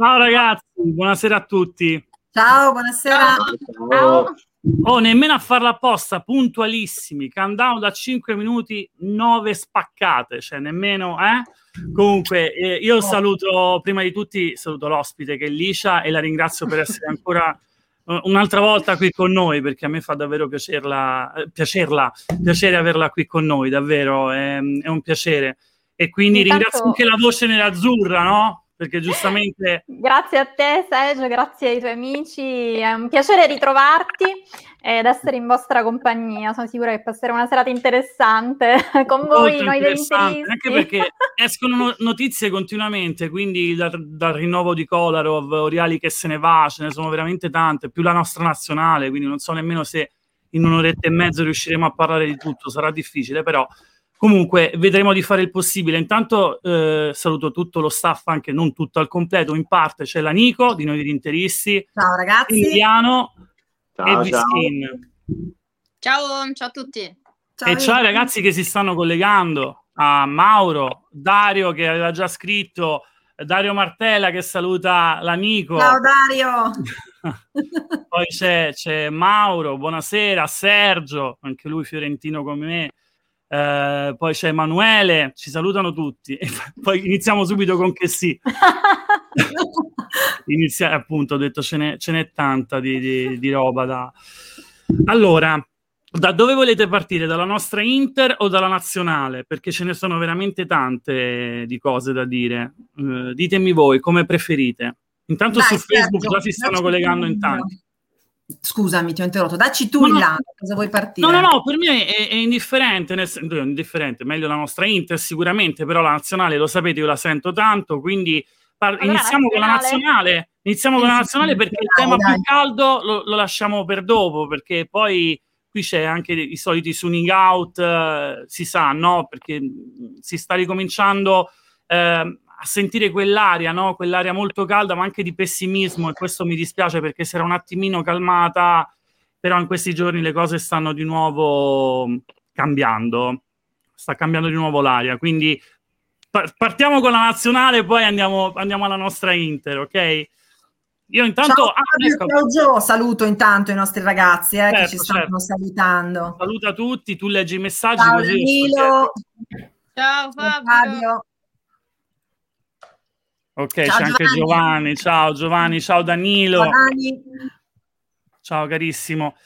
Ciao ragazzi, buonasera a tutti. Ciao, buonasera. Ciao. Ciao. Oh, nemmeno a farla apposta, puntualissimi, countdown da 5 minuti, 9 spaccate, cioè nemmeno, eh? Comunque, eh, io saluto, prima di tutti, saluto l'ospite che è Licia e la ringrazio per essere ancora uh, un'altra volta qui con noi, perché a me fa davvero piacerla, eh, piacerla, piacere averla qui con noi, davvero, è, è un piacere. E quindi Intanto... ringrazio anche la voce nerazzurra, no? Perché giustamente... grazie a te Sergio, grazie ai tuoi amici, è un piacere ritrovarti ed essere in vostra compagnia, sono sicura che passerà una serata interessante con voi, noi interessante, Anche perché escono notizie continuamente, quindi dal, dal, rinnovo di Kolarov, Oriali che se ne va, ce ne sono veramente tante, più la nostra nazionale, quindi non so nemmeno se in un'oretta e mezzo riusciremo a parlare di tutto, sarà difficile, però Comunque vedremo di fare il possibile. Intanto eh, saluto tutto lo staff, anche non tutto al completo, in parte c'è la Nico di noi Interisti. Ciao ragazzi. Emiliano ciao, e Biskin. Ciao. ciao a tutti. Ciao, e ciao ai ragazzi che si stanno collegando, a Mauro, Dario che aveva già scritto, Dario Martella che saluta la Nico. Ciao Dario. Poi c'è, c'è Mauro, buonasera, Sergio, anche lui fiorentino come me. Eh, poi c'è Emanuele, ci salutano tutti. E poi iniziamo subito con che sì. Inizia, appunto, ho detto ce n'è, ce n'è tanta di, di, di, roba da... Allora, da dove volete partire? Dalla nostra Inter o dalla nazionale? Perché ce ne sono veramente tante di cose da dire. Uh, ditemi voi come preferite. Intanto Dai, su Facebook certo. già si stanno collegando in tanti. Scusami, ti ho interrotto. Dacci tu no, il lato, cosa vuoi partire? No, no, no, per me è, è indifferente, nel senso, indifferente, meglio la nostra Inter sicuramente, però la nazionale, lo sapete, io la sento tanto, quindi par- allora, iniziamo con la nazionale, iniziamo con la nazionale perché il tema dai. più caldo lo, lo, lasciamo per dopo, perché poi qui c'è anche i soliti tuning out, eh, si sa, no? Perché si sta ricominciando... Eh, a sentire quell'aria, no? quell'aria molto calda, ma anche di pessimismo, e questo mi dispiace perché si era un attimino calmata, però in questi giorni le cose stanno di nuovo cambiando, sta cambiando di nuovo l'aria, quindi partiamo con la nazionale, poi andiamo, andiamo alla nostra Inter, ok? Io intanto ciao, ah, ecco. ciao Gio, saluto intanto i nostri ragazzi eh, certo, che ci stanno certo. salutando. Saluta tutti, tu leggi i messaggi. Ciao. Ciao Fabio. Fabio. Ok, ciao, c'è Giovanni. anche Giovanni. Ciao Giovanni, ciao Danilo. Ciao, ciao carissimo.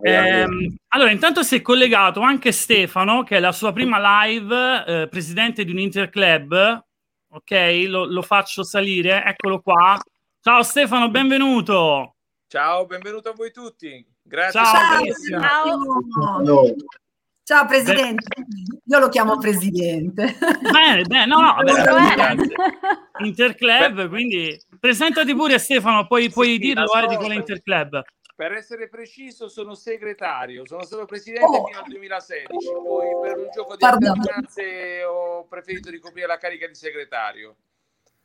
Eh, allora, intanto si è collegato anche Stefano, che è la sua prima live, eh, presidente di un Interclub. Ok, lo, lo, faccio salire, eccolo qua. Ciao Stefano, benvenuto. Ciao, benvenuto a voi tutti. Grazie. Ciao. ciao. Ciao. Presidente, io lo chiamo Presidente. Bene, bene, no, no, vabbè, Interclub, quindi presentati pure Stefano, poi puoi sì, dirlo eh, di quella Interclub. Per essere preciso sono segretario, sono stato presidente oh. fino al 2016, poi per un gioco di alternanze ho preferito ricoprire la carica di segretario.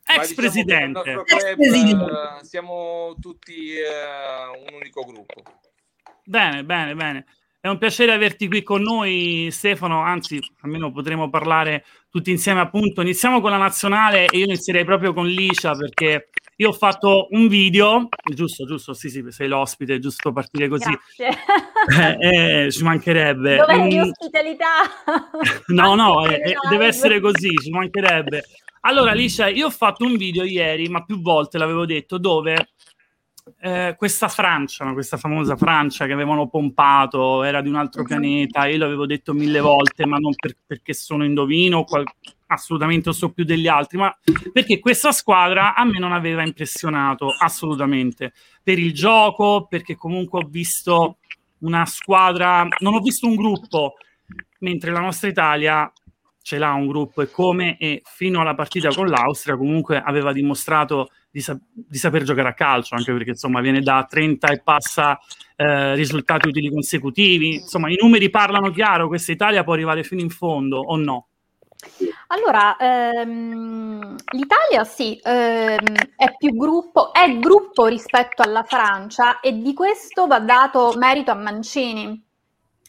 Ex diciamo presidente. Club, Ex presidente. Uh, siamo tutti uh, un unico gruppo. Bene, bene, bene. È un piacere averti qui con noi, Stefano. Anzi, almeno potremo parlare tutti insieme. Appunto, iniziamo con la nazionale e io inizierei proprio con Licia perché io ho fatto un video, giusto, giusto, sì, sì, sei l'ospite, giusto partire così. Grazie. Eh, eh, ci mancherebbe. Dov'è mm. l'ospitalità? no, no, eh, eh, deve essere così, ci mancherebbe. Allora, Licia, io ho fatto un video ieri, ma più volte l'avevo detto, dove eh, questa Francia, questa famosa Francia che avevano pompato, era di un altro mhm. pianeta, io l'avevo detto mille volte, ma non per, perché sono indovino, qual- assolutamente so più degli altri, ma perché questa squadra a me non aveva impressionato assolutamente. Per il gioco, perché comunque ho visto una squadra, non ho visto un gruppo, mentre la nostra Italia ce l'ha un gruppo e come e fino alla partita con l'Austria comunque aveva dimostrato di, sa- di, saper giocare a calcio, anche perché insomma viene da 30 e passa eh, risultati utili consecutivi. Insomma, i numeri parlano chiaro, questa Italia può arrivare fino in fondo o no? Allora, ehm, l'Italia sì, ehm, è più gruppo, è gruppo rispetto alla Francia e di questo va dato merito a Mancini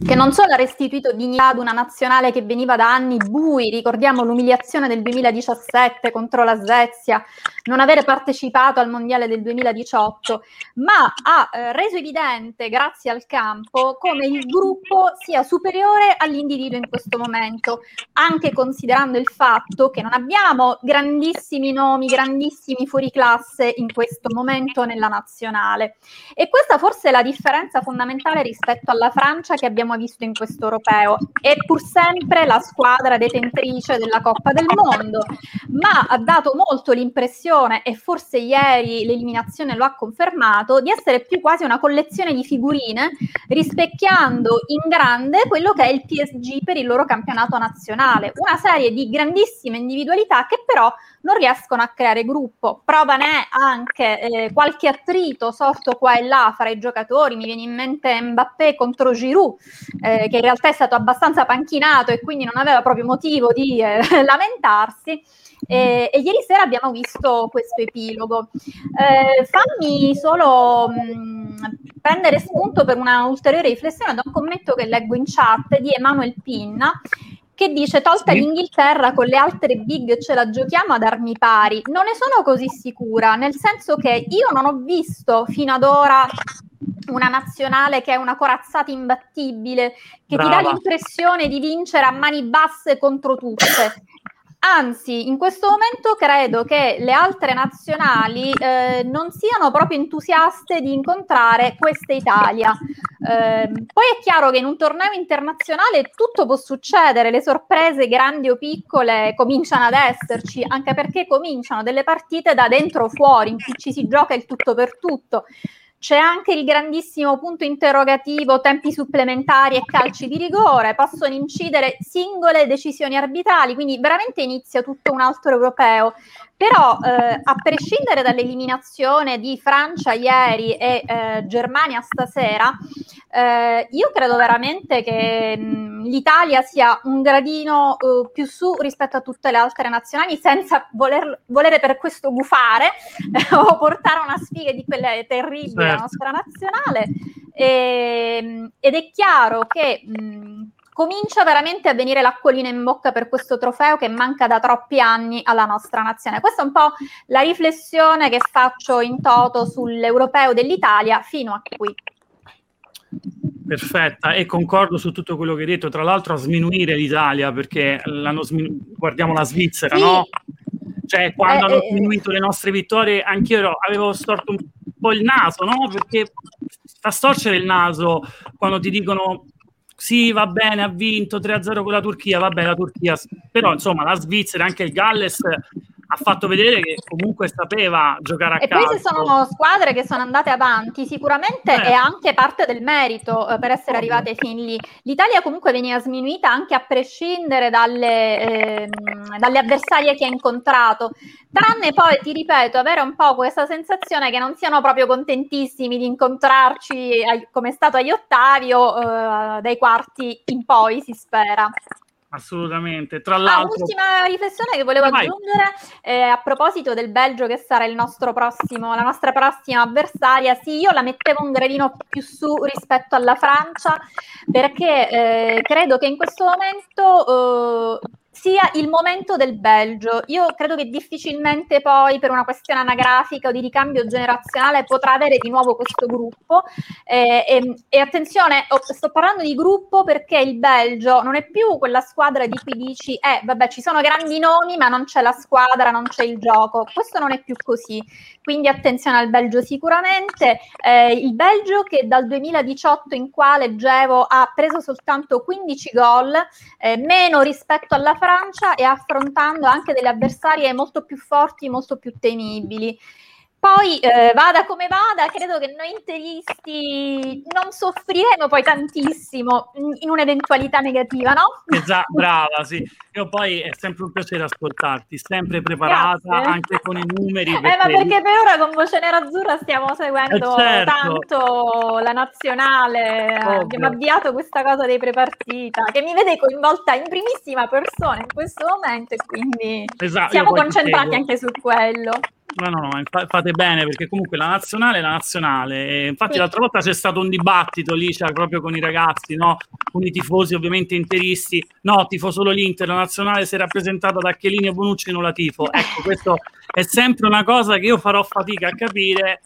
che non solo ha restituito dignità ad una nazionale che veniva da anni bui, ricordiamo l'umiliazione del 2017 contro la Svezia, non avere partecipato al Mondiale del 2018, ma ha eh, reso evidente, grazie al campo, come il gruppo sia superiore all'individuo in questo momento, anche considerando il fatto che non abbiamo grandissimi nomi, grandissimi fuoriclasse in questo momento nella nazionale. E questa forse è la differenza fondamentale rispetto alla Francia che abbiamo abbiamo visto in questo europeo. È pur sempre la squadra detentrice della Coppa del Mondo, ma ha dato molto l'impressione, e forse ieri l'eliminazione lo ha confermato, di essere più quasi una collezione di figurine rispecchiando in grande quello che è il PSG per il loro campionato nazionale. Una serie di grandissime individualità che però non riescono a creare gruppo. Prova ne è anche eh, qualche attrito sorto qua e là fra i giocatori. Mi viene in mente Mbappé contro Giroud, eh, che in realtà è stato abbastanza panchinato e quindi non aveva proprio motivo di eh, lamentarsi. E, e, ieri sera abbiamo visto questo epilogo. Eh, fammi solo mh, mm, prendere spunto per una ulteriore riflessione da un commento che leggo in chat di Emanuel Pinna che dice tolta l'Inghilterra con le altre big ce la giochiamo ad armi pari. Non ne sono così sicura, nel senso che io non ho visto fino ad ora una nazionale che è una corazzata imbattibile, che Brava. ti dà l'impressione di vincere a mani basse contro tutte. Anzi, in questo momento credo che le altre nazionali eh, non siano proprio entusiaste di incontrare questa Italia. Eh, poi è chiaro che in un torneo internazionale tutto può succedere, le sorprese grandi o piccole cominciano ad esserci, anche perché cominciano delle partite da dentro o fuori, in cui ci si gioca il tutto per tutto. C'è anche il grandissimo punto interrogativo, tempi supplementari e calci di rigore, possono incidere singole decisioni arbitrali, quindi veramente inizia tutto un altro europeo. Però eh, a prescindere dall'eliminazione di Francia ieri e eh, Germania stasera, eh, io credo veramente che mh, l'Italia sia un gradino uh, più su rispetto a tutte le altre nazionali, senza voler, volere per questo gufare o portare una sfiga di quelle terribili certo. alla nostra nazionale. E, ehm, ed è chiaro che mh, comincia veramente a venire l'acquolina in bocca per questo trofeo che manca da troppi anni alla nostra nazione. Questa è un po' la riflessione che faccio in toto sull'europeo dell'Italia fino a qui. Perfetta, e concordo su tutto quello che hai detto. Tra l'altro, a sminuire l'Italia perché sminu- guardiamo la Svizzera, sì. no? Cioè, quando eh, hanno eh, sminuito le nostre vittorie, anch'io ero, avevo storto un po' il naso, no? Perché fa storcere il naso quando ti dicono sì, va bene, ha vinto 3-0 con la Turchia, va bene la Turchia, però insomma la Svizzera, anche il Galles ha fatto vedere che comunque sapeva giocare a e calcio. E poi ci sono squadre che sono andate avanti, sicuramente eh. è anche parte del merito eh, per essere arrivate fin lì. L'Italia comunque veniva sminuita anche a prescindere dalle, eh, dalle avversarie che ha incontrato, tranne poi, ti ripeto, avere un po' questa sensazione che non siano proprio contentissimi di incontrarci ai, come è stato agli ottavi o eh, dai quarti in poi, si spera. Assolutamente. Tra ah, l'altro, ah, ultima riflessione che volevo Vai. aggiungere eh, a proposito del Belgio, che sarà il nostro prossimo, la nostra prossima avversaria. Sì, io la mettevo un gradino più su rispetto alla Francia, perché eh, credo che in questo momento eh, sia il momento del Belgio. Io credo che difficilmente poi per una questione anagrafica o di ricambio generazionale potrà avere di nuovo questo gruppo. Eh, e, e, attenzione, oh, sto parlando di gruppo perché il Belgio non è più quella squadra di cui dici, eh vabbè ci sono grandi nomi ma non c'è la squadra, non c'è il gioco. Questo non è più così. Quindi attenzione al Belgio sicuramente. Eh, il Belgio che dal 2018 in qua leggevo ha preso soltanto 15 gol, eh, meno rispetto alla Francia Francia e affrontando anche delle avversarie molto più forti, molto più temibili. Poi eh, vada come vada, credo che noi interisti non soffriremo poi tantissimo in, un'eventualità negativa, no? Esatto, brava, sì. Io poi è sempre un piacere ascoltarti, sempre preparata Grazie. anche con i numeri. Perché... Eh, ma perché per ora con Voce Nera Azzurra stiamo seguendo eh certo. tanto la nazionale, Ovvio. abbiamo avviato questa cosa dei prepartita che mi vede coinvolta in primissima persona in questo momento e quindi esatto, siamo concentrati anche su quello. No, no, no, fate bene perché comunque la nazionale è la nazionale. Infatti, l'altra volta c'è stato un dibattito lì, cioè, proprio con i ragazzi, no? con i tifosi ovviamente interisti. No, tifo solo l'Inter, la nazionale si è rappresentata da Chiellini e Bonucci, non la tifo. Ecco, questo è sempre una cosa che io farò fatica a capire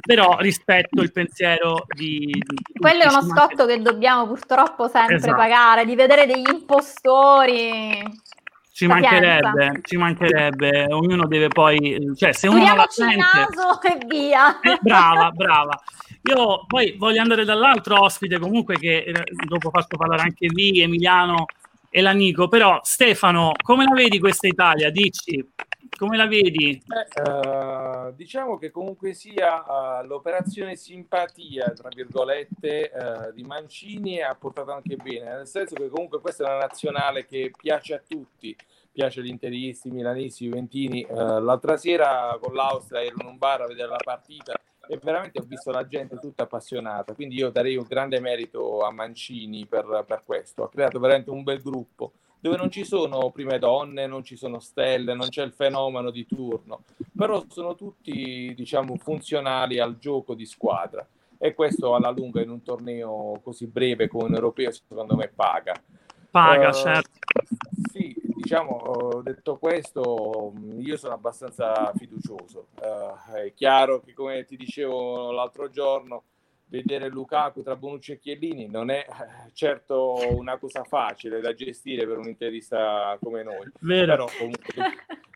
però rispetto il pensiero di, di quello è uno scotto che dobbiamo purtroppo sempre esatto. pagare di vedere degli impostori ci mancherebbe, ci mancherebbe, ognuno deve poi, cioè se uno la sente, il naso e via. Eh, brava, brava. Io poi voglio andare dall'altro ospite comunque che eh, dopo faccio parlare anche Vi, Emiliano e la Nico, però Stefano, come la vedi questa Italia? Dici, come la vedi? Uh, diciamo che comunque sia uh, l'operazione simpatia, tra virgolette, uh, di Mancini ha portato anche bene, nel senso che comunque questa è una nazionale che piace a tutti, piace agli interisti, milanisti, juventini. l'altra sera con l'Austria ero in un bar a vedere la partita e veramente ho visto la gente tutta appassionata, quindi io darei un grande merito a Mancini per, per questo, ha creato veramente un bel gruppo dove non ci sono prime donne, non ci sono stelle, non c'è il fenomeno di turno, però sono tutti, diciamo, funzionali al gioco di squadra e questo alla lunga in un torneo così breve come un europeo secondo me paga. Paga, uh, certo. Sì, diciamo, detto questo, io sono abbastanza fiducioso. Uh, è chiaro che come ti dicevo l'altro giorno, vedere Lukaku tra Bonucci e Chiellini non è eh, certo una cosa facile da gestire per un interista come noi. Vero. Però comunque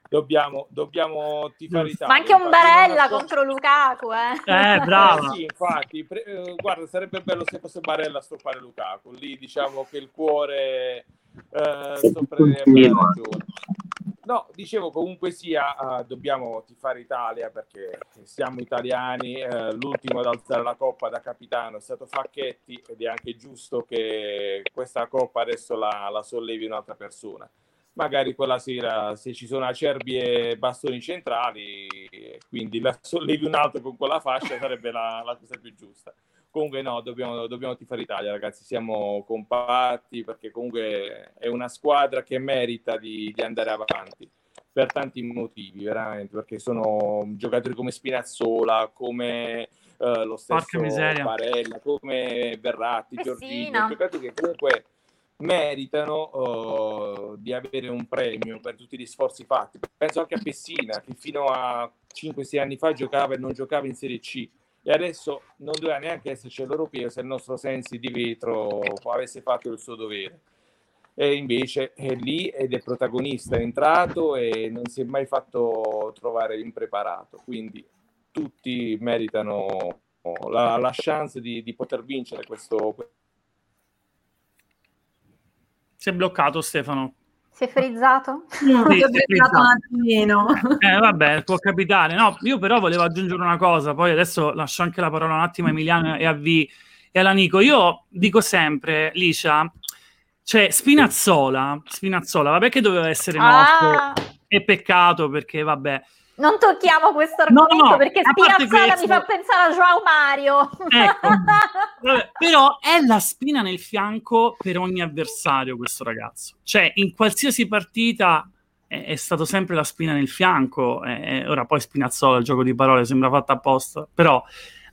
dobbiamo, dobbiamo tifare. Ma anche un Barella so... contro Lukaku, eh? Eh, bravo. Eh, sì, infatti, pre- eh, guarda, sarebbe bello se fosse Barella a stoppare Lukaku. Lì diciamo che il cuore eh, sopprerebbe la ragione. No, dicevo comunque sia, uh, dobbiamo tifare Italia perché siamo italiani, uh, l'ultimo ad alzare la coppa da capitano è stato Facchetti ed è anche giusto che questa coppa adesso la, la sollevi un'altra persona. Magari quella sera se ci sono acerbi e bastoni centrali, quindi la sollevi un altro con quella fascia sarebbe la, la cosa più giusta. Comunque no, dobbiamo, dobbiamo tifare Italia, ragazzi, siamo compatti perché comunque è una squadra che merita di, di andare avanti per tanti motivi, veramente, perché sono giocatori come Spinazzola, come uh, lo stesso Barella, come Verratti, Giorgino, giocatori che comunque meritano uh, di avere un premio per tutti gli sforzi fatti. Penso anche a Pessina, che fino a 5-6 anni fa giocava e non giocava in Serie C e adesso non doveva neanche esserci l'europeo se il nostro Sensi di vetro avesse fatto il suo dovere. E invece è lì ed è protagonista, è entrato e non si è mai fatto trovare impreparato. Quindi tutti meritano la, la chance di, di poter vincere questo. Si è bloccato Stefano. Si è frizzato? No, sì, si è frizzato un attimino. Eh, vabbè, può capitare. No, io però volevo aggiungere una cosa, poi adesso lascio anche la parola un attimo a Emiliano e a V e alla Nico. Io dico sempre, Licia, cioè Spinazzola, Spinazzola, vabbè che doveva essere morto, ah. è peccato perché vabbè non tocchiamo questo argomento no, no, perché Spinazzola questo... mi fa pensare a Joao Mario. Ecco. però è la spina nel fianco per ogni avversario questo ragazzo. Cioè, in qualsiasi partita è, è stato sempre la spina nel fianco. Eh, ora poi Spinazzola, il gioco di parole, sembra fatto apposta. Però,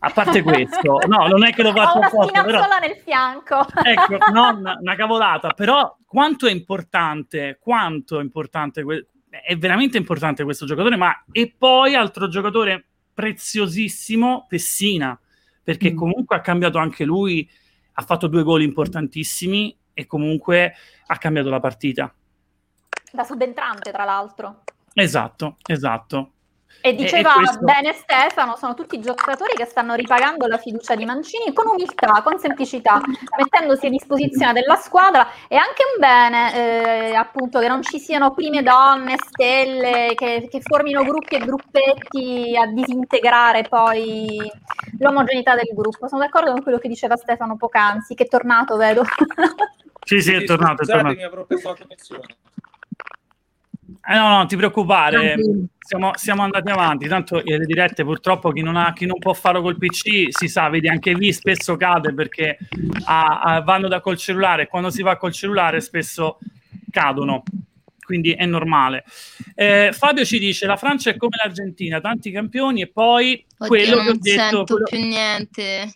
a parte questo, no, non è che lo faccio apposta. Però... nel fianco. ecco, no, una, una cavolata. Però quanto è importante, quanto è importante que- è veramente importante questo giocatore, ma e poi altro giocatore preziosissimo, Pessina, perché mm. comunque ha cambiato anche lui, ha fatto due gol importantissimi e comunque ha cambiato la partita. Da subentrante, tra l'altro. Esatto, esatto. E diceva e, questo... bene Stefano, sono tutti giocatori che stanno ripagando la fiducia di Mancini con umiltà, con semplicità, mettendosi a disposizione della squadra e anche un bene eh, appunto che non ci siano prime donne, stelle, che, che, formino gruppi e gruppetti a disintegrare poi l'omogeneità del gruppo. Sono d'accordo con quello che diceva Stefano poc'anzi, che è tornato, vedo. Sì, sì, è tornato. È tornato. mi avrò perso la connessione. Eh no, no, non ti preoccupare, siamo, siamo, andati avanti. Tanto le dirette, purtroppo, chi non, ha, chi non, può farlo col PC si sa, vedi anche lì spesso cade perché a, a, vanno da col cellulare. Quando si va col cellulare, spesso cadono. quindi è normale. Eh, Fabio ci dice: la Francia è come l'Argentina, tanti campioni, e poi Oddio, quello non che ho detto. sento quello- più niente.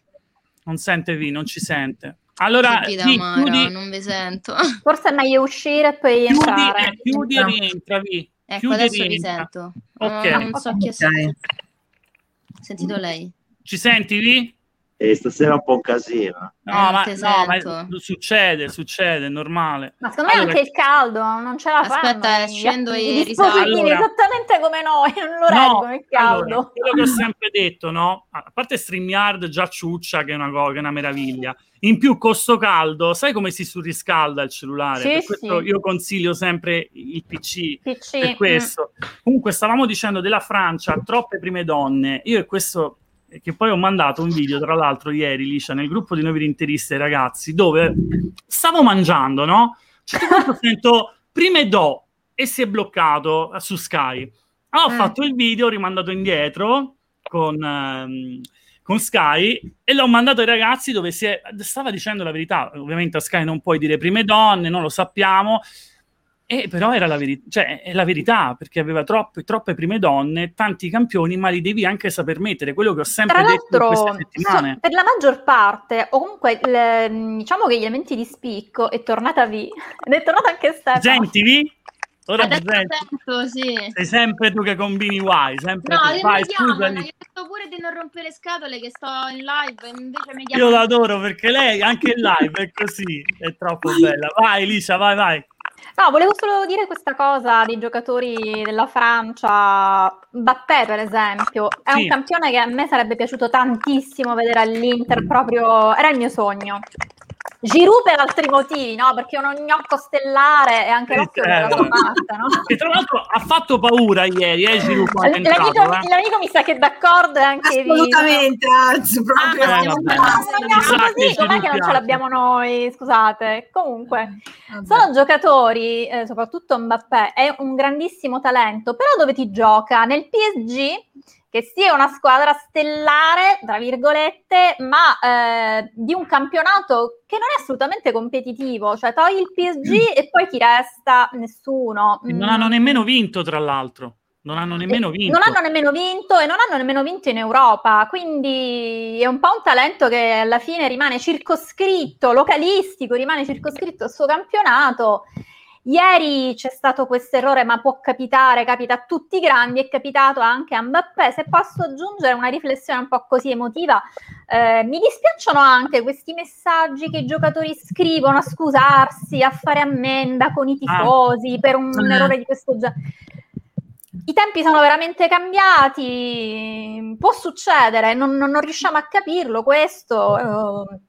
Non sente Vi, non ci sente. Allora, Vi, amara, chiudi, non vi sento. Forse è meglio uscire e poi chiudi, entrare. eh, chiudi e rientra, Vi. Ecco, Chiudi adesso vi sento. Ok. No, non so chi è Ok. sentito lei. Ci senti, Vi? E stasera è un po' un casino. No, Eh, ma, no, ma sento. succede, succede, è normale. Ma secondo me Allora- anche il caldo non ce la fanno. Aspetta, i- scendo i dispositivi. Allora- esattamente come noi, non lo No, reggono il caldo. allora, quello che ho sempre detto, no? A parte StreamYard già ciuccia, che è una, che è una meraviglia. In più, costo caldo, sai come si surriscalda il cellulare? Sì, per questo sì. io consiglio sempre il PC. PC, Per mm. questo. Comunque, stavamo dicendo della Francia, troppe prime donne. Io e questo, che poi ho mandato un video, tra l'altro, ieri, Licia, nel gruppo di noi interisti ai ragazzi, dove stavo mangiando, no? Un certo sento prime do e si è bloccato eh, su Sky. Allora, ho Mm. fatto il video, ho rimandato indietro con, ehm, con Sky e l'ho mandato ai ragazzi dove si è, stava dicendo la verità. Ovviamente a Sky non puoi dire prime donne, non lo sappiamo. E però era la, veri- cioè, è la verità perché aveva troppe, troppe prime donne, tanti campioni, ma li devi anche saper mettere. Quello che ho sempre Tra detto in queste settimane. so- per la maggior parte, o comunque il- diciamo che gli elementi di spicco è tornata V ed è tornata anche Stefano. Sentivi? Ora Adesso sento, sì. Sei sempre tu che combini guai, sempre No, tu. io Vai, scusami. ho detto pure di non rompere scatole che sto in live, e invece mi Io chiamano. l'adoro perché lei anche in live è così, è troppo bella. Vai Liscia, vai, vai. No, volevo solo dire questa cosa dei giocatori della Francia. Mbappé, per esempio, è Sì. un campione che a me sarebbe piaciuto tantissimo vedere all'Inter, proprio era il mio sogno. Giroud per altri motivi, no? Perché è uno gnocco stellare e anche Sì, l'occhio certo. sua parte, no? Che tra l'altro ha fatto paura ieri, eh, Giroud quando è L'amico, entrato, eh. l'amico mi sa che è d'accordo e anche. Assolutamente, anzi, proprio. Ah, non vabbè. basta. Ma no, Mi sa che così, com'è che non ce l'abbiamo noi? Scusate. Comunque, Vabbè. sono giocatori, eh, soprattutto Mbappé, è un grandissimo talento, però dove ti gioca? Nel PSG, che sia una squadra stellare, tra virgolette, ma eh, di un campionato che non è assolutamente competitivo, cioè togli il PSG e poi chi resta? Nessuno. Non Mm. hanno nemmeno vinto, tra l'altro. Non hanno nemmeno vinto. Non hanno nemmeno vinto e non hanno nemmeno vinto in Europa, quindi è un po' un talento che alla fine rimane circoscritto, localistico, rimane circoscritto al suo campionato. Ieri c'è stato questo errore, ma può capitare, capita a tutti i grandi, è capitato anche a Mbappé. Se posso aggiungere una riflessione un po' così emotiva, eh, mi dispiacciono anche questi messaggi che i giocatori scrivono a scusarsi, a fare ammenda con i tifosi per un Ah. errore di questo genere. I tempi sono veramente cambiati, può succedere, non, non- non riusciamo a capirlo questo. eh,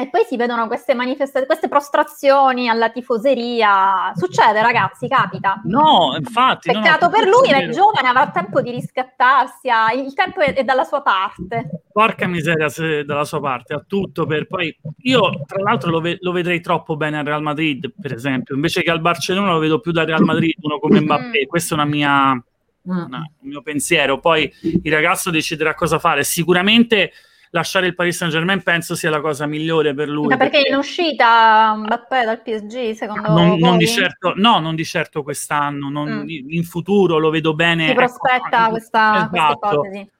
e poi si vedono queste manifestazioni, queste prostrazioni alla tifoseria. Succede, ragazzi, capita. No, infatti. no, no, Peccato per lui, è è vero. giovane, avrà tempo di riscattarsi, ha- il tempo è, è dalla sua parte. Porca miseria se dalla sua parte, ha tutto per poi... Io tra l'altro lo, ve- lo vedrei troppo bene al Real Madrid, per esempio, invece che al Barcellona lo vedo più da Real Madrid, uno come Mbappé, questa è una mia, Mm. una- un mio pensiero. Poi il ragazzo deciderà cosa fare. Sicuramente lasciare il Paris Saint Germain penso sia la cosa migliore per lui. Ma perché in uscita Mbappé dal PSG, secondo non, non di certo, no, non di certo quest'anno, non- Mm. in futuro lo vedo bene. Si ecco, prospetta questa, questa esatto. ipotesi.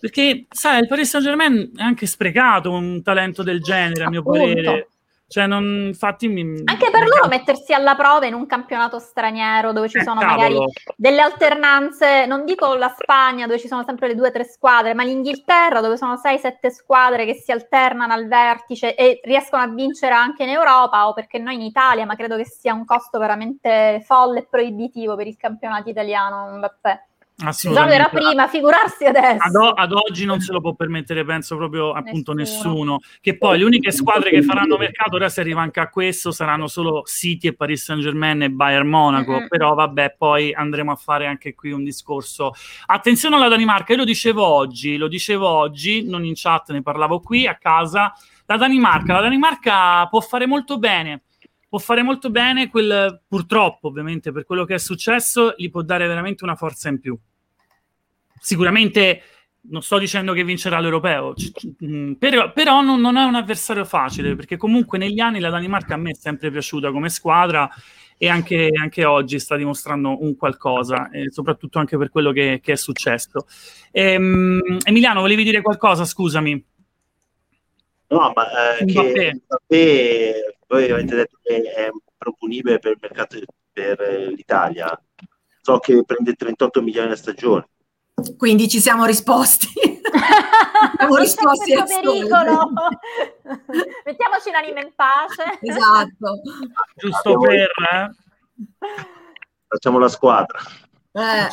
Perché, sai, il Paris Saint Germain è anche sprecato un talento del genere, a mio Appunto. parere. Cioè, non, infatti, mi, Anche per loro mettersi alla prova in un campionato straniero dove ci Eh, sono cavolo. magari delle alternanze, non dico la Spagna dove ci sono sempre le due o tre squadre, ma l'Inghilterra dove sono sei, sette squadre che si alternano al vertice e riescono a vincere anche in Europa o perché noi in Italia, ma credo che sia un costo veramente folle e proibitivo per il campionato italiano Mbappé. Già lo era prima, figurarsi adesso. Ad, o- ad oggi non se lo può permettere, penso proprio appunto Nessuno. nessuno. Che poi le uniche squadre che faranno mercato, ora si arriva anche a questo, saranno solo City e Paris Saint Germain e Bayern Monaco. Mhm. Però vabbè, poi andremo a fare anche qui un discorso. Attenzione alla Danimarca, io lo dicevo oggi, lo dicevo oggi, non in chat, ne parlavo qui a casa. La Danimarca, la Danimarca può fare molto bene. Può fare molto bene, quel, purtroppo ovviamente per quello che è successo, gli può dare veramente una forza in più sicuramente non sto dicendo che vincerà l'europeo, c- c- mm, però, però non, non è un avversario facile perché comunque negli anni la Danimarca a me è sempre piaciuta come squadra e anche, anche oggi sta dimostrando un qualcosa, eh, soprattutto anche per quello che, che è successo. Ehm, Emiliano, volevi dire qualcosa? Scusami. No, ma eh, che Mbappé, voi avete detto che è proponibile per il mercato per l'Italia. So che prende 38 milioni a stagione. Quindi ci siamo risposti. siamo risposti a pericolo. Mettiamoci l'anima in pace. Esatto. Giusto per... Eh? Facciamo la squadra. Eh,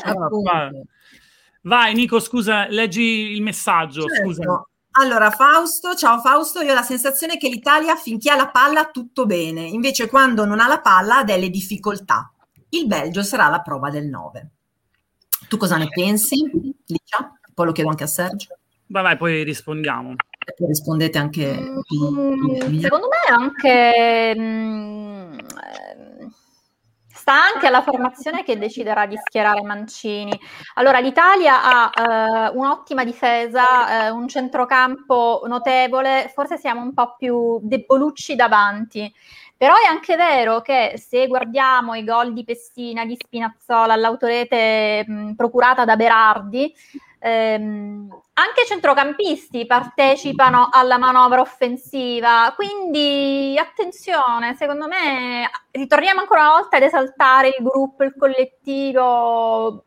Vai Nico, scusa, leggi il messaggio. Certo. Scusa. Allora, Fausto, ciao Fausto, io ho la sensazione che l'Italia finché ha la palla tutto bene, invece quando non ha la palla ha delle difficoltà. Il Belgio sarà la prova del 9. Tu cosa ne pensi, Licia? Poi lo chiedo anche a Sergio. Vai, vai, poi rispondiamo. E poi rispondete anche. Mm, secondo me anche mm, sta anche alla formazione che deciderà di schierare Mancini. Allora, l'Italia ha eh, un'ottima difesa, eh, un centrocampo notevole, forse siamo un po' più debolucci davanti. Però è anche vero che se guardiamo i gol di Pessina, di Spinazzola, l'autorete mh, procurata da Berardi, ehm, anche i centrocampisti partecipano alla manovra offensiva, quindi attenzione, secondo me ritorniamo ancora una volta ad esaltare il gruppo, il collettivo.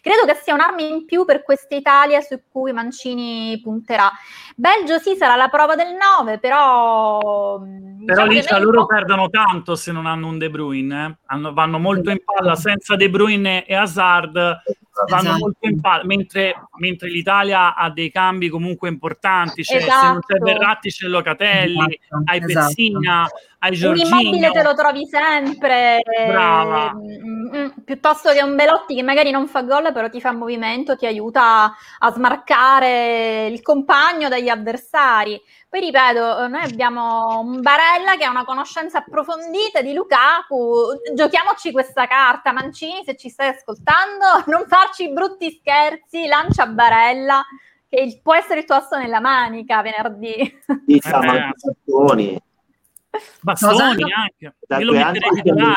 Credo che sia un'arma in più per questa Italia su cui Mancini punterà. Belgio sì sarà la prova del 9, però... Però diciamo che noi loro perdono tanto se non hanno un De Bruyne. eh. Hanno- vanno molto in palla senza De Bruyne e Hazard. Vanno Esatto. molto in palla, mentre, mentre l'Italia ha dei cambi comunque importanti. Cioè, Se non Esatto. c'è Verratti, c'è Locatelli, Esatto, hai esatto. Pessina, hai Un Giorginio. immobile te lo trovi sempre, Brava. mm, mm, piuttosto che un Belotti che magari non fa gol, però ti fa movimento, ti aiuta a smarcare il compagno dagli avversari. Poi ripeto, noi abbiamo un Barella che ha una conoscenza approfondita di Lukaku, giochiamoci questa carta. Mancini, se ci stai ascoltando, non farci brutti scherzi, lancia Barella, che il- può essere il tuo asso nella manica venerdì. Sa, Eh. Sassoni. Bastoni Cosa? anche.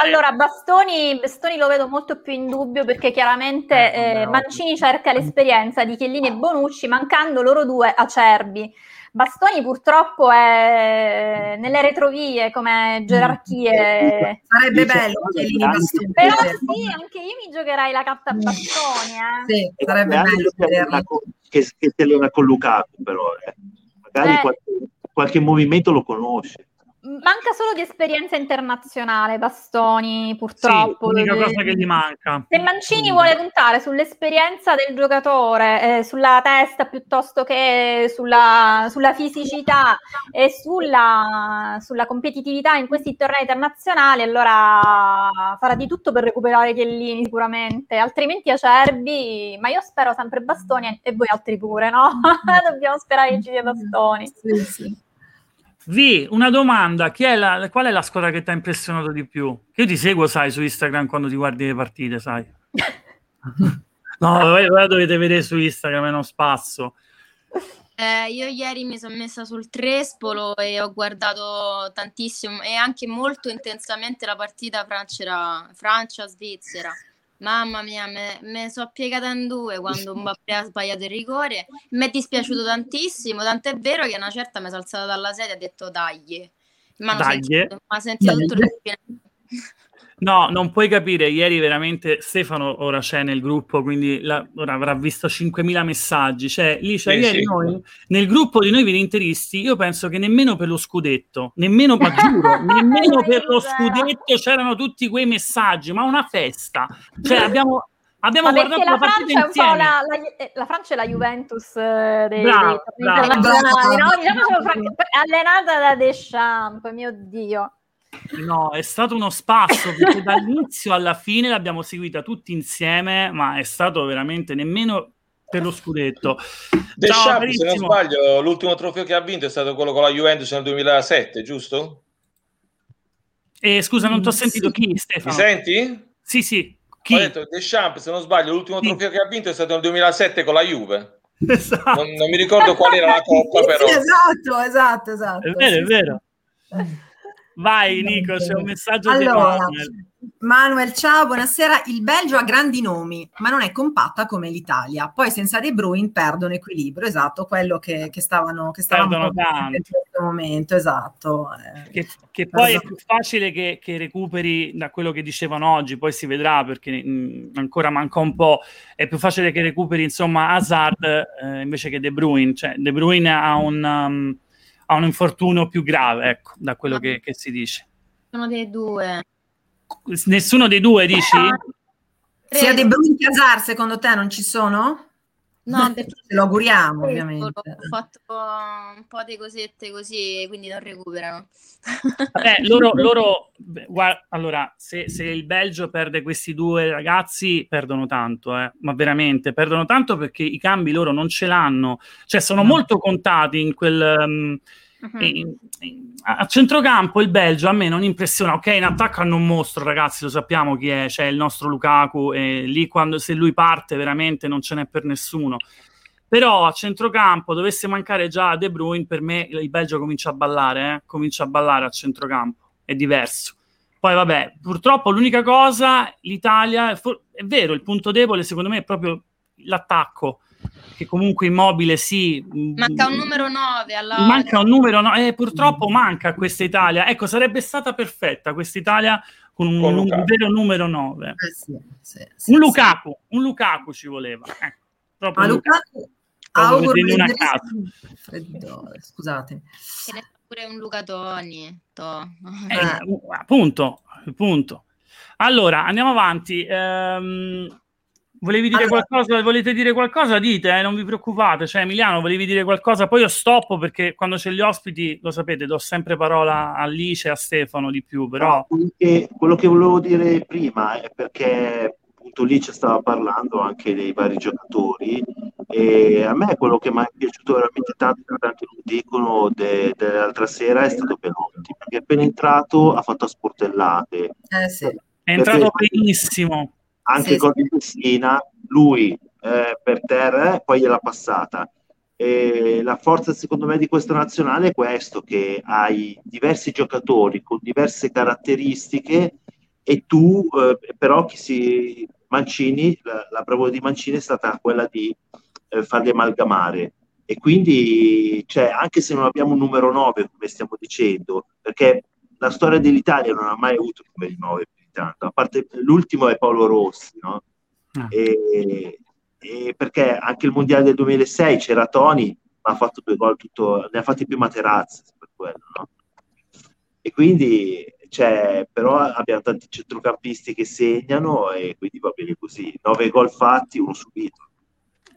Allora, Bastoni, Bastoni lo vedo molto più in dubbio perché chiaramente Eh, eh, Mancini cerca l'esperienza di Chiellini e Bonucci, mancando loro due acerbi. Bastoni purtroppo è nelle retrovie come gerarchie. Sarebbe Dice- bello. Però sì, anche io mi giocherei la carta Bastoni. Eh. Sì, sarebbe bello con- che, che allena con Lukaku, però. eh. Magari Eh. qualche, qualche movimento lo conosce. Manca solo di esperienza internazionale Bastoni, purtroppo. Sì, l'unica cosa che gli manca. Se Mancini vuole puntare sull'esperienza del giocatore, eh, sulla testa piuttosto che sulla, sulla fisicità e sulla, sulla competitività in questi tornei internazionali, allora farà di tutto per recuperare Chiellini sicuramente, altrimenti Acerbi, ma io spero sempre Bastoni e- e voi altri pure, no? Dobbiamo sperare che ci sia Bastoni. Sì, sì. Vi, una domanda, chi è la, qual è la squadra che ti ha impressionato di più? Io ti seguo, sai, su Instagram quando ti guardi le partite, sai. No, voi, la dovete vedere su Instagram, è uno spasso. Eh, io ieri mi sono messa sul Trespolo e ho guardato tantissimo e anche molto intensamente la partita Francia- Francia-Svizzera. Mamma mia, me, me sono piegata in due quando Mbappé ha sbagliato il rigore. Mi è dispiaciuto tantissimo, tant'è vero che una certa mi sono alzata dalla sedia e ha detto dai. Ma sentito, sentito tutto il No, non puoi capire, ieri veramente Stefano ora c'è nel gruppo, quindi la- ora avrà visto 5.000 messaggi, cioè lì c'è Sì, ieri sì. noi, nel gruppo di noi vinteristi, io penso che nemmeno per lo scudetto, nemmeno, ma giuro, nemmeno per lo scudetto c'erano tutti quei messaggi, ma una festa, cioè abbiamo, abbiamo Ma guardato la la Francia è un po' la, la- eh, la Francia è la Juventus eh, dei, Brava, dei tornei brava. internazionali, no? Brava. Diciamo allenata da Deschamps, mio Dio. No, è stato uno spasso perché dall'inizio alla fine l'abbiamo seguita tutti insieme, ma è stato veramente nemmeno per lo scudetto. Ciao, Deschamps, se non sbaglio, l'ultimo trofeo che ha vinto è stato quello con la Juventus nel 2007, giusto? Eh, scusa, non ti ho sentito chi, Mi Stefano? senti? Sì, sì. Chi? Ho detto Deschamps, se non sbaglio, l'ultimo Sì. trofeo che ha vinto è stato nel 2007 con la Juve. Esatto. Non, non mi ricordo qual era la coppa, però. sì, esatto, esatto, esatto. È vero, Sì, è vero. sì. Vai Nico, c'è un messaggio di Allora, Emanuele. Manuel, ciao, buonasera. Il Belgio ha grandi nomi, ma non è compatta come l'Italia. Poi senza De Bruyne perdono equilibrio, esatto, quello che, che stavano, che stavano in questo momento, esatto. Eh, che, che poi è più facile che, che, recuperi da quello che dicevano oggi, poi si vedrà perché mh, mm, ancora manca un po', è più facile che recuperi insomma Hazard eh, invece che De Bruyne, cioè De Bruyne ha un, um, ha un infortunio più grave, ecco, da quello che, che si dice. Sono dei due. Nessuno dei due dici? Sia De Bruyne che Hazard, secondo te non ci sono? No, perché lo auguriamo, ovviamente. Ho fatto un po' di cosette così, quindi non recuperano. Vabbè, loro, loro guarda, allora, se, se, il Belgio perde questi due ragazzi, perdono tanto, eh, ma veramente perdono tanto perché i cambi loro non ce l'hanno, cioè sono molto contati in quel. Um, Uh-huh. A centrocampo il Belgio a me non impressiona. Ok, in attacco hanno un mostro, ragazzi, lo sappiamo chi è. C'è il nostro Lukaku, e lì quando se lui parte veramente non ce n'è per nessuno. Però a centrocampo dovesse mancare già De Bruyne, per me il Belgio comincia a ballare, eh? comincia a ballare a centrocampo, è diverso. Poi vabbè, purtroppo l'unica cosa, l'Italia, è vero, il punto debole secondo me è proprio l'attacco che comunque immobile sì. Manca un numero 9 alla... Manca un numero 9, eh, purtroppo manca questa Italia. Ecco, sarebbe stata perfetta questa Italia con un, con un vero numero 9. Eh sì, sì, sì, un Lukaku, un Lukaku ci voleva. Ecco, proprio Ma Lukaku... Auguro una casa. Scusate. pure un Luca Toni. To. Eh, appunto, appunto. Allora, andiamo avanti. Ehm, Volevi dire allora, qualcosa? Volete dire qualcosa? Dite, eh, non vi preoccupate. Cioè, Emiliano, volevi dire qualcosa? Poi io stoppo perché quando c'è gli ospiti, lo sapete, do sempre parola a Lice e a Stefano di più. Però... No, quello, che, quello che volevo dire prima è perché appunto Lice stava parlando anche dei vari giocatori e a me quello che mi è piaciuto veramente tanto, anche lo dicono de, dell'altra sera, è stato Pelotti, perché appena entrato ha fatto a sportellate. Eh sì. È entrato benissimo anche sì, con sì. Messina, lui eh, per terra, poi gliela passata. E la forza secondo me di questa nazionale è questo, che hai diversi giocatori con diverse caratteristiche e tu eh, però chi si Mancini, la, la bravura di Mancini è stata quella di eh, farli amalgamare e quindi cioè, anche se non abbiamo un numero 9 come stiamo dicendo, perché la storia dell'Italia non ha mai avuto un numero 9 tanto. A parte l'ultimo è Paolo Rossi, no? Ah. E, e perché anche il mondiale del 2006 c'era Toni, ma ha fatto due gol, tutto, ne ha fatti più Materazzi per quello, no? E quindi, cioè, però abbiamo tanti centrocampisti che segnano e quindi va bene così. Nove gol fatti, uno subito.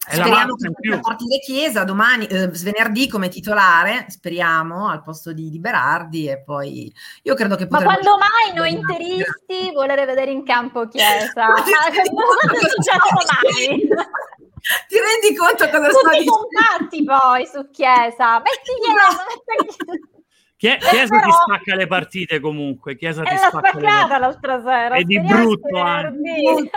Speriamo che possa partire Chiesa domani, eh, venerdì come titolare, speriamo, al posto di, di Berardi e poi io credo che Ma quando mai noi interisti volere vedere in campo Chiesa? Ma non succede mai. Ti rendi conto cosa sta dicendo? Tutti compatti poi su Chiesa. Metti Chiesa, Chiesa però... ti spacca le partite comunque. Chiesa ti spacca le... l'altra sera. È di brutto anche.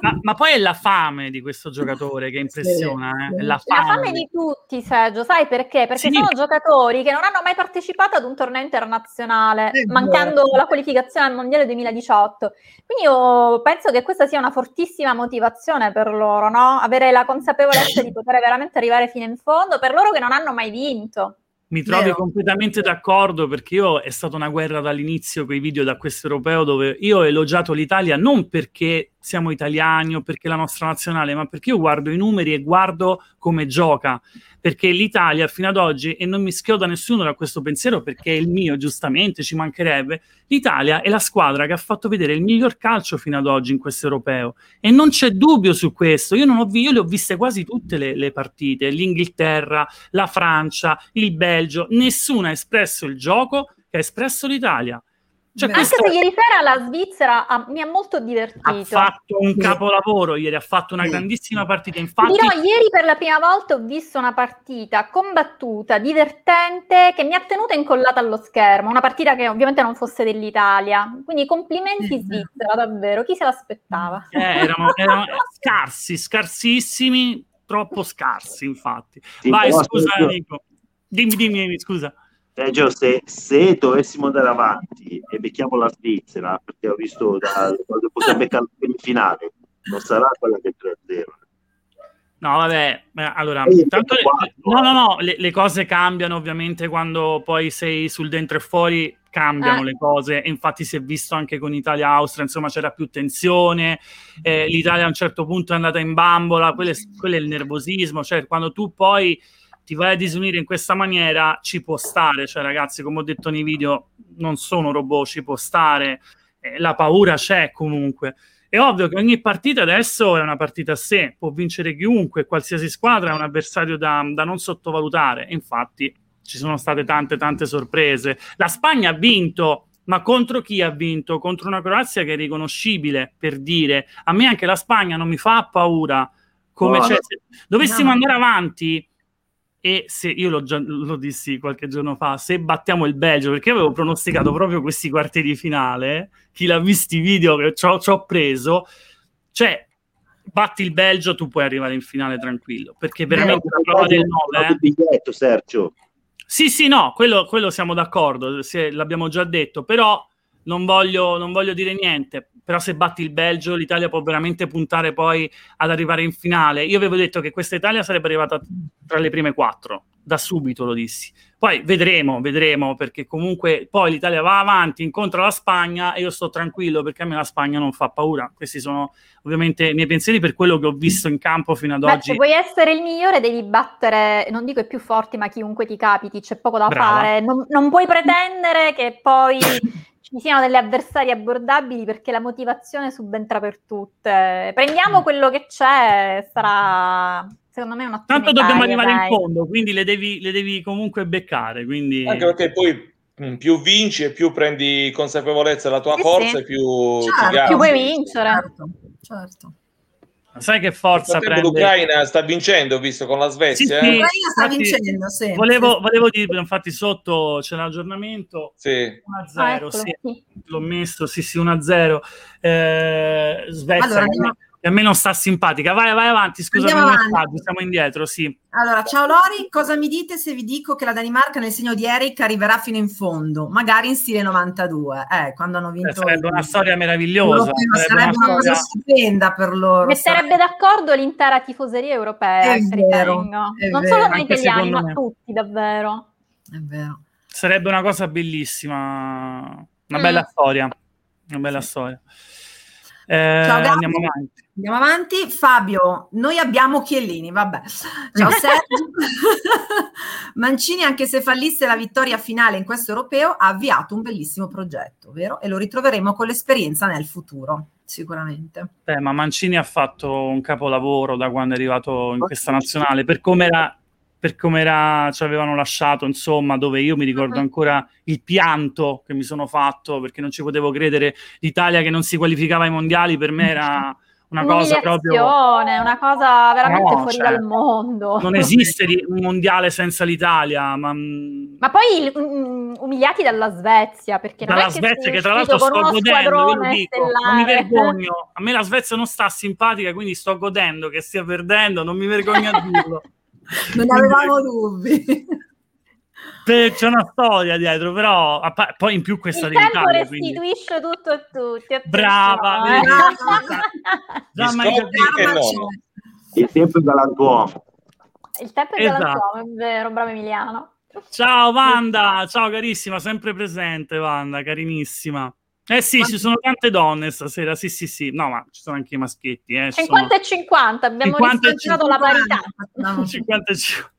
ma, ma, poi è la fame di questo giocatore che impressiona. Sì, eh? la, fame. la, fame. di tutti, Sergio. Sai perché? Perché sì. sono giocatori che non hanno mai partecipato ad un torneo internazionale, sì, mancando la qualificazione al Mondiale 2018. Quindi io penso che questa sia una fortissima motivazione per loro, no? Avere la consapevolezza di poter veramente arrivare fino in fondo per loro che non hanno mai vinto. Mi trovi Vero. completamente d'accordo perché io è stata una guerra dall'inizio con i video da questo europeo dove io ho elogiato l'Italia non perché siamo italiani o perché la nostra nazionale, ma perché io guardo i numeri e guardo come gioca. Perché l'Italia fino ad oggi, e non mi schioda nessuno da questo pensiero perché è il mio, giustamente, ci mancherebbe, l'Italia è la squadra che ha fatto vedere il miglior calcio fino ad oggi in questo europeo. E non c'è dubbio su questo. Io, non ho io le ho viste quasi tutte le, le partite, l'Inghilterra, la Francia, il Belgio, nessuno ha espresso il gioco che ha espresso l'Italia. Cioè, Anche se ieri sera la Svizzera ha, mi ha molto divertito. Ha fatto un capolavoro ieri, ha fatto una grandissima partita. Infatti, Dirò, ieri per la prima volta ho visto una partita combattuta, divertente, che mi ha tenuta incollata allo schermo. Una partita che ovviamente non fosse dell'Italia. Quindi complimenti Svizzera, davvero. Chi se l'aspettava? Eh, erano, erano scarsi, scarsissimi, troppo scarsi infatti. Sì, Vai, scusa Nico. Dimmi, dimmi, scusa Sergio, se, se, dovessimo andare avanti e becchiamo la Svizzera, perché ho visto da, quando possiamo beccare in finale, non sarà quella del 3-0. No, vabbè, allora, tanto le, no, no, no, le, le, cose cambiano ovviamente quando poi sei sul dentro e fuori, cambiano eh. le cose, e infatti si è visto anche con Italia-Austria, insomma c'era più tensione, eh, l'Italia a un certo punto è andata in bambola, quello è, quello è il nervosismo, cioè quando tu poi ti vai a disunire in questa maniera ci può stare, cioè ragazzi, come ho detto nei video, non sono robot, ci può stare, eh, la paura c'è comunque. È ovvio che ogni partita adesso è una partita a sé, può vincere chiunque, qualsiasi squadra è un avversario da, da non sottovalutare. Infatti ci sono state tante, tante sorprese. La Spagna ha vinto, ma contro chi ha vinto? Contro una Croazia che è riconoscibile, per dire. A me anche la Spagna non mi fa paura. Come oh, se dovessimo no. andare avanti, e se io lo, lo dissi qualche giorno fa, se battiamo il Belgio, perché avevo pronosticato proprio questi quarti di finale, chi l'ha visto i video che ci ho preso, cioè batti il Belgio, tu puoi arrivare in finale tranquillo, perché veramente eh, la prova del 9... Eh? biglietto, Sergio. Sì, sì, no, quello, quello siamo d'accordo, se, l'abbiamo già detto, però non voglio, non voglio dire niente però se batti il Belgio l'Italia può veramente puntare poi ad arrivare in finale. Io avevo detto che questa Italia sarebbe arrivata tra le prime quattro, da subito lo dissi. Poi vedremo, vedremo, perché comunque poi l'Italia va avanti, incontra la Spagna e io sto tranquillo perché a me la Spagna non fa paura. Questi sono ovviamente i miei pensieri per quello che ho visto in campo fino ad Beh, oggi. Se vuoi essere il migliore devi battere, non dico i più forti, ma chiunque ti capiti, c'è poco da Brava. fare. Non, non puoi pretendere che poi ci siano delle avversarie abbordabili perché la motivazione subentra per tutte. Prendiamo mm. quello che c'è, sarà secondo me un Tanto dobbiamo arrivare dai. in fondo, quindi le devi, le devi comunque beccare. Quindi... Anche perché poi mm, più vinci e più prendi consapevolezza della tua sì, forza sì. e più certo, più puoi vincere. Certo, certo. Sai che forza prende? L'Ucraina sta vincendo, visto con la Svezia. Sì, eh? L'Ucraina sta infatti, vincendo, sì. Volevo, sì. volevo dire, infatti sotto c'è l'aggiornamento. Sì. 1-0, ah, sì. L'ho messo, sì, sì, 1-0. Eh, Svezia. Allora, a me non sta simpatica. Vai, vai avanti, scusa, avanti. siamo indietro, sì. Allora, ciao Lori, cosa mi dite se vi dico che la Danimarca nel segno di Eric arriverà fino in fondo, magari in stile 92, eh, quando hanno vinto... Eh, sarebbe una storia meravigliosa. Sarebbe, sarebbe una, cosa stupenda per loro. Metterebbe sarebbe... d'accordo l'intera tifoseria europea, è vero, è non vero. solo noi italiani, ma tutti, davvero. È vero. Sarebbe una cosa bellissima, una mm. bella storia, una bella sì. storia. Eh, Ciao, andiamo avanti. Andiamo avanti. Fabio, noi abbiamo Chiellini, vabbè. Ciao Sergio. Mancini, anche se fallisse la vittoria finale in questo europeo, ha avviato un bellissimo progetto, vero? E lo ritroveremo con l'esperienza nel futuro, sicuramente. Beh, ma Mancini ha fatto un capolavoro da quando è arrivato in questa nazionale, per come era per come era, ci avevano lasciato, insomma, dove io mi ricordo uh-huh. ancora il pianto che mi sono fatto perché non ci potevo credere. L'Italia che non si qualificava ai mondiali per me era una cosa proprio una cosa veramente no, fuori cioè, dal mondo. Non esiste un mondiale senza l'Italia, ma, mm, ma poi um, umiliati dalla Svezia perché dalla Svezia che tra l'altro sto godendo, dico, non mi vergogno. A me la Svezia non sta simpatica, quindi sto godendo che stia perdendo, non mi vergogno a dirlo. non avevamo dubbi. C'è una storia dietro, però poi in più questa il tempo restituisce quindi... tutto a tutti. Brava, eh. il tempo è galantuomo. Il tempo è esatto. galantuomo, è vero, bravo Emiliano. Ciao Wanda, ciao carissima, sempre presente Wanda, carinissima. Eh sì, ci sono tante donne stasera, sì sì sì, no ma ci sono anche i maschietti. Eh. 50 sono... e 50, abbiamo 50 la parità. 50 e 50.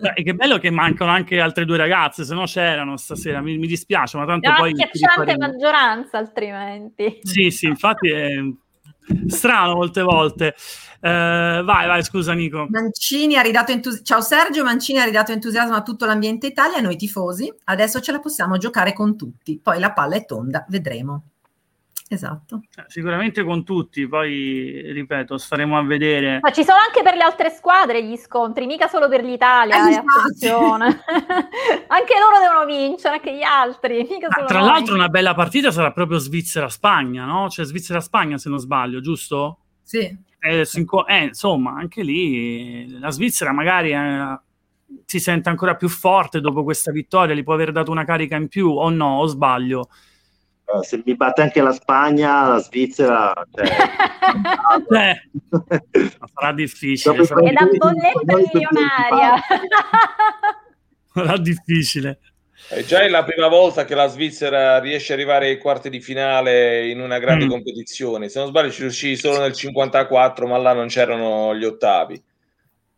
Beh, che bello che mancano anche altre due ragazze, se no c'erano stasera, mi, mi dispiace, ma tanto no, poi... Schiacciante maggioranza altrimenti. Sì, sì, infatti è strano molte volte. Uh, vai, vai, scusa Nico. Mancini ha ridato entusiasmo. Ciao Sergio, Mancini ha ridato entusiasmo a tutto l'ambiente Italia, noi tifosi. Adesso ce la possiamo giocare con tutti. Poi la palla è tonda, vedremo. Esatto. Eh, sicuramente con tutti, poi ripeto, staremo a vedere. Ma ci sono anche per le altre squadre gli scontri, mica solo per l'Italia, eh, attenzione. anche loro devono vincere, anche gli altri. Ah, tra noi. l'altro una bella partita sarà proprio Svizzera-Spagna, no? Cioè Svizzera-Spagna se non sbaglio, giusto? Sì. Eh, eh, insomma, anche lì la Svizzera magari... Eh, si sente ancora più forte dopo questa vittoria, gli può aver dato una carica in più o no, o sbaglio? Uh, se mi batte anche la Spagna, la Svizzera, cioè... eh, sarà difficile. Sarà... È da bolletta milionaria. sarà difficile. È già è la prima volta che la Svizzera riesce ad arrivare ai quarti di finale in una grande mm. competizione. Se non sbaglio, ci riuscì solo nel 54, ma là non c'erano gli ottavi.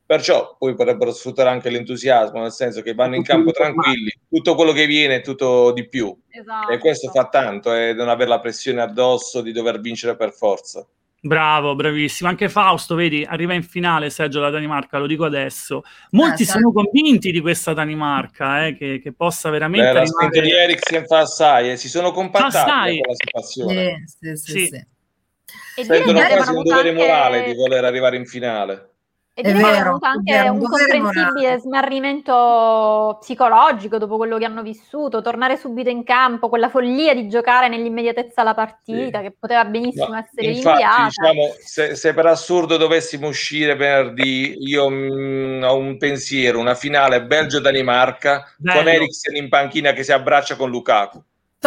Perciò poi potrebbero sfruttare anche l'entusiasmo, nel senso che vanno in campo tranquilli, tutto quello che viene è tutto di più. Esatto. E questo fa tanto, è eh, non avere la pressione addosso di dover vincere per forza. Bravo, bravissimo. Anche Fausto, vedi, arriva in finale Sergio la Danimarca, lo dico adesso. Molti eh, sono convinti di questa Danimarca, eh, che, che, possa veramente... Beh, la di Eriksen fa assai, eh, si sono compattati con la situazione. Sì, sì, sì. sì. sì. Sentono quasi un dovere anche... morale di voler arrivare in finale. E è vero, è avuto anche vero, un, un comprensibile smarrimento psicologico dopo quello che hanno vissuto, tornare subito in campo, quella follia di giocare nell'immediatezza la partita, sì. che poteva benissimo no, essere infatti, rinviata. Diciamo, se, se, per assurdo dovessimo uscire venerdì, io mh, mm, ho un pensiero, una finale Belgio-Danimarca con Eriksen in panchina che si abbraccia con Lukaku.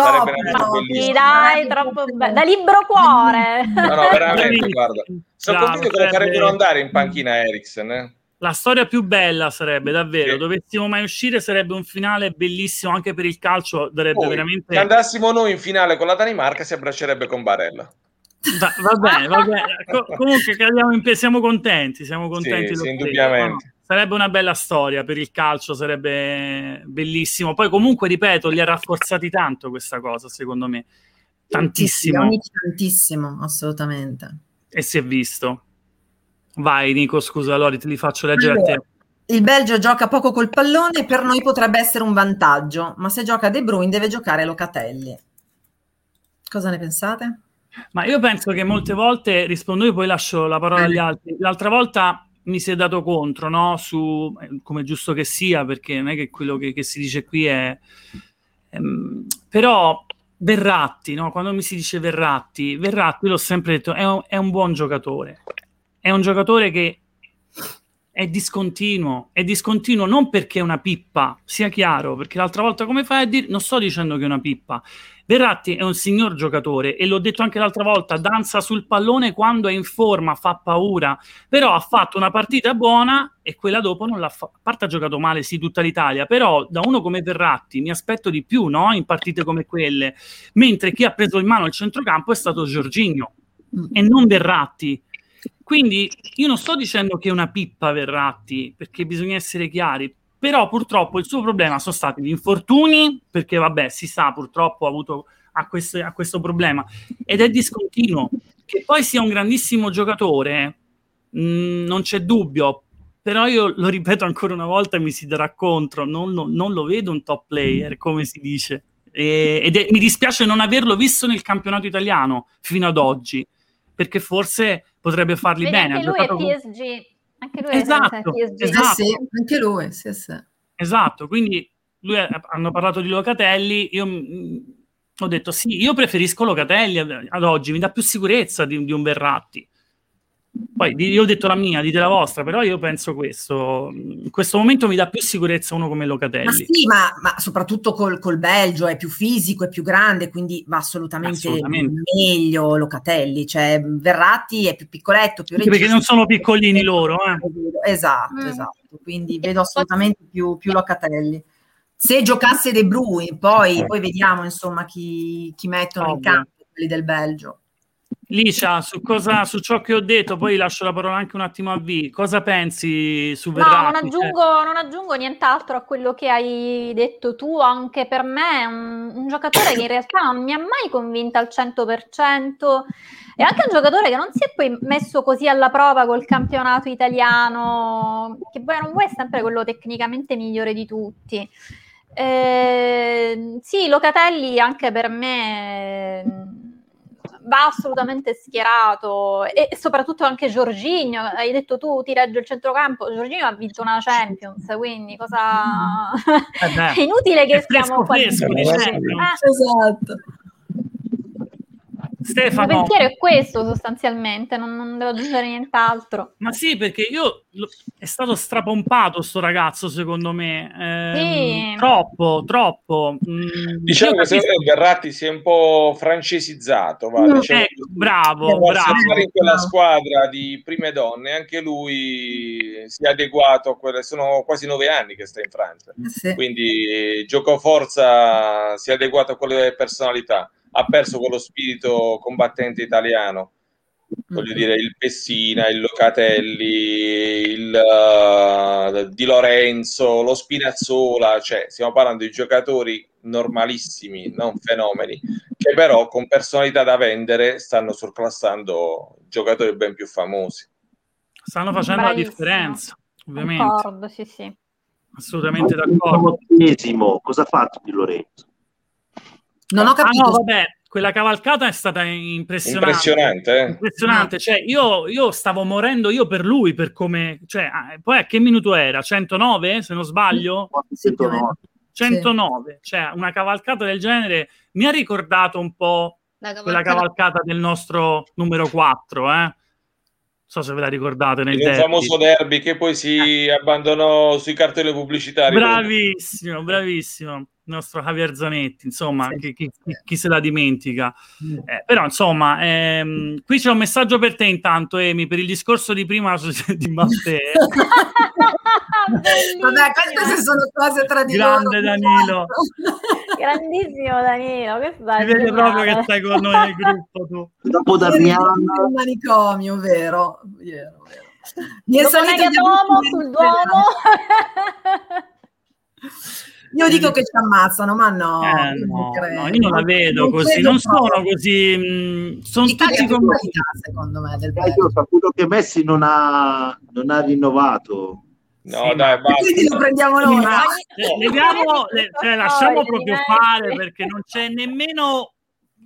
Top, no, dai, troppo bello. Da libro cuore. No, no, veramente, guarda. Sono Bravo, convinto che lo farebbero andare in panchina Eriksen. Eh? La storia più bella sarebbe davvero, sì. dovessimo mai uscire sarebbe un finale bellissimo anche per il calcio, darebbe Poi, veramente... Se andassimo noi in finale con la Danimarca si abbraccerebbe con Barella. Va, va bene, va bene. Co- comunque in... siamo contenti, siamo contenti. Sì, sì indubbiamente. Sarebbe una bella storia per il calcio, sarebbe bellissimo. Poi comunque, ripeto, li ha rafforzati tanto questa cosa, secondo me. Tantissimo. Tantissimo, assolutamente. E si è visto. Vai Nico, scusa, allora te li faccio leggere allora, a te. Il Belgio gioca poco col pallone, per noi potrebbe essere un vantaggio, ma se gioca De Bruyne deve giocare Locatelli. Cosa ne pensate? Ma io penso che molte volte rispondo io, poi lascio la parola agli altri. L'altra volta mi si è dato contro, no? Su eh, come giusto che sia, perché non è che quello che, che si dice qui è. Ehm, però Verratti, no? Quando mi si dice Verratti, Verratti l'ho sempre detto, è un, è un buon giocatore. È un giocatore che è discontinuo, è discontinuo non perché è una pippa, sia chiaro, perché l'altra volta come fai a dire, non sto dicendo che è una pippa, Verratti è un signor giocatore e l'ho detto anche l'altra volta, danza sul pallone quando è in forma, fa paura, però ha fatto una partita buona e quella dopo non l'ha fatta. A parte ha giocato male, sì, tutta l'Italia, però da uno come Verratti mi aspetto di più, no? In partite come quelle, mentre chi ha preso in mano il centrocampo è stato Giorginio e non Verratti. Quindi io non sto dicendo che è una pippa Verratti, perché bisogna essere chiari, però purtroppo il suo problema sono stati gli infortuni, perché vabbè, si sa, purtroppo ha avuto a questo, a questo problema, ed è discontinuo. Che poi sia un grandissimo giocatore, mh, mm, non c'è dubbio, però io lo ripeto ancora una volta e mi si darà contro, non lo, non lo vedo un top player, come si dice. E, ed è, mi dispiace non averlo visto nel campionato italiano fino ad oggi, perché forse potrebbe farli Vedi, bene. Anche lui è PSG. Anche lui esatto, esatto. Sì, anche lui, sì, sì. Esatto, quindi lui ha, hanno parlato di Locatelli, io mh, ho detto sì, io preferisco Locatelli ad, ad oggi, mi dà più sicurezza di, di un Verratti. Poi io ho detto la mia, dite la vostra, però io penso questo. In questo momento mi dà più sicurezza uno come Locatelli. Ma sì, ma, ma soprattutto col, col, Belgio è più fisico, è più grande, quindi va assolutamente, assolutamente. meglio Locatelli. Cioè, Verratti è più piccoletto, più regista. Perché non sono piccolini loro. Eh. Esatto, mm. esatto. Quindi vedo assolutamente più, più Locatelli. Se giocasse De Bruyne, poi, poi vediamo insomma chi, chi mettono Ovvio. in campo quelli del Belgio. Licia, su, cosa, su ciò che ho detto, poi lascio la parola anche un attimo a V. Cosa pensi su Verratti? No, non aggiungo, non aggiungo nient'altro a quello che hai detto tu. Anche per me è un, un giocatore che in realtà non mi ha mai convinta al 100%. È anche un giocatore che non si è poi messo così alla prova col campionato italiano, che poi non vuoi è sempre quello tecnicamente migliore di tutti. Eh, sì, Locatelli anche per me va assolutamente schierato e soprattutto anche Giorginio, hai detto tu ti reggio il centrocampo, Giorginio ha vinto una Champions, quindi cosa... Eh è inutile che stiamo qua. Fresco, eh. Esatto. Stefano. Il pensiero è questo sostanzialmente, non, non devo aggiungere nient'altro. Ma sì, perché io lo, è stato strapompato sto ragazzo, secondo me. Eh, Sì. Troppo, troppo. Mm, Diciamo io che secondo capisco- me Verratti si è un po' francesizzato, va, Mm, eh, così. bravo, Per bravo. in quella squadra di prime donne, anche lui si è adeguato a quelle, sono quasi nove anni che sta in Francia. Sì. Quindi gioco forza, si è adeguato a quelle personalità, ha perso quello spirito combattente italiano. Voglio dire, il Pessina, il Locatelli, il eh, Di Lorenzo, lo Spinazzola, cioè stiamo parlando di giocatori normalissimi, non fenomeni, che però con personalità da vendere stanno surclassando giocatori ben più famosi. Stanno facendo Bravissimo. la differenza, ovviamente. Concordo, sì, sì. Assolutamente d'accordo. Cosa ha fatto Di Lorenzo? Non ho Ah capito. no, vabbè, quella cavalcata è stata impressionante. Impressionante, eh? Impressionante, cioè io, io stavo morendo io per lui, per come... Cioè, ah, poi a che minuto era? 109, se non sbaglio? 109. 109, cioè una cavalcata del genere mi ha ricordato un po' La quella cavalcata- cavalcata del nostro numero 4, eh? Non so se ve la ricordate nel Il derby. famoso derby che poi si abbandonò sui cartelli pubblicitari. Bravissimo, bravissimo, il nostro Javier Zanetti, insomma, Sì. chi, chi- chi- se la dimentica. Eh, però, insomma, ehm, qui c'è un messaggio per te intanto, Emi, per il discorso di prima di Matteo. Vabbè, queste sono cose tra di loro. Grande Danilo. Grandissimo Danilo, questo Si vede proprio che stai con noi nel gruppo tu. Dopo Damiano, in manicomio, vero? Vero, vero. Mi è Dopo salito di sul Duomo. Io dico che ci ammazzano, ma no. Eh, io no, non credo. no, io non la vedo Non così, non sono proprio. così, mh, sono L'Italia tutti come... qualità, secondo me, del eh, io ho saputo che Messi non ha, non ha rinnovato. No, Sì, dai, basta. Quindi lo prendiamo Le- leviamo, le- cioè, lasciamo proprio fare perché non c'è nemmeno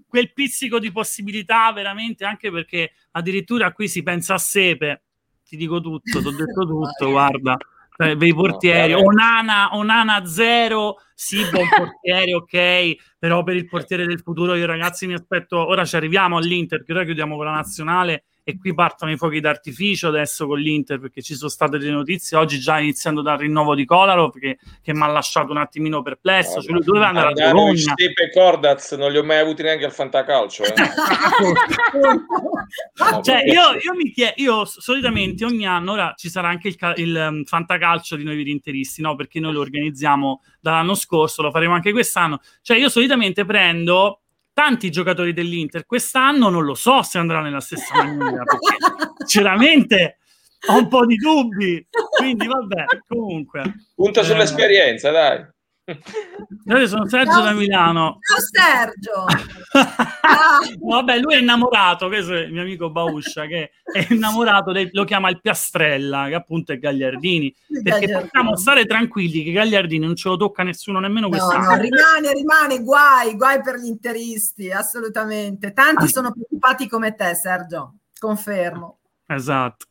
quel pizzico di possibilità veramente, anche perché addirittura qui si pensa a Sepe, ti dico tutto, ti ho detto tutto, guarda, eh, bei portieri, veramente. Onana, Onana zero, sì, buon portiere, ok, però per il portiere del futuro io ragazzi mi aspetto, ora ci arriviamo all'Inter, che ora chiudiamo con la nazionale e qui partono i fuochi d'artificio adesso con l'Inter perché ci sono state delle notizie. Oggi già iniziando dal rinnovo di Kolarov che, che mi ha lasciato un attimino perplesso. Cioè lui doveva andare a Bologna e Cordaz non li ho mai avuti neanche al fantacalcio. Eh. cioè io, io mi chiedo io solitamente ogni anno ora ci sarà anche il, il um, fantacalcio di noi virinteristi no? Perché noi lo organizziamo dall'anno scorso lo faremo anche quest'anno. Cioè io solitamente prendo tanti giocatori dell'Inter quest'anno non lo so se andrà nella stessa maniera perché sinceramente ho un po' di dubbi quindi vabbè comunque Punta Eh. sull'esperienza, dai. Io sono Sergio Ciao. da Milano Ciao Sergio. Vabbè, lui è innamorato, questo è il mio amico Bauscia, che è innamorato, del- lo chiama il Piastrella, che appunto è Gagliardini, perché Gagliardini. possiamo stare tranquilli che Gagliardini non ce lo tocca nessuno, nemmeno No, quest'anno. no, rimane, rimane, guai, guai per gli interisti, assolutamente. Ah. Tanti sono preoccupati come te, Sergio, confermo. Esatto.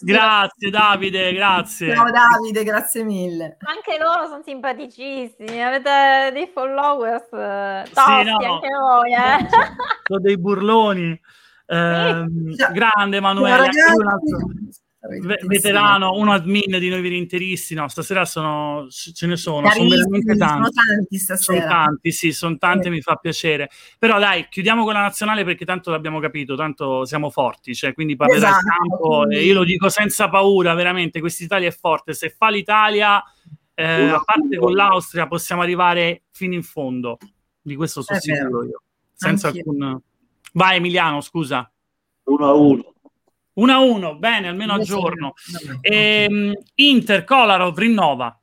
Grazie. Davide, grazie. Ciao Davide, grazie mille. Anche loro sono simpaticissimi, avete dei followers eh, Sì, tosti no. anche voi, eh? Sono dei burloni. Ehm, Ciao. grande Emanuele, ragazzi. Ve- veterano, uno admin di noi virinteristi, no, stasera sono, ce ne sono, sono veramente tanti. sono tanti Sono stasera. tanti, sì, sono tanti, Sì. mi fa piacere. Però dai, chiudiamo con la nazionale perché tanto l'abbiamo capito, tanto siamo forti, cioè, quindi parlerà il Esatto, campo quindi- e io lo dico senza paura, veramente, quest'Italia è forte. Se fa l'Italia, eh, a parte con l'Austria, possiamo arrivare fino in fondo. Di questo sono sicuro io. Senza Anch'io. alcun... Vai Emiliano, scusa. 1 a 1. 1 a 1, bene, almeno a giorno. Ehm, Inter, Kolarov, rinnova.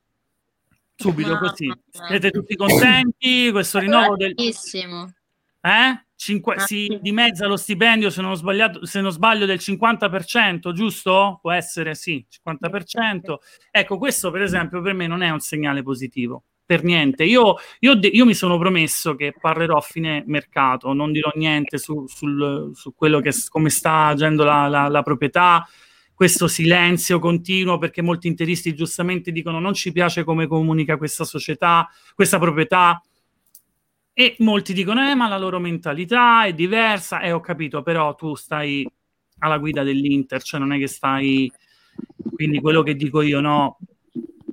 Subito Mamma così. Siete tutti contenti? Questo rinnovo del... Bellissimo. Eh? Cinque- si dimezza lo stipendio se non, ho sbagliato, se non sbaglio del 50%, giusto? Può essere sì, 50%. Ecco, questo per esempio per me non è un segnale positivo, per niente. Io, io de- io mi sono promesso che parlerò a fine mercato, non dirò niente su, sul- su quello che come sta agendo la, la- la proprietà, questo silenzio continuo perché molti interisti giustamente dicono non ci piace come comunica questa società, questa proprietà. E molti dicono, eh, ma la loro mentalità è diversa, e eh, ho capito, però tu stai alla guida dell'Inter, cioè non è che stai... Quindi quello che dico io, no,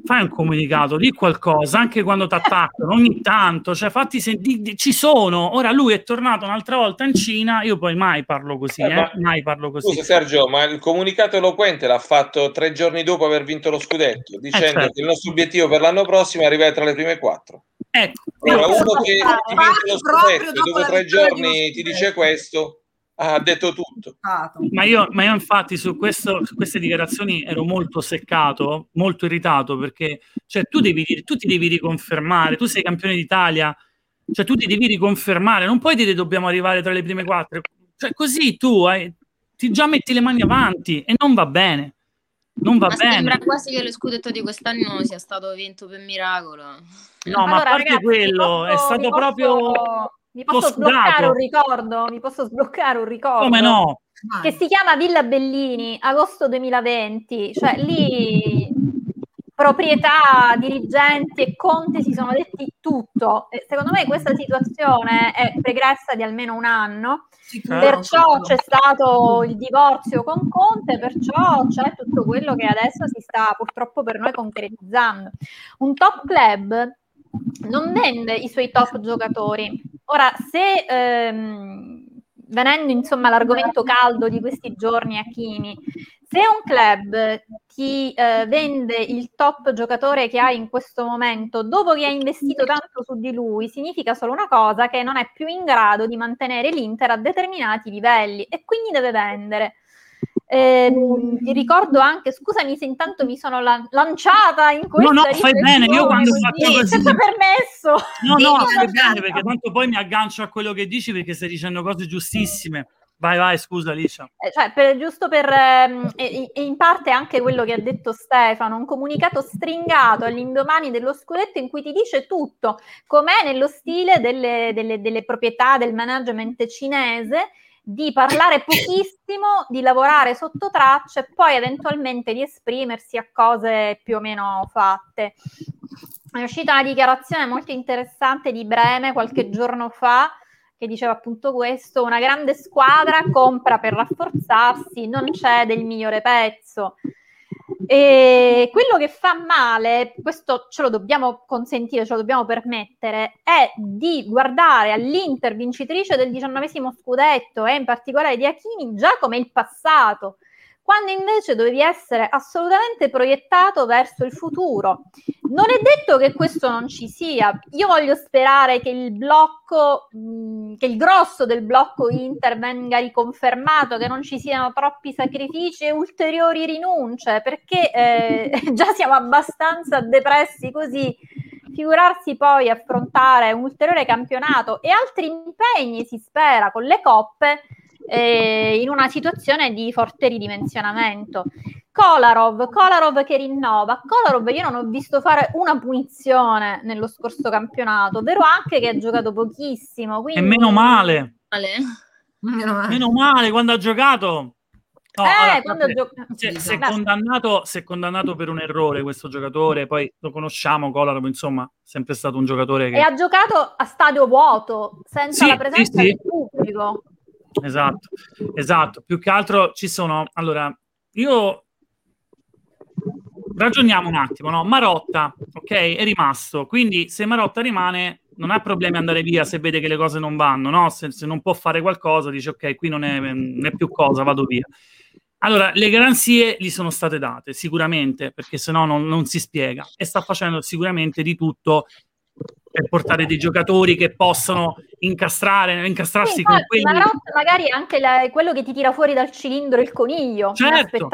fai un comunicato, di qualcosa, anche quando ti attaccano, ogni tanto, cioè fatti sentire, ci sono, ora lui è tornato un'altra volta in Cina, io poi mai parlo così, eh, eh, mai parlo così. Scusa Sergio, ma il comunicato eloquente l'ha fatto tre giorni dopo aver vinto lo scudetto, dicendo eh certo. che il nostro obiettivo per l'anno prossimo è arrivare tra le prime quattro. Ecco. Allora, uno che ti vince lo scudetto dopo tre giorni ti dice questo, ha detto tutto. Ma io, ma io infatti su, questo, su, queste dichiarazioni ero molto seccato, molto irritato perché cioè, tu, devi, tu ti devi riconfermare, tu sei campione d'Italia, cioè tu ti devi riconfermare, non puoi dire dobbiamo arrivare tra le prime quattro, cioè così tu hai, ti già metti le mani avanti e non va bene. Non va ma bene. Sembra quasi che lo scudetto di quest'anno sia stato vinto per miracolo. No, allora, ma a parte ragazzi, quello, posso, è stato proprio mi posso sbloccare un ricordo? Mi posso sbloccare un ricordo? Come no? Che si chiama Villa Bellini, agosto 2020. Cioè lì proprietà, dirigenti e conti si sono detti tutto. E secondo me questa situazione è pregressa di almeno un anno, perciò c'è stato il divorzio con Conte, perciò c'è tutto quello che adesso si sta purtroppo per noi concretizzando. Un top club non vende i suoi top giocatori. Ora, se ehm, venendo insomma all'argomento caldo di questi giorni, Hakimi, se un club ti eh, vende il top giocatore che hai in questo momento dopo che ha investito tanto su di lui, significa solo una cosa, che non è più in grado di mantenere l'Inter a determinati livelli e quindi deve vendere. Eh, ti ricordo anche, scusami se intanto mi sono lan- lanciata in questo. No, no, fai bene, io quando faccio così... Senza permesso. No, no, fai bene, perché tanto poi mi aggancio a quello che dici perché stai dicendo cose giustissime. Vai, vai, scusa Alicia. Eh, cioè, per, giusto per, ehm, e, e, in parte anche quello che ha detto Stefano, un comunicato stringato all'indomani dello scudetto in cui ti dice tutto, com'è nello stile delle, delle, delle proprietà del management cinese di parlare pochissimo, di lavorare sotto traccia e poi eventualmente di esprimersi a cose più o meno fatte. È uscita una dichiarazione molto interessante di Breme qualche giorno fa che diceva appunto questo, una grande squadra compra per rafforzarsi, non c'è del migliore pezzo. E quello che fa male, questo ce lo dobbiamo consentire, ce lo dobbiamo permettere, è di guardare all'Inter vincitrice del diciannovesimo scudetto e in particolare di Achini già come il passato, quando invece dovevi essere assolutamente proiettato verso il futuro. Non è detto che questo non ci sia. Io voglio sperare che il blocco, mh, che il grosso del blocco Inter venga riconfermato, che non ci siano troppi sacrifici e ulteriori rinunce, perché eh, già siamo abbastanza depressi così. Figurarsi poi affrontare un ulteriore campionato e altri impegni, si spera, con le coppe eh, in una situazione di forte ridimensionamento. Kolarov, Kolarov che rinnova. Kolarov io non ho visto fare una punizione nello scorso campionato, vero anche che ha giocato pochissimo. Quindi... E meno male. Meno male. Meno male quando ha giocato. No, eh, allora, gio- se, se, condannato, se condannato per un errore questo giocatore, poi lo conosciamo, Kolarov, insomma, sempre stato un giocatore che... E ha giocato a stadio vuoto, senza sì, la presenza sì, del pubblico. Esatto, esatto. Più che altro ci sono... Allora, io... Ragioniamo un attimo, no? Marotta, ok, è rimasto. Quindi se Marotta rimane, non ha problemi andare via se vede che le cose non vanno, no? Se, se non può fare qualcosa, dice ok, qui non è, non è più cosa, vado via. Allora, le garanzie gli sono state date, sicuramente, perché se no non, non, si spiega. E sta facendo sicuramente di tutto per portare dei giocatori che possano incastrare, incastrarsi sì, con quelli. Ma magari anche la, quello che ti tira fuori dal cilindro il coniglio, certo, certo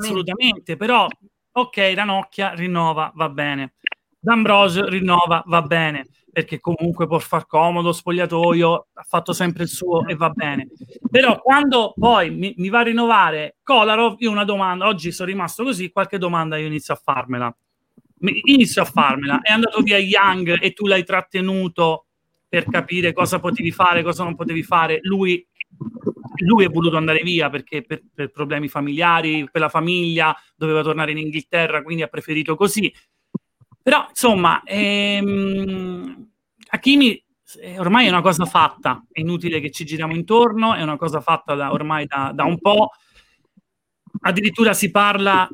assolutamente, però ok, Ranocchia rinnova, va bene. D'Ambrosio rinnova, va bene, perché comunque può far comodo, spogliatoio, ha fatto sempre il suo e va bene. Però quando poi mi, mi va a rinnovare Kolarov, io una domanda, oggi sono rimasto così, qualche domanda io inizio a farmela inizio a farmela. È andato via Young e tu l'hai trattenuto per capire cosa potevi fare, cosa non potevi fare. Lui, lui è voluto andare via perché per, per, problemi familiari, per la famiglia, doveva tornare in Inghilterra, quindi ha preferito così. Però, insomma, ehm, Hakimi ormai è una cosa fatta, è inutile che ci giriamo intorno, è una cosa fatta da, ormai da, da un po'. Addirittura si parla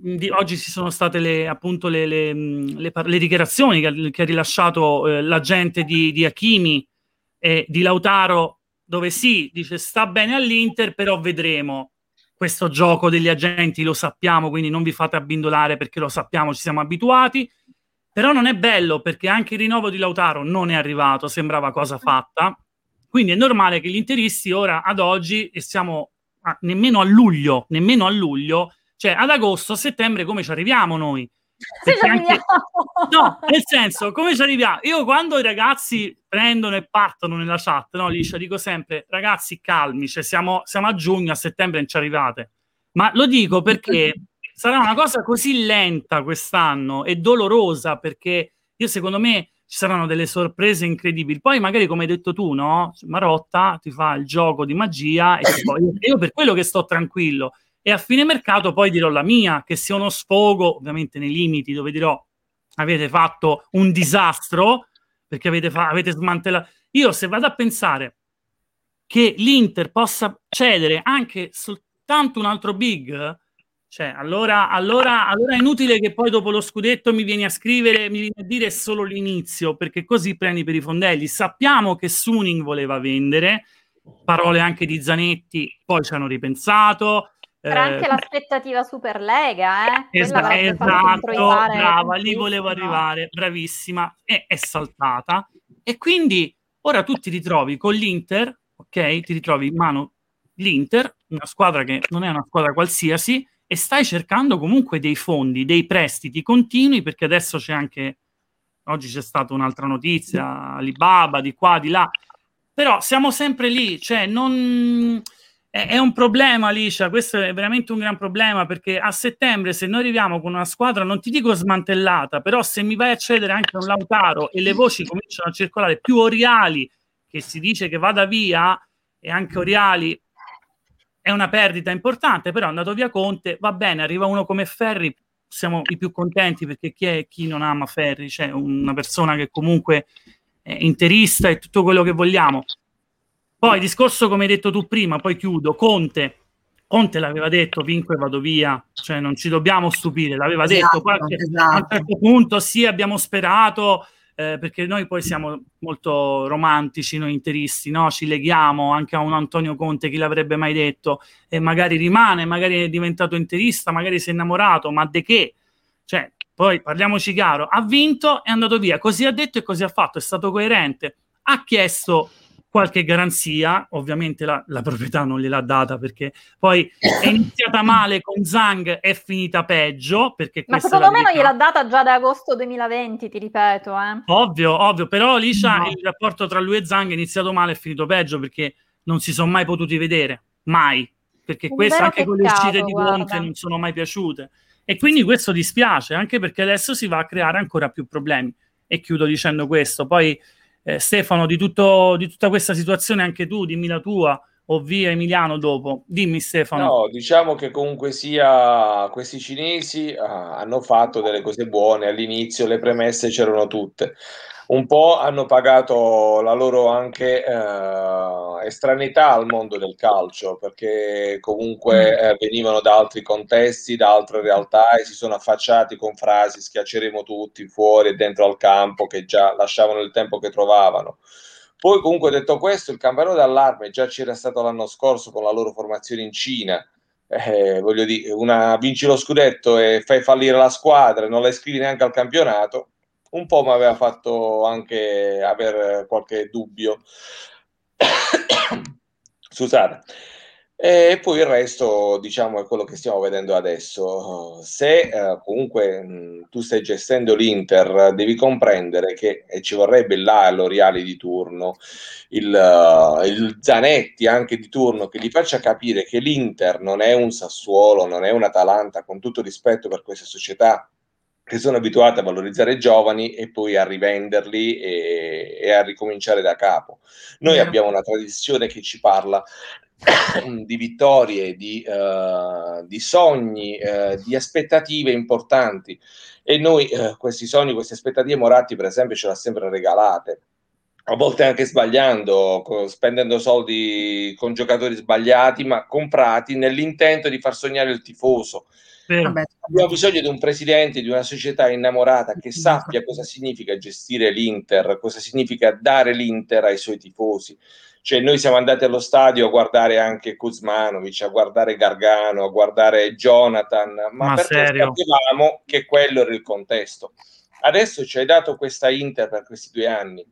di, oggi ci sono state le, appunto le, le, le, le dichiarazioni che, che, ha rilasciato eh, l'agente di, di Hakimi e di Lautaro, dove sì, dice sta bene all'Inter, però vedremo questo gioco degli agenti, lo sappiamo, quindi non vi fate abbindolare perché lo sappiamo, ci siamo abituati. Però non è bello perché anche il rinnovo di Lautaro non è arrivato, sembrava cosa fatta. Quindi è normale che gli interisti ora ad oggi, e siamo a, nemmeno a luglio, nemmeno a luglio, cioè, ad agosto, a settembre, come ci arriviamo noi? Anche... No, nel senso, come ci arriviamo? Io quando i ragazzi prendono e partono nella chat, no, Liscia, dico sempre, ragazzi, calmi, cioè siamo, siamo a giugno, a settembre non ci arrivate. Ma lo dico perché sarà una cosa così lenta quest'anno e dolorosa, perché io secondo me ci saranno delle sorprese incredibili. Poi magari, come hai detto tu, no? Marotta ti fa il gioco di magia e poi io per quello che sto tranquillo e a fine mercato poi dirò la mia, che sia uno sfogo, ovviamente nei limiti, dove dirò avete fatto un disastro perché avete, fa- avete smantellato. Io se vado a pensare che l'Inter possa cedere anche soltanto un altro big, cioè, allora, allora, allora, è inutile che poi dopo lo scudetto mi vieni a scrivere, mi vieni a dire solo l'inizio, perché così prendi per i fondelli. Sappiamo che Suning voleva vendere, parole anche di Zanetti, poi ci hanno ripensato, era anche eh, l'aspettativa Superlega, eh? Esatto, esatto brava, lì volevo arrivare, bravissima, e è saltata. E quindi ora tu ti ritrovi con l'Inter, ok? Ti ritrovi in mano l'Inter, una squadra che non è una squadra qualsiasi, e stai cercando comunque dei fondi, dei prestiti continui, perché adesso c'è anche, oggi c'è stata un'altra notizia, Alibaba, di qua, di là, però siamo sempre lì, cioè non è, un problema, Alicia. Questo è veramente un gran problema perché a settembre, se noi arriviamo con una squadra, non ti dico smantellata, però se mi vai a cedere anche un Lautaro e le voci cominciano a circolare più Oriali, che si dice che vada via, e anche Oriali è una perdita importante, però è andato via Conte, va bene, arriva uno come Ferri, siamo i più contenti perché chi è chi non ama Ferri, cioè una persona che comunque è interista e tutto quello che vogliamo. Poi discorso, come hai detto tu prima, poi chiudo, Conte. Conte l'aveva detto, vinco e vado via, cioè non ci dobbiamo stupire, l'aveva esatto, detto. Qualche, esatto. A un certo punto sì, abbiamo sperato, eh, perché noi poi siamo molto romantici, noi interisti, no? ci leghiamo anche a un Antonio Conte, chi l'avrebbe mai detto, e magari rimane, magari è diventato interista, magari si è innamorato, ma de che? Cioè, poi parliamoci chiaro, ha vinto, è andato via, così ha detto e così ha fatto, è stato coerente, ha chiesto qualche garanzia, ovviamente la, la, proprietà non gliel'ha data perché poi è iniziata male con Zhang, è finita peggio. Perché Ma secondo me non gliel'ha data già da agosto 2020, ti ripeto. Eh. Ovvio, ovvio, però Liscia no. il rapporto tra lui e Zhang è iniziato male e è finito peggio perché non si sono mai potuti vedere, mai. Perché questo anche con le uscite di Conte non sono mai piaciute. E quindi questo dispiace, anche perché adesso si va a creare ancora più problemi. E chiudo dicendo questo. Poi eh, Stefano, di, tutto, di tutta questa situazione anche tu, dimmi la tua, o via Emiliano dopo. Dimmi Stefano. No, diciamo che comunque sia questi cinesi ah, hanno fatto delle cose buone all'inizio, le premesse c'erano tutte un po' hanno pagato la loro anche eh, estraneità al mondo del calcio, perché comunque mm. eh, venivano da altri contesti, da altre realtà e si sono affacciati con frasi schiacceremo tutti fuori e dentro al campo che già lasciavano il tempo che trovavano. Poi comunque detto questo, il campanello d'allarme già c'era stato l'anno scorso con la loro formazione in Cina. Eh, voglio dire, una, vinci lo scudetto e fai fallire la squadra, non la iscrivi neanche al campionato un po' mi aveva fatto anche avere qualche dubbio. Scusate. E poi il resto, diciamo, è quello che stiamo vedendo adesso. Se eh, comunque mh, tu stai gestendo l'Inter, devi comprendere che ci vorrebbe là l'Oriali di turno, il, uh, il, Zanetti anche di turno, che gli faccia capire che l'Inter non è un Sassuolo, non è un Atalanta, con tutto rispetto per queste società che sono abituate a valorizzare i giovani e poi a rivenderli e, e a ricominciare da capo. Noi yeah. abbiamo una tradizione che ci parla di vittorie, di, uh, di sogni, uh, di aspettative importanti e noi uh, questi sogni, queste aspettative Moratti per esempio ce l'ha sempre regalate. a volte anche sbagliando, spendendo soldi con giocatori sbagliati, ma comprati nell'intento di far sognare il tifoso. Vabbè, Abbiamo bisogno di un presidente di una società innamorata che sappia cosa significa gestire l'Inter, cosa significa dare l'Inter ai suoi tifosi. Cioè, noi siamo andati allo stadio a guardare anche Kuzmanovic, a guardare Gargano, a guardare Jonathan, ma, ma perché serio? sapevamo che quello era il contesto. Adesso ci hai dato questa Inter per questi due anni.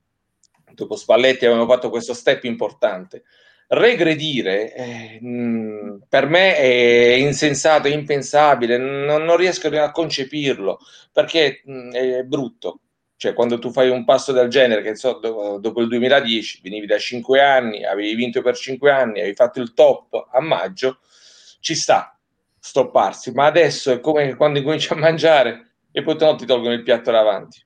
Dopo Spalletti avevamo fatto questo step importante regredire eh, mh, per me è insensato, è impensabile, non, non riesco a concepirlo perché mh, è brutto. Cioè, quando tu fai un passo del genere, che so, do, dopo il 2010 venivi da 5 anni, avevi vinto per 5 anni, avevi fatto il top a maggio, ci sta stopparsi, ma adesso è come quando incominci a mangiare e poi no, ti tolgono il piatto davanti.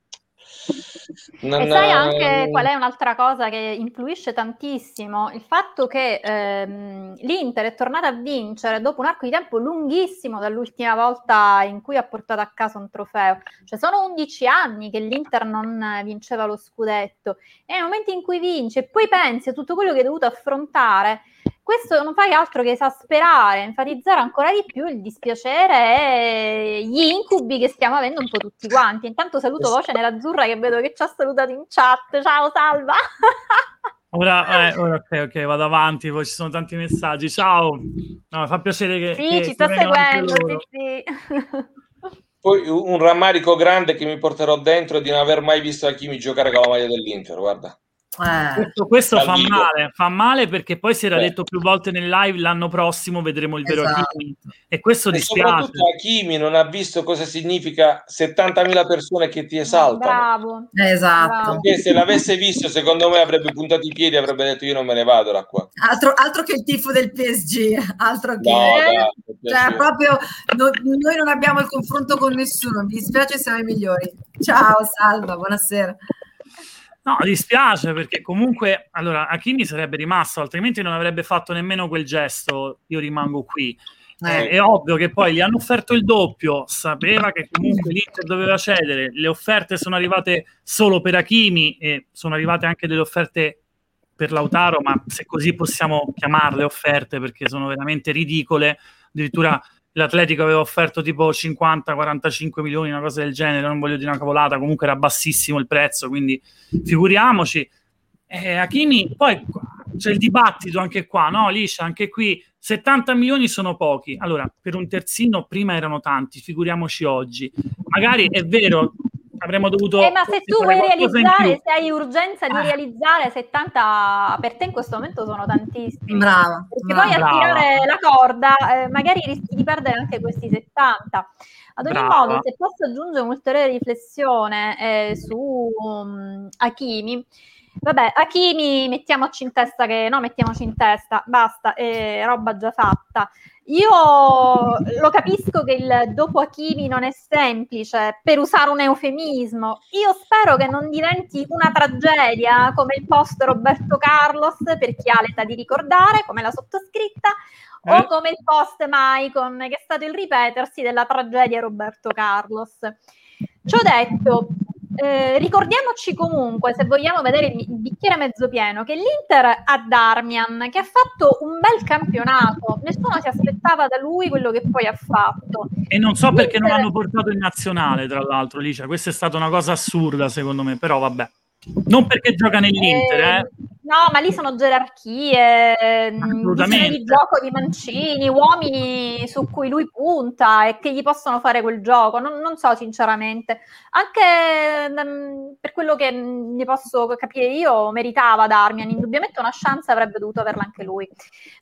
Non, e sai anche qual è un'altra cosa che influisce tantissimo? Il fatto che ehm, l'Inter è tornata a vincere dopo un arco di tempo lunghissimo dall'ultima volta in cui ha portato a casa un trofeo. Cioè sono 11 anni che l'Inter non vinceva lo scudetto e nel momento in cui vince, poi pensi a tutto quello che hai dovuto affrontare questo non fa che altro che esasperare, enfatizzare ancora di più il dispiacere e gli incubi che stiamo avendo un po' tutti quanti. Intanto saluto Voce Nerazzurra che vedo che ci ha salutato in chat. Ciao, salva! Ora, eh, ora ok, ok, vado avanti, poi ci sono tanti messaggi. Ciao, no, fa piacere che... Sì, che ci sto seguendo, sì, sì. Poi un rammarico grande che mi porterò dentro di non aver mai visto Hakimi giocare con la maglia dell'Inter, guarda. Eh, questo, questo fa male, fa male perché poi si era eh. detto più volte nel live l'anno prossimo vedremo il vero esatto. Hakimi e questo e dispiace. Soprattutto Hakimi non ha visto cosa significa 70.000 persone che ti esaltano. Bravo. Esatto. Perché se l'avesse visto secondo me avrebbe puntato i piedi e avrebbe detto io non me ne vado da qua. Altro, altro che il tifo del PSG, altro che... No, dai, cioè, proprio no, noi non abbiamo il confronto con nessuno, mi dispiace siamo i migliori. Ciao, salva, buonasera. No, dispiace perché comunque allora Hakimi sarebbe rimasto, altrimenti non avrebbe fatto nemmeno quel gesto. Io rimango qui. Eh. È ovvio che poi gli hanno offerto il doppio, sapeva che comunque l'Inter doveva cedere. Le offerte sono arrivate solo per Hakimi e sono arrivate anche delle offerte per Lautaro, ma se così possiamo chiamarle offerte perché sono veramente ridicole. Addirittura l'Atletico aveva offerto tipo 50-45 milioni, una cosa del genere, non voglio dire una cavolata, comunque era bassissimo il prezzo, quindi figuriamoci. Eh, Hakimi, poi c'è il dibattito anche qua, no? Liscia, anche qui 70 milioni sono pochi. Allora, per un terzino prima erano tanti, figuriamoci oggi. Magari è vero, avremmo dovuto... Eh, ma se tu vuoi realizzare, se hai urgenza di ah. realizzare 70, per te in questo momento sono tantissimi. Brava. Perché brava. poi a tirare la corda eh, magari rischi di perdere anche questi 70. Ad ogni brava. modo, se posso aggiungere un'ulteriore riflessione eh, su um, Hakimi, Vabbè, Hakimi, mettiamoci in testa che no, mettiamoci in testa, basta, è roba già fatta. Io lo capisco che il dopo Hakimi non è semplice, per usare un eufemismo. Io spero che non diventi una tragedia come il post Roberto Carlos, per chi ha l'età di ricordare, come la sottoscritta, eh? o come il post Maicon, che è stato il ripetersi della tragedia Roberto Carlos. Ciò detto, eh, ricordiamoci comunque, se vogliamo vedere il, bicchiere mezzo pieno, che l'Inter ha Darmian, che ha fatto un bel campionato. Nessuno si aspettava da lui quello che poi ha fatto. E non so L'Inter... perché non hanno portato in nazionale, tra l'altro, Licia. Questa è stata una cosa assurda, secondo me, però vabbè. Non perché gioca nell'Inter, eh. eh. No, ma lì sono gerarchie, mm, visione di gioco di Mancini, uomini su cui lui punta e che gli possono fare quel gioco. Non, non so sinceramente. Anche um, per quello che ne posso capire io, meritava Darmian. Indubbiamente una chance avrebbe dovuto averla anche lui.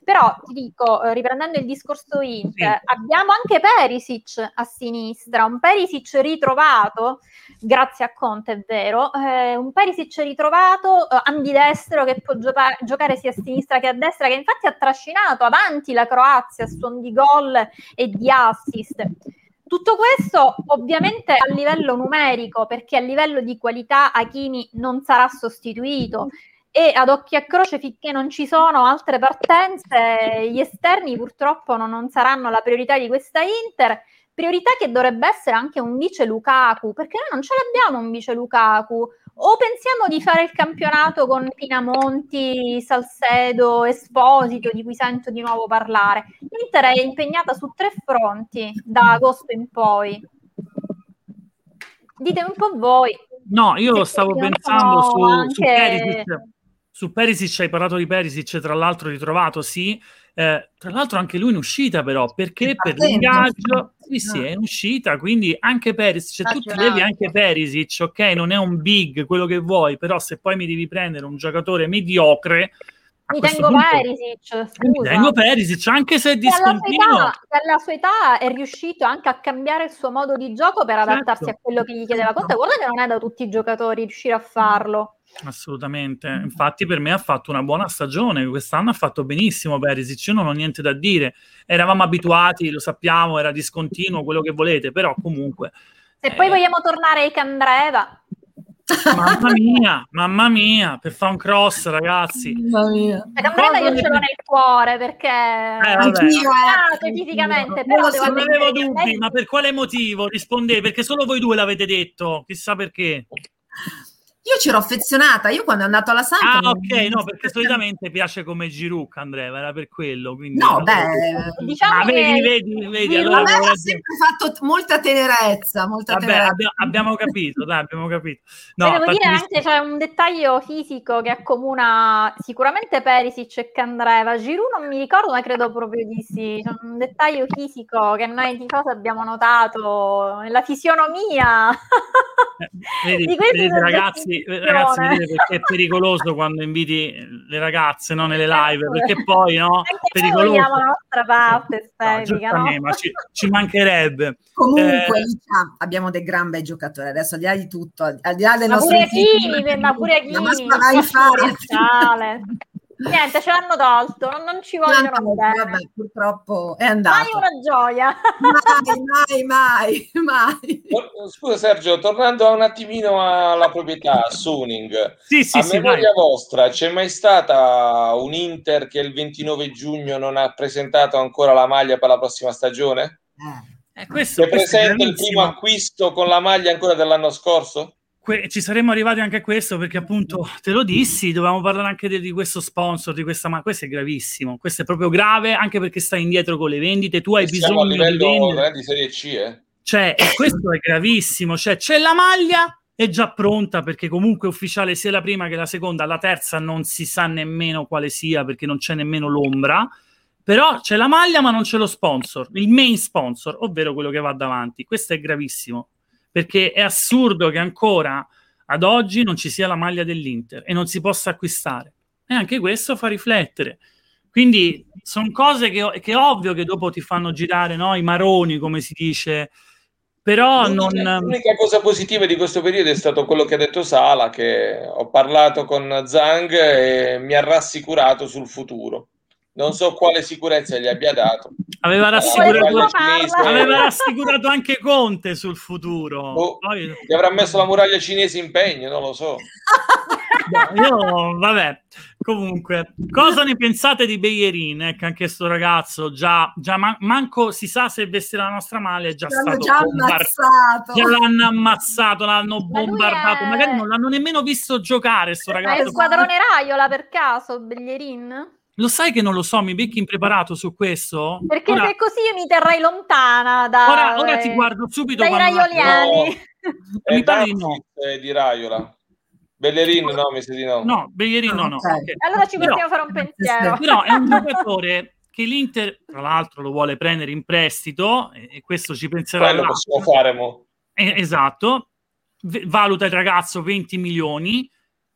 Però ti dico, eh, riprendendo il discorso Inter, sì. abbiamo anche Perisic a sinistra, un Perisic ritrovato, grazie a Conte è vero, eh, un Perisic ritrovato, eh, ambidestro che può gioca- giocare sia a sinistra che a destra, che infatti ha trascinato avanti la Croazia a suon di gol e di assist. Tutto questo ovviamente a livello numerico, perché a livello di qualità Hakimi non sarà sostituito. E ad occhio a croce finché non ci sono altre partenze, gli esterni purtroppo non, non saranno la priorità di questa Inter. Priorità che dovrebbe essere anche un vice Lukaku, perché noi non ce l'abbiamo un vice Lukaku o pensiamo di fare il campionato con Pinamonti, Salcedo, Esposito, di cui sento di nuovo parlare. L'Inter è impegnata su tre fronti da agosto in poi. Ditemi un po' voi. No, io stavo pensando su, anche... su Perisic. Su Perisic hai parlato di Perisic, tra l'altro ritrovato, sì. Eh, tra l'altro anche lui in uscita però, perché per l'ingaggio, sì sì, è in uscita, quindi anche Perisic, cioè, tu ti levi anche Perisic, ok, non è un big, quello che vuoi, però se poi mi devi prendere un giocatore mediocre, mi tengo punto, Perisic, scusa. Mi tengo Perisic, anche se è discontinuo. Per la sua età è riuscito anche a cambiare il suo modo di gioco per certo. adattarsi a quello che gli chiedeva Conte. Guarda che non è da tutti i giocatori riuscire a farlo. Assolutamente, infatti per me ha fatto una buona stagione, quest'anno ha fatto benissimo Perisic, io non ho niente da dire, eravamo abituati, lo sappiamo, era discontinuo, quello che volete, però comunque... Se eh... poi vogliamo tornare ai Candreva... Mamma mia, mamma mia, per fare un cross ragazzi. Mamma mia. Candreva io ce l'ho nel cuore perché... Eh, Anch'io, eh. fisicamente, però devo non avevo dubbi, ma per quale motivo? Rispondete, perché solo voi due l'avete detto, chissà perché. Io ci ero affezionata, io quando è andato alla Samp... Ah, ok, no, perché solitamente piace come Giroud, Andrea, era per quello. Quindi, no, beh... Diciamo ah, vedi, vedi, vedi, allora, ha sempre fatto molta tenerezza, molta Vabbè, tenerezza. Abbiamo, abbiamo, capito, dai, abbiamo capito. No, devo dire anche, c'è un dettaglio fisico che accomuna sicuramente Perisic e Candreva. Giroud non mi ricordo, ma credo proprio di sì. C'è un dettaglio fisico che noi tifosi abbiamo notato nella fisionomia eh, vedi, di questi vedi, ragazzi ragazzi, vedete perché è pericoloso quando inviti le ragazze no, nelle live, perché poi no, Anche pericoloso. Noi la nostra parte estetica, no, no? ci, ci, mancherebbe. Comunque, eh, diciamo, abbiamo dei gran bei giocatori, adesso al di là di tutto, al di là del ma nostro... Pure Chini, ma pure Chini, ma Niente, ce l'hanno tolto, non, non ci vogliono no, vabbè, purtroppo è andato. Mai una gioia. Mai, mai, mai, mai. Scusa Sergio, tornando un attimino alla proprietà, Suning, sì, sì, a sì, memoria vai. vostra, c'è mai stata un Inter che il 29 giugno non ha presentato ancora la maglia per la prossima stagione? Eh, questo, è presente il primo acquisto con la maglia ancora dell'anno scorso? Que- ci saremmo arrivati anche a questo perché appunto te lo dissi, dovevamo parlare anche di, di questo sponsor, di questa, ma questo è gravissimo, questo è proprio grave anche perché stai indietro con le vendite, tu hai e bisogno a livello di vendere. di Serie C, eh? Cioè, questo è gravissimo, cioè c'è la maglia è già pronta perché comunque è ufficiale sia la prima che la seconda, la terza non si sa nemmeno quale sia perché non c'è nemmeno l'ombra, però c'è la maglia ma non c'è lo sponsor, il main sponsor, ovvero quello che va davanti. Questo è gravissimo perché è assurdo che ancora ad oggi non ci sia la maglia dell'Inter e non si possa acquistare. E anche questo fa riflettere. Quindi sono cose che, che, è ovvio che dopo ti fanno girare no? i maroni, come si dice, però non... L'unica cosa positiva di questo periodo è stato quello che ha detto Sala, che ho parlato con Zhang e mi ha rassicurato sul futuro non so quale sicurezza gli abbia dato. Aveva rassicurato, aveva rassicurato anche Conte sul futuro. Oh, Poi... Gli avrà messo la muraglia cinese in pegno, non lo so. No, io, vabbè, comunque, cosa ne pensate di Beyerin? Ecco, anche questo ragazzo già, già man- manco si sa se vestirà la nostra maglia, è già l'hanno stato già ammazzato. Già l'hanno ammazzato, l'hanno bombardato, è... magari non l'hanno nemmeno visto giocare sto ragazzo. È il squadrone Raiola per caso, Beyerin? Lo sai che non lo so, mi becchi impreparato su questo? Perché ora, se così io mi terrei lontana da... Ora, ora ti guardo subito dai raioliani. No, mi pare di no. di Raiola. Bellerin no, mi sa di no. No, Bellerin no, no. Okay. Allora ci possiamo però, fare un pensiero. Però è un giocatore che l'Inter, tra l'altro, lo vuole prendere in prestito e, e questo ci penserà. Quello possiamo fare, mo. Eh, esatto. V- valuta il ragazzo 20 milioni.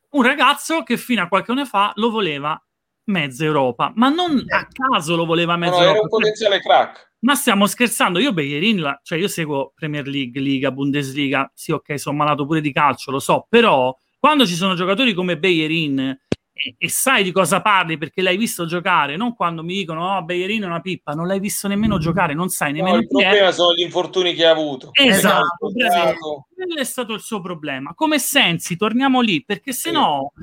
Un ragazzo che fino a qualche anno fa lo voleva mezza Europa, ma non a caso lo voleva mezza no, Europa. Era un potenziale crack. Ma stiamo scherzando, io Beyerin, cioè io seguo Premier League, Liga, Bundesliga, sì ok, sono malato pure di calcio, lo so, però quando ci sono giocatori come Beyerin e, e, sai di cosa parli perché l'hai visto giocare, non quando mi dicono oh Beyerin è una pippa, non l'hai visto nemmeno giocare, non sai nemmeno no, il problema è. sono gli infortuni che ha avuto. Esatto, esatto. quello è stato il suo problema. Come Sensi, torniamo lì, perché se no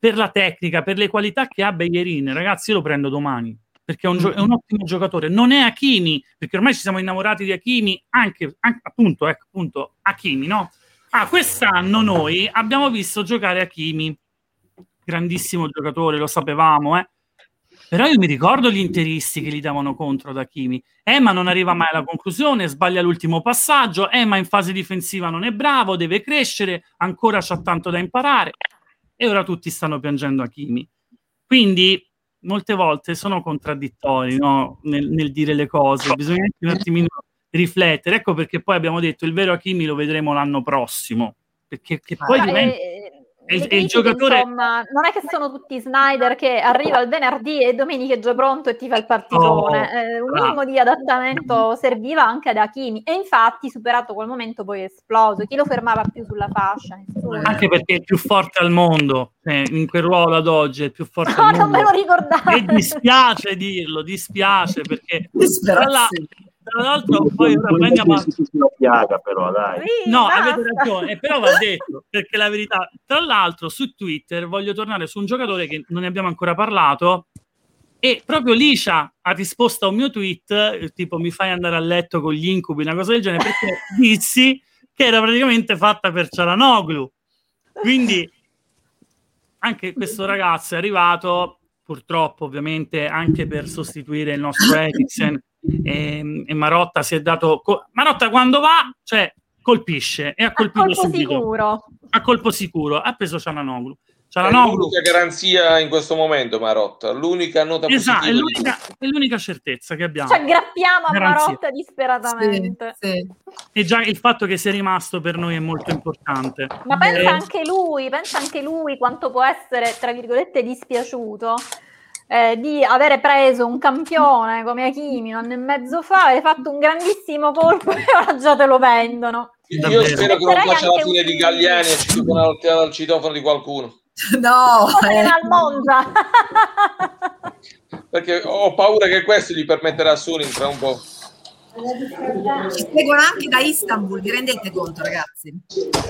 per la tecnica, per le qualità che ha Beyerin, ragazzi, io lo prendo domani perché è un, gio- è un, ottimo giocatore. Non è Hakimi, perché ormai ci siamo innamorati di Hakimi, anche, anche appunto, ecco, appunto, Hakimi, no? Ah, quest'anno noi abbiamo visto giocare Hakimi, grandissimo giocatore, lo sapevamo, eh. Però io mi ricordo gli interisti che gli davano contro da Kimi. Emma non arriva mai alla conclusione, sbaglia l'ultimo passaggio, Emma in fase difensiva non è bravo, deve crescere, ancora c'ha tanto da imparare e ora tutti stanno piangendo a Kimi. Quindi molte volte sono contraddittori no? nel, nel, dire le cose, bisogna un attimino riflettere. Ecco perché poi abbiamo detto il vero Hakimi lo vedremo l'anno prossimo, perché poi ah, diventa... Eh, e, e il giocatore... Insomma, non è che sono tutti Snyder che arriva il venerdì e domenica è già pronto e ti fa il partitone. Oh, eh, un minimo di adattamento serviva anche ad Hakimi e infatti superato quel momento poi è esploso. Chi lo fermava più sulla fascia? Nessuno. Anche perché è il più forte al mondo, eh, in quel ruolo ad oggi è più forte no, al mondo. non me lo ricordavo. E dispiace dirlo, dispiace perché... Tra tra l'altro poi ora prendiamo una piaga però dai. No avete ragione però va detto perché la verità. Tra l'altro su Twitter voglio tornare su un giocatore che non ne abbiamo ancora parlato e proprio Licia ha risposto a un mio tweet tipo mi fai andare a letto con gli incubi una cosa del genere perché dissi che era praticamente fatta per Cialanoglu. Quindi anche questo ragazzo è arrivato purtroppo ovviamente anche per sostituire il nostro Eriksen e, e, Marotta si è dato Marotta quando va cioè colpisce e ha colpito a colpo subito sicuro. a colpo sicuro ha preso Cialanoglu Cialanoglu è l'unica garanzia in questo momento Marotta l'unica nota esatto, è l'unica, è l'unica, certezza che abbiamo ci aggrappiamo a garanzia. Marotta disperatamente sì, sì. e già il fatto che sia rimasto per noi è molto importante ma pensa eh. anche lui pensa anche lui quanto può essere tra virgolette dispiaciuto eh, di avere preso un campione come Hakimi un anno e mezzo fa, hai fatto un grandissimo colpo e ora già te lo vendono. Io spero che non faccia la fine di Galliani e ci tocca al citofono di qualcuno. No, eh. al Monza. Perché ho paura che questo gli permetterà solo tra un po'. Ci seguono anche da Istanbul, vi rendete conto, ragazzi?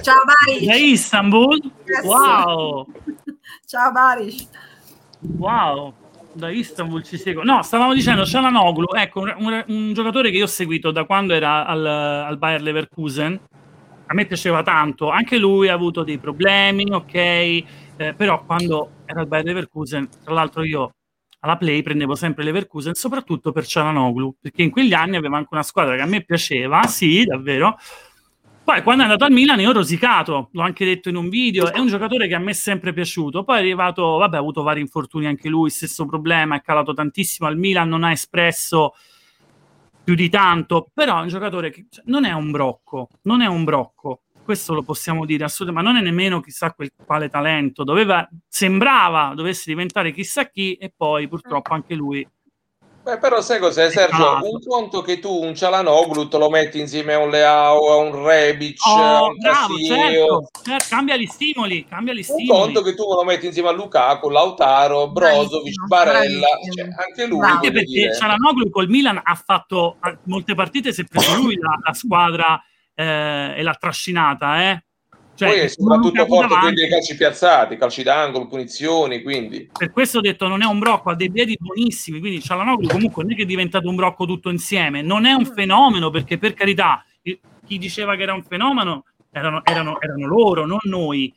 Ciao Baris. Da Istanbul? Yes. Wow. Ciao Baris. Wow da Istanbul ci seguo. No, stavamo dicendo Cialanoglu, ecco, un, un, un, giocatore che io ho seguito da quando era al, al Bayer Leverkusen. A me piaceva tanto, anche lui ha avuto dei problemi, ok, eh, però quando era al Bayer Leverkusen, tra l'altro io alla Play prendevo sempre Leverkusen, soprattutto per Cialanoglu, perché in quegli anni aveva anche una squadra che a me piaceva, sì, davvero, poi quando è andato al Milan io ho rosicato, l'ho anche detto in un video, è un giocatore che a me è sempre piaciuto, poi è arrivato, vabbè ha avuto vari infortuni anche lui, stesso problema, è calato tantissimo al Milan, non ha espresso più di tanto, però è un giocatore che cioè, non è un brocco, non è un brocco, questo lo possiamo dire assolutamente, ma non è nemmeno chissà quel quale talento, doveva, sembrava dovesse diventare chissà chi e poi purtroppo anche lui Beh, però sai cos'è Sergio? Un conto che tu un Cialanoglu te lo metti insieme a un Leao, a un Rebic, oh, a un bravo, certo, certo, cambia gli stimoli, cambia gli stimoli. Un conto che tu lo metti insieme a Lukaku, Lautaro, Brozovic, Barella, cioè, anche lui. Anche perché dire. Cialanoglu col Milan ha fatto molte partite, è preso lui la, la squadra eh, e l'ha trascinata, eh? Cioè, Poi è soprattutto forte quindi ai calci piazzati, calci d'angolo, punizioni, quindi... Per questo ho detto non è un brocco, ha dei piedi buonissimi, quindi Cialanoglu comunque non è che è diventato un brocco tutto insieme, non è un fenomeno perché per carità chi diceva che era un fenomeno erano, erano, erano loro, non noi,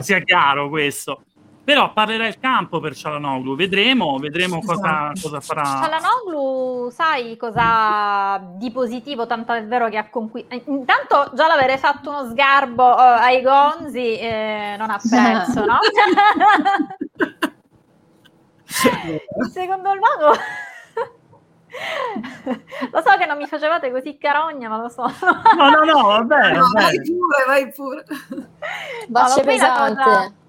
sia chiaro questo però parlerà il campo per Cialanoglu, vedremo, vedremo cosa, esatto. cosa farà. Cialanoglu, sai cosa di positivo, tanto è vero che ha conquistato. Eh, intanto già l'avere fatto uno sgarbo uh, ai Gonzi eh, non ha prezzo, no? Secondo il mago... lo so che non mi facevate così carogna, ma lo so. no, no, no, vabbè. No, vai pure, vai pure. Bacia no, pesante. Cosa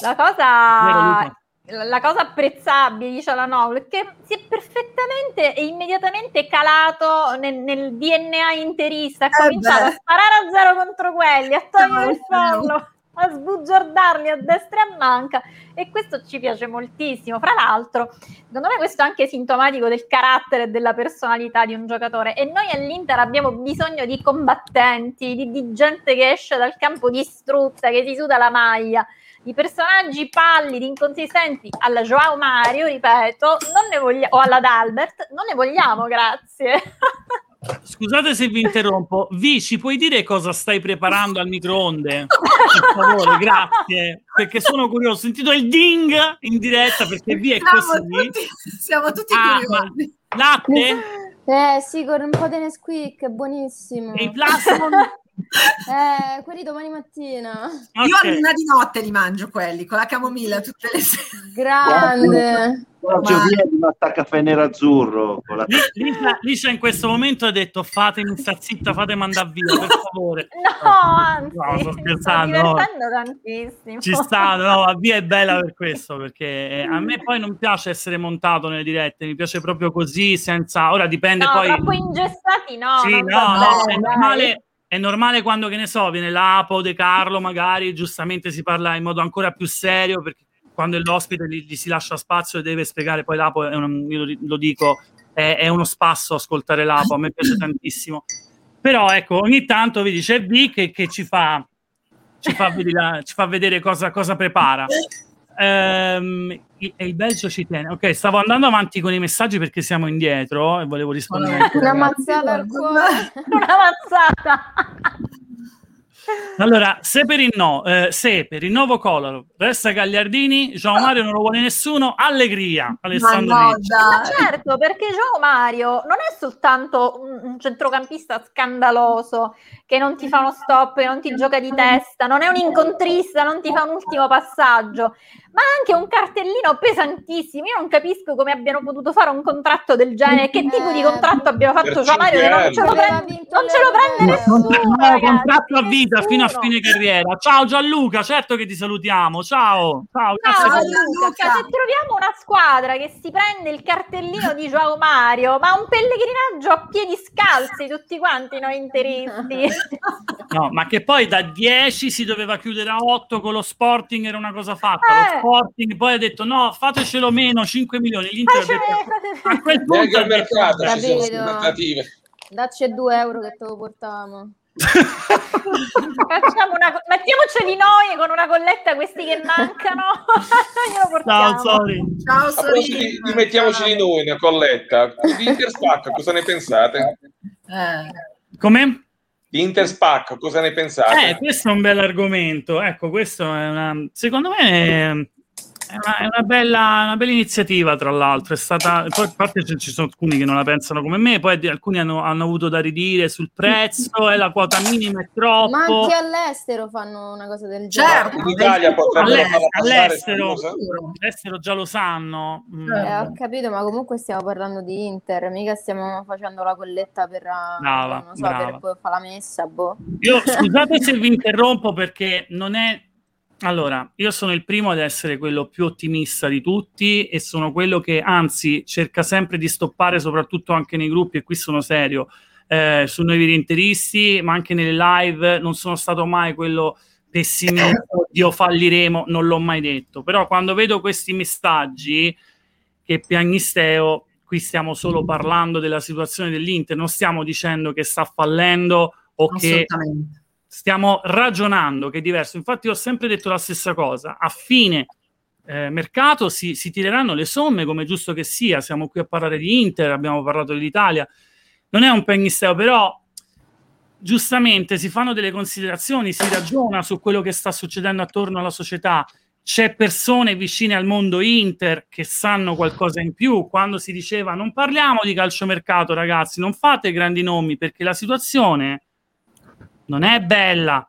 la cosa, la cosa apprezzabile di Cialanoglu è che si è perfettamente e immediatamente calato nel, nel DNA interista, ha eh cominciato beh. a sparare a zero contro quelli, a togliere il fallo a sbugiardarli a destra e a manca. E questo ci piace moltissimo. Fra l'altro, secondo me questo è anche sintomatico del carattere e della personalità di un giocatore. E noi all'Inter abbiamo bisogno di combattenti, di, di gente che esce dal campo distrutta, che si suda la maglia i personaggi pallidi, inconsistenti alla Joao Mario, ripeto, non ne vogliamo, o alla D'Albert, non ne vogliamo, grazie. Scusate se vi interrompo. Vi, ci puoi dire cosa stai preparando al microonde? Per favore, grazie. Perché sono curioso. Ho sentito il ding in diretta perché vi è Siamo così. tutti, siamo tutti Ah, curiosi. Latte? Eh sì, con un po' di Nesquik, è buonissimo. E i plasmon? Eh, quelli domani mattina. Io Ok. a luna di notte li mangio quelli, con la camomilla tutte le sere. Grande. Giorgio via di Matta caffè nerazzurro con la Li- Lisa, Lisa in questo momento ha detto fatemi sta zitta, fatemi andare via, per favore. No, anzi, No, sto mi sto scherzando, no. tantissimo. Ci sta, no, la via è bella per questo, perché a me poi non piace essere montato nelle dirette, mi piace proprio così, senza... Ora dipende No, poi... troppo ingessati no. Sì, no, no, bene, è normale, è normale quando, che ne so, viene l'Apo, De Carlo, magari, giustamente si parla in modo ancora più serio, perché quando è l'ospite gli, gli si lascia spazio e deve spiegare, poi l'Apo, un- io lo, dico, è, è uno spasso ascoltare l'Apo, a me piace tantissimo. Però ecco, ogni tanto vedi, c'è V che, che ci, fa, ci, fa vedere, ci fa vedere cosa, cosa prepara. Ehm, il- e il Belgio ci tiene. Ok, stavo andando avanti con i messaggi perché siamo indietro e volevo rispondere. Una mazzata al cuore. Una mazzata. Allora, se per il no, eh, se per il nuovo Color resta Gagliardini, Gian Mario non lo vuole nessuno, allegria, Alessandro Ma no, certo, perché Gio Mario non è soltanto un, un centrocampista scandaloso che non ti fa uno stop, che non ti gioca di testa, non è un incontrista, non ti fa un ultimo passaggio, ma anche un cartellino pesantissimo. Io non capisco come abbiano potuto fare un contratto del genere, che tipo di Eh, contratto abbiamo fatto Mario che non ce lo vinto non ce lo prende. No, nessuno. no, ragazzi, contratto a vita fino a nessuno. fine carriera. Ciao Gianluca, certo che ti salutiamo. Ciao, ciao, Ciao Gianluca, Luca. se troviamo una squadra che si prende il cartellino di Joao Mario, ma un pellegrinaggio a piedi scalzi tutti quanti noi interisti. No, ma che poi da 10 si doveva chiudere a 8 con lo Sporting, era una cosa fatta. Lo Eh. Sporting poi ha detto no, fatecelo meno, 5 milioni. L'Inter ha Facile- detto, a quel punto al detto, mercato ci sono aspettative. Dacci 2 euro che te lo portiamo. Facciamo una, mettiamoceli noi con una colletta questi che mancano. Ciao, sorry. Ciao, di, di mettiamoceli noi una colletta. Di Interspac, cosa ne pensate? Eh. Come? Di Interspac, cosa ne pensate? Eh, questo è un bel argomento. Ecco, questo è una. Secondo me è, una, è una bella, una bella iniziativa, tra l'altro. È stata. Poi, a parte ci sono alcuni che non la pensano come me, poi alcuni hanno, hanno avuto da ridire sul prezzo, e la quota minima è troppo. Ma anche all'estero fanno una cosa del Certo. genere. In Italia potrebbero Alle- farla passare, all'estero. scusa? All'estero già lo sanno. Mm. Eh, ho capito, ma comunque stiamo parlando di Inter, mica stiamo facendo la colletta per, eh, Brava, non so, per poi fare la messa, boh. Io scusate se vi interrompo perché non è. Allora, io sono il primo ad essere quello più ottimista di tutti e sono quello che anzi cerca sempre di stoppare, soprattutto anche nei gruppi, e qui sono serio, eh, su noi interisti, ma anche nelle live. Non sono stato mai quello pessimista, io falliremo, non l'ho mai detto. Però quando vedo questi messaggi che piagnisteo, qui stiamo solo parlando della situazione dell'Inter, non stiamo dicendo che sta fallendo o che Assolutamente. Stiamo ragionando che è diverso. Infatti, ho sempre detto la stessa cosa: a fine eh, mercato si, si tireranno le somme, come giusto che sia. Siamo qui a parlare di Inter, abbiamo parlato dell'Italia. Non è un pennisteo, però giustamente si fanno delle considerazioni, si ragiona su quello che sta succedendo attorno alla società. C'è persone vicine al mondo Inter che sanno qualcosa in più. Quando si diceva non parliamo di calciomercato, ragazzi, non fate grandi nomi perché la situazione non è bella.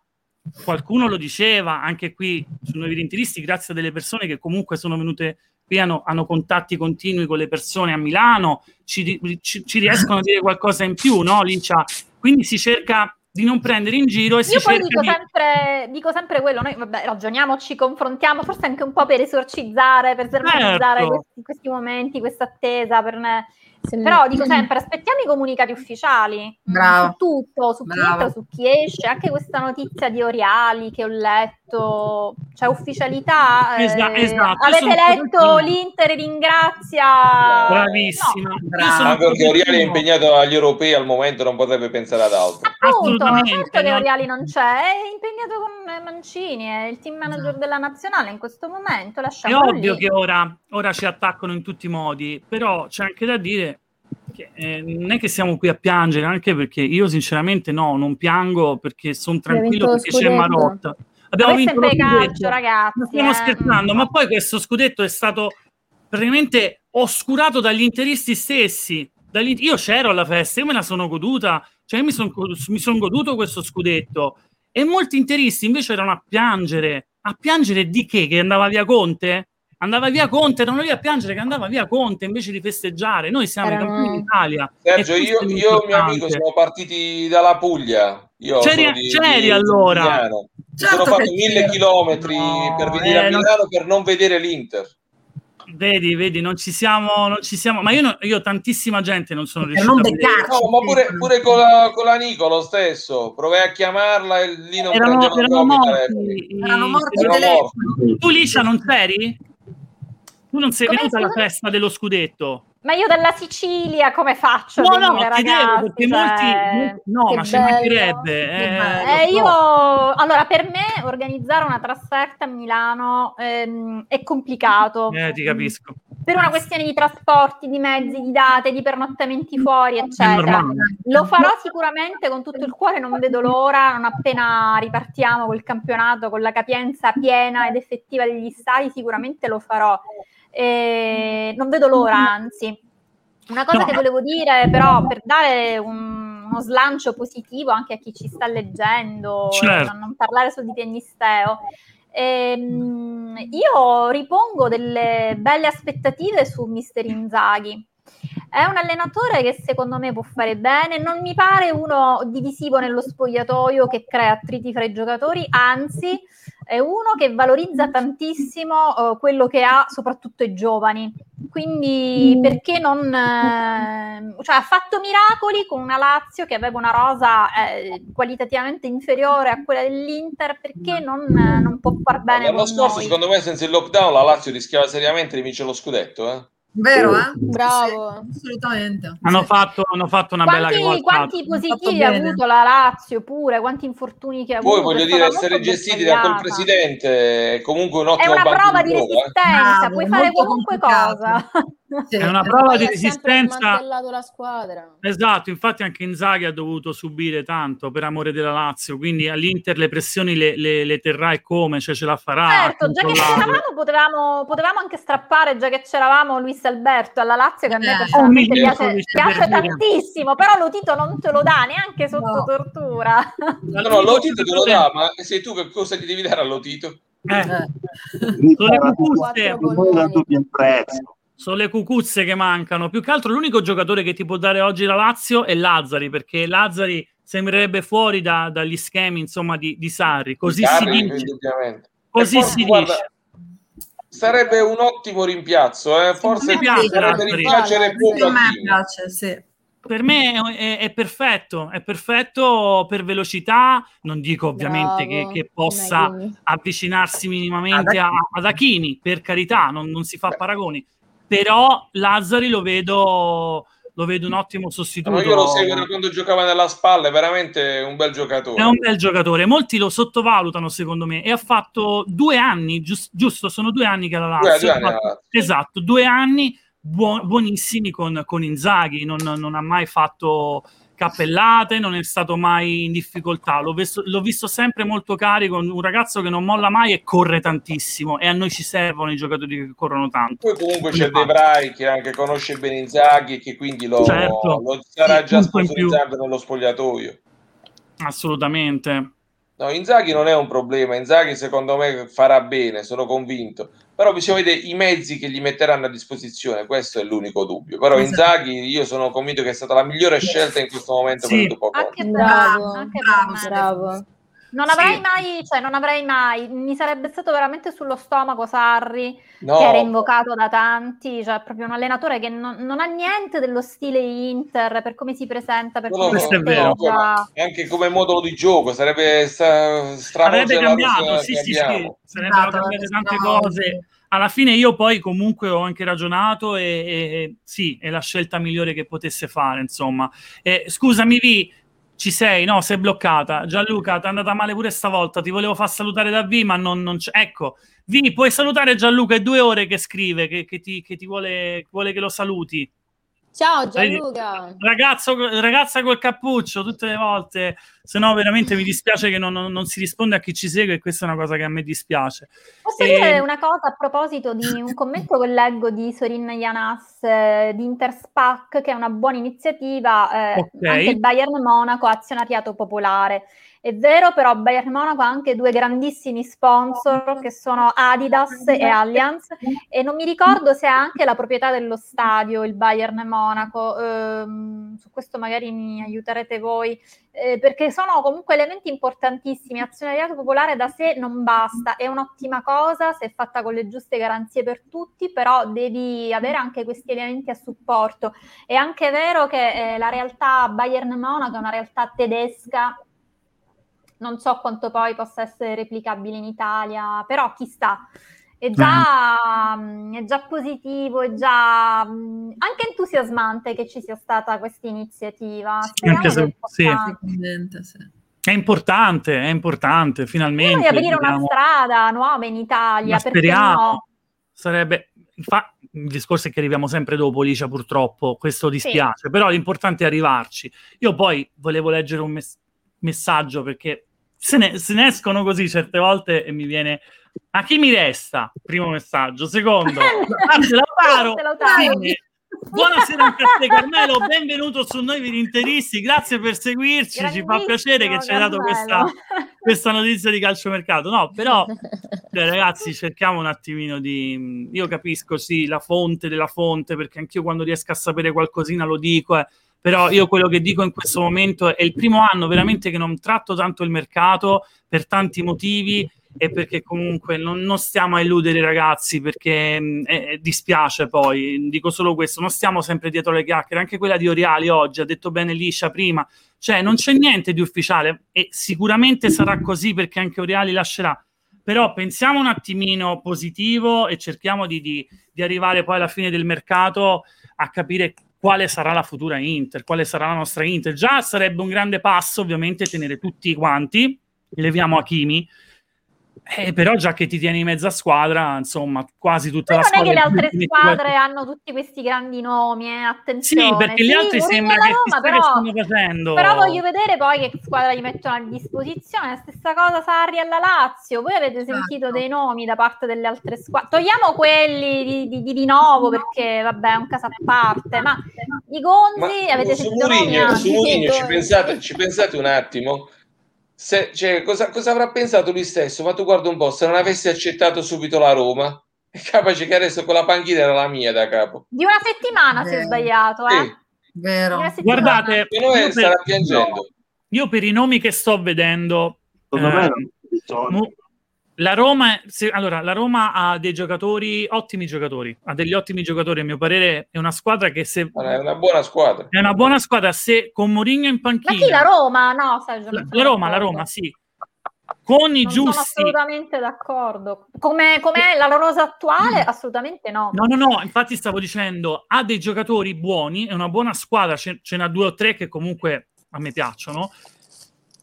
Qualcuno lo diceva anche qui su Noi Orientalisti, grazie a delle persone che comunque sono venute qui, hanno, hanno contatti continui con le persone a Milano, ci, ci- ci riescono a dire qualcosa in più, no, Licia? Quindi si cerca di non prendere in giro e si Io poi cerca dico di... sempre, dico sempre quello, noi vabbè, ragioniamo, ci confrontiamo, forse anche un po' per esorcizzare, per sdrammatizzare Certo. questi, questi momenti, questa attesa, per ne- Se però dico sempre, aspettiamo i comunicati ufficiali. Bravo. su tutto, su chi entra, su chi esce, anche questa notizia di Oriali che ho letto, c'è ufficialità. eh, Esa- esatto, io Avete sono letto proprio- l'Inter ringrazia... Bravissima. No, Brava. sono Anche perché Oriali è impegnato agli europei al momento, non potrebbe pensare ad altro. Appunto, certo che? Oriali non c'è, è impegnato con eh, Mancini, è il team manager della nazionale in questo momento, È ovvio lì. che ora, ora ci attaccano in tutti i modi, però c'è anche da dire che, eh, non è che siamo qui a piangere, anche perché io sinceramente no, non piango perché sono tranquillo perché c'è Marotta. Abbiamo vinto lo calcio, ragazzi. Non stiamo eh. scherzando, ma poi questo scudetto è stato praticamente oscurato dagli interisti stessi. Dagli... Io c'ero alla festa, io me la sono goduta, cioè mi sono son goduto questo scudetto e molti interisti invece erano a piangere. A piangere di che? Che andava via Conte? andava via Conte, erano lì a piangere che andava via Conte invece di festeggiare. Noi siamo Erano... i campioni d'Italia. Sergio, io, io e mio amico siamo partiti dalla Puglia. Io c'eri, di, c'eri di, allora. Di certo sono fatto mille chilometri no, per venire eh, a Milano non... per non vedere l'Inter. Vedi, vedi, non ci siamo, non ci siamo, ma io, no, io tantissima gente non sono riuscito non a vedere. No, ma pure, pure con, la, con la Nico lo stesso, provai a chiamarla e lì non erano, erano morti, erano morti, erano morti. Tu Liscia non c'eri? Tu non sei come venuta alla festa dello scudetto. Ma io dalla Sicilia come faccio? No, no, ragazzi, chiedevo perché cioè... molti... No, ma ci mancherebbe. Eh, eh, io... Allora, per me organizzare una trasferta a Milano ehm, è complicato. Eh, ti capisco. Per una questione di trasporti, di mezzi, di date, di pernottamenti fuori, eccetera. Lo farò sicuramente con tutto il cuore, non vedo l'ora, non appena ripartiamo col campionato, con la capienza piena ed effettiva degli stadi, sicuramente lo farò. E non vedo l'ora, anzi. Una cosa no. che volevo dire, però, per dare un, uno slancio positivo anche a chi ci sta leggendo, certo. non, non parlare solo di piagnisteo, ehm, io ripongo delle belle aspettative su Mister Inzaghi. È un allenatore che secondo me può fare bene, non mi pare uno divisivo nello spogliatoio che crea attriti fra i giocatori, anzi è uno che valorizza tantissimo uh, quello che ha soprattutto i giovani. Quindi perché non... Eh, cioè ha fatto miracoli con una Lazio che aveva una rosa eh, qualitativamente inferiore a quella dell'Inter, perché non, non può far bene? L'anno scorso secondo me senza il lockdown la Lazio rischiava seriamente di vincere lo scudetto. Eh? Vero, eh? Bravo. Sì, assolutamente. Hanno, fatto, hanno fatto una quanti, bella rivolta. Quanti positivi ha avuto la Lazio pure, quanti infortuni che ha avuto. Poi voglio dire, essere gestiti da quel presidente è comunque un ottimo È una prova di resistenza, eh? puoi fare qualunque cosa. Sì. È una prova di resistenza. la squadra. Esatto, infatti anche Inzaghi ha dovuto subire tanto per amore della Lazio, quindi all'Inter le pressioni le, le, le terrà e come, cioè ce la farà. Certo, già che c'eravamo potevamo, potevamo, anche strappare, già che c'eravamo Luis Alberto alla Lazio, che a me eh. personalmente piace, piace tantissimo, però lo Tito non te lo dà neanche sotto no. tortura. No, no, lo Tito te lo dà, ma sei tu che cosa gli devi dare allo Tito? Eh. Sono le cucuste. Sono le cucuzze che mancano. Più che altro l'unico giocatore che ti può dare oggi la Lazio è Lazzari, perché Lazzari sembrerebbe fuori da, dagli schemi insomma, di, di Sarri. Così Sarri, si dice. Così si guarda, dice. Sarebbe un ottimo rimpiazzo, eh? forse piace, sarebbe rimpiacere poco. Piace, sì per me è, è, perfetto, è perfetto per velocità, non dico ovviamente che, che, possa avvicinarsi minimamente a, ad Achini, per carità, non, non si fa paragoni, però Lazzari lo vedo, lo vedo un ottimo sostituto. Ma io lo seguo da quando giocava nella spalla, è veramente un bel giocatore. È un bel giocatore, molti lo sottovalutano secondo me e ha fatto due anni, giusto, giusto sono due anni che la Lazio. Due, due fatto, esatto, due anni buonissimi con, con Inzaghi, non, non ha mai fatto cappellate, non è stato mai in difficoltà. L'ho visto, l'ho visto, sempre molto carico, un ragazzo che non molla mai e corre tantissimo. E a noi ci servono i giocatori che corrono tanto. Poi comunque c'è De Vrij che anche conosce bene Inzaghi e che quindi lo, certo. lo sarà già sponsorizzato nello spogliatoio. Assolutamente. No, Inzaghi non è un problema, Inzaghi secondo me farà bene, sono convinto, però bisogna vedere i mezzi che gli metteranno a disposizione, questo è l'unico dubbio. Però esatto. Inzaghi io sono convinto che è stata la migliore scelta in questo momento sì. per il dopo Anche bravo, anche bravo, bravo. Non avrei sì. mai, cioè non avrei mai, mi sarebbe stato veramente sullo stomaco Sarri, no. che era invocato da tanti, cioè proprio un allenatore che non, non ha niente dello stile Inter, per come si presenta, per no, come questo è vero. Anche come modulo di gioco, sarebbe sta, Sarebbe cambiato, sì, sì, sì, sarebbero esatto, cambiate tante no. cose. Alla fine io poi comunque ho anche ragionato e, e sì, è la scelta migliore che potesse fare, insomma. Eh, scusami Vi, ci sei, no, sei bloccata. Gianluca, ti è andata male pure stavolta. Ti volevo far salutare da V, ma non, non c'è. Ecco, V, puoi salutare Gianluca, è due ore che scrive, che, che, ti, che ti vuole, vuole, che lo saluti. Ciao Gianluca. Ragazzo, ragazza col cappuccio tutte le volte, se no veramente mi dispiace che non, non, non, si risponde a chi ci segue e questa è una cosa che a me dispiace. Posso e... dire una cosa a proposito di un commento che leggo di Sorin Yanas eh, di Interspac, che è una buona iniziativa, eh, okay. anche il Bayern Monaco, azionariato popolare. È vero, però Bayern Monaco ha anche due grandissimi sponsor che sono Adidas e Allianz e non mi ricordo se ha anche la proprietà dello stadio, il Bayern Monaco. Ehm, su questo magari mi aiuterete voi, eh, perché sono comunque elementi importantissimi. Azionariato popolare da sé non basta, è un'ottima cosa se è fatta con le giuste garanzie per tutti, però devi avere anche questi elementi a supporto. È anche vero che eh, la realtà Bayern Monaco è una realtà tedesca non so quanto poi possa essere replicabile in Italia, però chissà. È già, mm. è già positivo, è già mm, anche entusiasmante che ci sia stata questa iniziativa. Anche se, sì. È importante, è importante, finalmente. Di aprire una strada nuova in Italia, speriamo. No? Sarebbe, Fa, il discorso è che arriviamo sempre dopo, Licia, purtroppo, questo dispiace, sì. però l'importante è arrivarci. Io poi volevo leggere un messaggio messaggio perché se ne, se ne, escono così certe volte e mi viene a chi mi resta? Primo messaggio. Secondo, anzi, Lautaro. Buonasera anche a te Carmelo, benvenuto su Noi Virinteristi, grazie per seguirci, ci fa piacere che ci hai dato questa, questa, notizia di calciomercato. No, però cioè, ragazzi cerchiamo un attimino di... Io capisco sì la fonte della fonte, perché anch'io quando riesco a sapere qualcosina lo dico, eh però io quello che dico in questo momento è il primo anno veramente che non tratto tanto il mercato per tanti motivi e perché comunque non, non stiamo a illudere i ragazzi perché mh, eh, dispiace poi, dico solo questo, non stiamo sempre dietro le chiacchiere, anche quella di Oriali oggi, ha detto bene Liscia prima, cioè non c'è niente di ufficiale e sicuramente sarà così perché anche Oriali lascerà, però pensiamo un attimino positivo e cerchiamo di, di, di arrivare poi alla fine del mercato a capire quale sarà la futura Inter, quale sarà la nostra Inter. Già sarebbe un grande passo, ovviamente, tenere tutti quanti, leviamo Hakimi, eh, però già che ti tieni in mezza squadra, insomma, quasi tutta Poi la squadra... Non è che le altre squadre hanno tutti questi grandi nomi, eh, attenzione. Sì, perché gli altri sì, sembra che Roma, però, stanno facendo. Però voglio vedere poi che squadra gli mettono a disposizione. La stessa cosa Sarri alla Lazio. Voi avete esatto. sentito dei nomi da parte delle altre squadre. Togliamo quelli di, di, di, di nuovo, perché vabbè, è un caso a parte. Ma i Gonzi ma, avete sentito Murigno, nomi? Su Murigno ci pensate, ci pensate un attimo se, cioè, cosa, cosa, avrà pensato lui stesso? Ma tu guarda un po', se non avessi accettato subito la Roma, è capace che adesso con la panchina era la mia da capo. Di una settimana Vero. si è sbagliato, eh? Sì. Vero. Guardate, io per, piangendo. Io per i nomi che sto vedendo, secondo eh, me la Roma, se, allora, la Roma ha dei giocatori, ottimi giocatori, ha degli ottimi giocatori, a mio parere è una squadra che se... È una buona squadra. È una buona squadra, se con Mourinho in panchina... Ma chi, la Roma? No, la, la Roma, la Roma, sì. Con i non giusti... Sono assolutamente d'accordo. Come, com'è la rosa attuale? Assolutamente no. No, no, no, infatti stavo dicendo, ha dei giocatori buoni, è una buona squadra, ce, ce n'ha due o tre che comunque a me piacciono,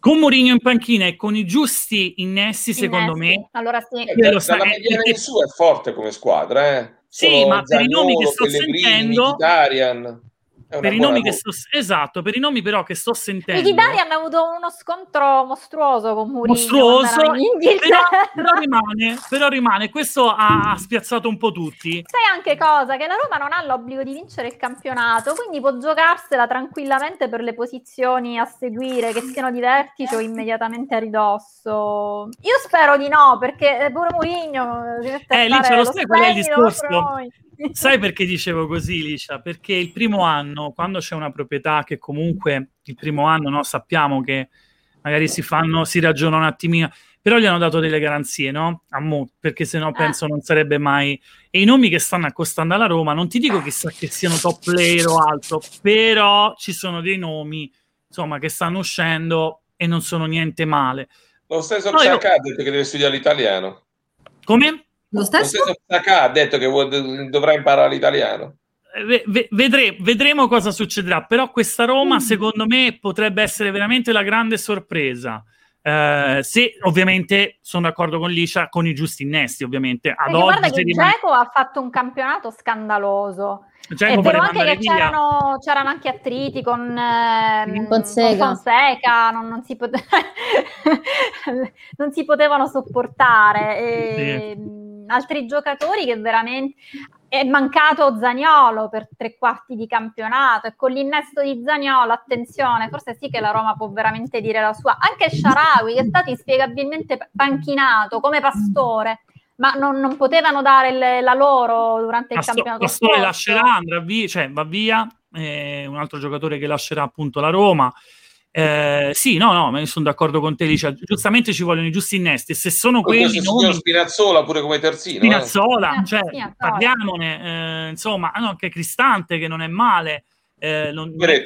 con Mourinho in panchina e con i giusti innessi, innessi. secondo me. Allora sì. Eh, lo sa, la mediana in su è forte come squadra, eh. Sì, Sono ma per i nomi che sto Pellegrini, sentendo... Per i nomi che sto, esatto, per i nomi però che sto sentendo. Mkhitaryan ha avuto uno scontro mostruoso con Mourinho. Mostruoso, però, però, rimane, però rimane. Questo ha spiazzato un po' tutti. Sai anche cosa? Che la Roma non ha l'obbligo di vincere il campionato, quindi può giocarsela tranquillamente per le posizioni a seguire, che siano di vertice o immediatamente a ridosso. Io spero di no, perché pure Mourinho... Eh, lì ce lo sai qual è il discorso? Sai perché dicevo così, Licia? Perché il primo anno, quando c'è una proprietà che comunque il primo anno no, sappiamo che magari si fanno, si ragiona un attimino, però gli hanno dato delle garanzie, no? A Mo, perché sennò ah. penso non sarebbe mai. E i nomi che stanno accostando alla Roma, non ti dico chissà che siano top player o altro, però ci sono dei nomi, insomma, che stanno uscendo e non sono niente male. Lo stesso no, Xhaka io... ha detto che deve studiare l'italiano. Come? Lo stesso, Lo stesso ha detto che vuol, dovrà imparare l'italiano. Eh, vedremo, vedremo cosa succederà, però questa Roma mm. secondo me potrebbe essere veramente la grande sorpresa. Eh, se ovviamente sono d'accordo con Licia con i giusti innesti, ovviamente. Ad Perché oggi guarda che rimane... Geco ha fatto un campionato scandaloso. È vero voleva anche che c'erano, c'erano anche attriti con, ehm, Fonseca. con Fonseca, non, non si pote- non si potevano sopportare. E, mh, Altri giocatori che veramente è mancato Zagnolo per tre quarti di campionato e con l'innesto di Zagnolo, attenzione, forse sì che la Roma può veramente dire la sua. Anche Sharawi che è stato inspiegabilmente panchinato come pastore. Ma non, non potevano dare il- la loro durante il Pasto- campionato Pastore lascerà, andrà via, cioè va via, eh, un altro giocatore che lascerà appunto la Roma. Eh, sì, no, no, ma io sono d'accordo con te, Licia. Giustamente ci vogliono i giusti innesti. E se sono Poi quelli, questo non signor Spinazzola pure come terzino. eh. Spinazzola, Eh, cioè, Spinazzola. parliamone, eh, insomma, ah, anche Cristante che non è male. Eh, non, non è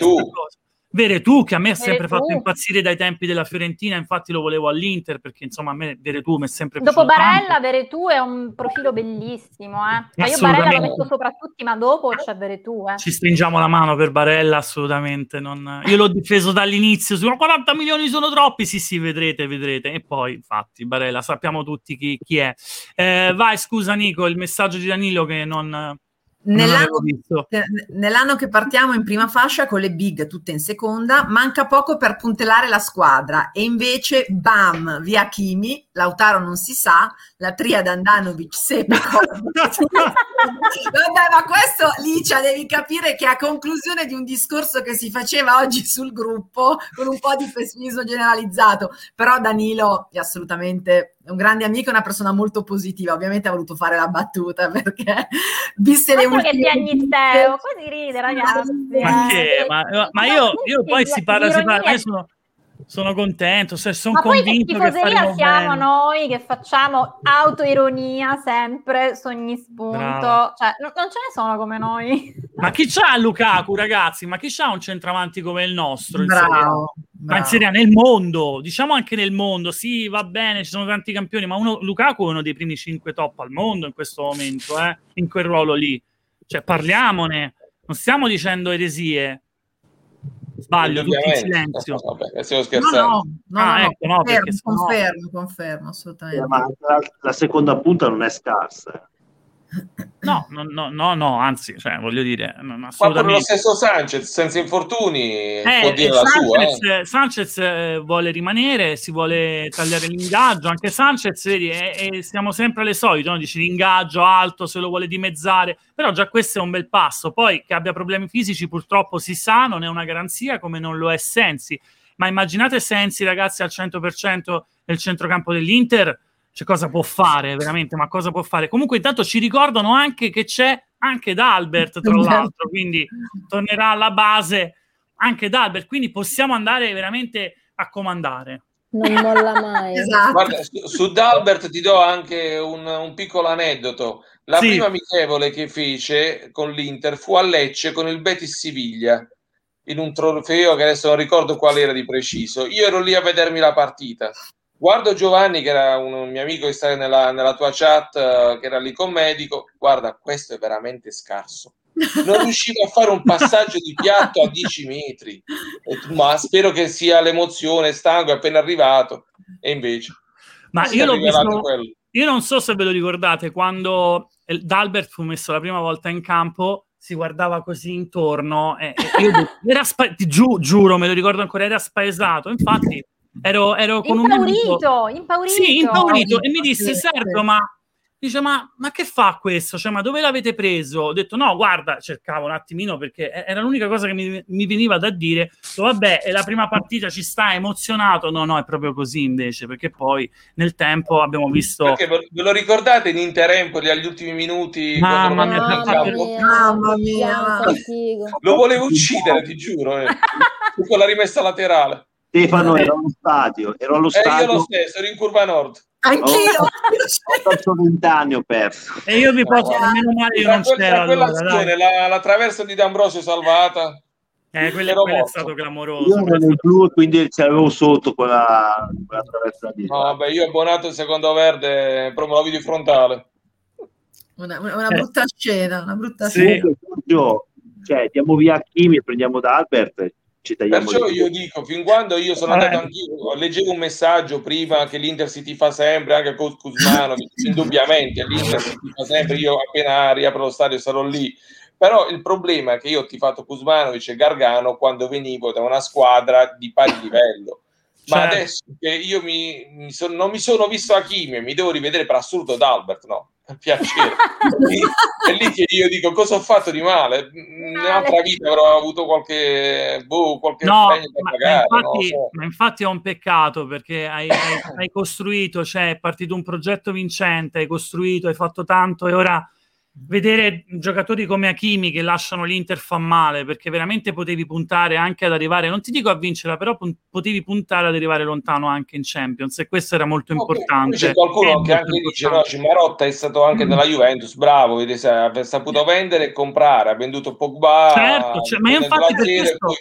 Veretù. che a me ha sempre Veretù. fatto impazzire dai tempi della Fiorentina, infatti lo volevo all'Inter perché insomma a me Veretù mi è sempre Dopo piaciuto Barella, tanto. Veretù è un profilo bellissimo. Eh. Ma io. Barella lo metto sopra tutti, ma dopo c'è Veretù. Eh. Ci stringiamo la mano per Barella, assolutamente. non- Io l'ho difeso dall'inizio. Sono 40 milioni sono troppi. Sì, sì, vedrete, vedrete. E poi, infatti, Barella, sappiamo tutti chi, chi è. Eh, vai, scusa, Nico, il messaggio di Danilo che non Nell'anno, nell'anno che partiamo in prima fascia con le big tutte in seconda, manca poco per puntellare la squadra. E invece bam, via Kimi, Lautaro non si sa, la triade Andanovic, Sepe, Vabbè, ma questo Licia devi capire che a conclusione di un discorso che si faceva oggi sul gruppo con un po' di pessimismo generalizzato, però Danilo è assolutamente un grande amico, una persona molto positiva, ovviamente ha voluto fare la battuta perché viste le Altro che ultime piagnisteo, così ride, ragazzi. Ma, eh. che? Ma, ma io, io poi si parla, si parla, io sono, sono contento, se sono Ma poi che convinto che faremo siamo bene. noi che facciamo autoironia sempre, su ogni spunto. Brava. Cioè, non, non ce ne sono come noi. Ma chi c'ha Lukaku, ragazzi? Ma chi c'ha un centravanti come il nostro? Bravo, Ma in bravo. Serie A, nel mondo, diciamo anche nel mondo, sì, va bene, ci sono tanti campioni, ma uno, Lukaku è uno dei primi cinque top al mondo in questo momento, eh, in quel ruolo lì. Cioè, parliamone, non stiamo dicendo eresie. Sbaglio, tutti in silenzio. Vabbè, stiamo No, scherzando. no, no, Ah, no, ecco, no, confermo, perché sennò- confermo, confermo, assolutamente. Eh, ma la, la seconda punta non è scarsa. No, no, no, no, no, anzi, cioè, voglio dire, non- Ma pure lo assolutamente. stesso Sanchez, senza infortuni, Eh, può dire la sua. Sanchez, eh. Sanchez, vuole rimanere, si vuole tagliare l'ingaggio. Anche Sanchez, vedi, eh, eh, siamo sempre alle solite, no? dici l'ingaggio alto, se lo vuole dimezzare, però già questo è un bel passo. Poi che abbia problemi fisici, purtroppo si sa, non è una garanzia come non lo è Sensi. Ma immaginate Sensi, ragazzi, al 100% nel centrocampo dell'Inter, cioè cosa può fare veramente? Ma cosa può fare? Comunque, intanto ci ricordano anche che c'è anche D'Albert, tra l'altro, quindi tornerà alla base anche D'Albert, quindi possiamo andare veramente a comandare. Non molla mai. Esatto. Guarda, su, su D'Albert ti do anche un, un piccolo aneddoto. La Sì. prima amichevole che fece con l'Inter fu a Lecce con il Betis Siviglia in un trofeo che adesso non ricordo qual era di preciso. Io ero lì a vedermi la partita. Guardo Giovanni, che era un, un mio amico che sta nella, nella tua chat, eh, che era lì con me, dico, guarda, questo è veramente scarso. Non riuscivo a fare un passaggio di piatto a 10 metri. Ma spero che sia l'emozione, stanco, è appena arrivato. E invece... Ma io l'ho visto, quello. io non so se ve lo ricordate, quando eh, D'Albert fu messo la prima volta in campo, si guardava così intorno e, e io era spa- giu- giuro, me lo ricordo ancora, era spaesato. Infatti ero, ero con un amico... Impaurito, impaurito. Sì, impaurito. E mi disse, Sergio, ma... Dice, ma, ma che fa questo? Cioè, ma dove l'avete preso? Ho detto, no, guarda, cercavo un attimino perché era l'unica cosa che mi, mi veniva da dire. Detto, Vabbè, è la prima partita, ci sta, emozionato. No, no, è proprio così invece, perché poi nel tempo abbiamo visto... Perché ve lo ricordate in Interempoli agli ultimi minuti? Mamma mia, Mamma mia, Mamma mia. Lo volevo uccidere, ti giuro. Eh. Con la rimessa laterale. Stefano ero allo stadio, ero allo E Eh, io stadio, lo stesso, ero in curva nord. Anch'io. ho perso vent'anni, ho perso. E io vi posso... Ah, Meno male io non quel- c'ero tra allora, dai. la, la traversa di D'Ambrosio salvata, Eh, quello, quello è stato clamoroso. Io stato- blu e quindi ce l'avevo sotto quella, quella traversa lì. no, vabbè, io abbonato il secondo verde, proprio la video frontale. Una, una brutta scena, una brutta Sì. scena. Cioè, diamo via Kimi e prendiamo da Albert, ci tagliamo Perciò io dico, fin quando io sono Eh. andato anch'io, leggevo un messaggio prima che l'Inter si tifa sempre, anche con Cusmano, indubbiamente l'Inter si tifa sempre, io appena riapro lo stadio sarò lì. Però il problema è che io ho tifato Kuzmanovic e Gargano quando venivo da una squadra di pari livello. Ma Certo. adesso che io mi, mi son- non mi sono visto a Chimio e mi devo rivedere per assurdo D'Albert, no, piacere. È lì che io dico cosa ho fatto di male. Nell'altra vita avrò avuto qualche, boh, qualche No, ma, ma pagare. lo infatti, so. ma infatti è un peccato perché hai, hai- hai costruito, cioè è partito un progetto vincente, hai costruito, hai fatto tanto e ora vedere giocatori come Hakimi che lasciano l'Inter fa male perché veramente potevi puntare anche ad arrivare, non ti dico a vincerla, però pun- potevi puntare ad arrivare lontano anche in Champions e questo era molto No, importante. C'è qualcuno che anche dice: no. Cimarotta è stato anche nella Juventus, bravo, vedi se ha saputo vendere e comprare, ha venduto Pogba, Certo, cioè, ma io infatti per questo-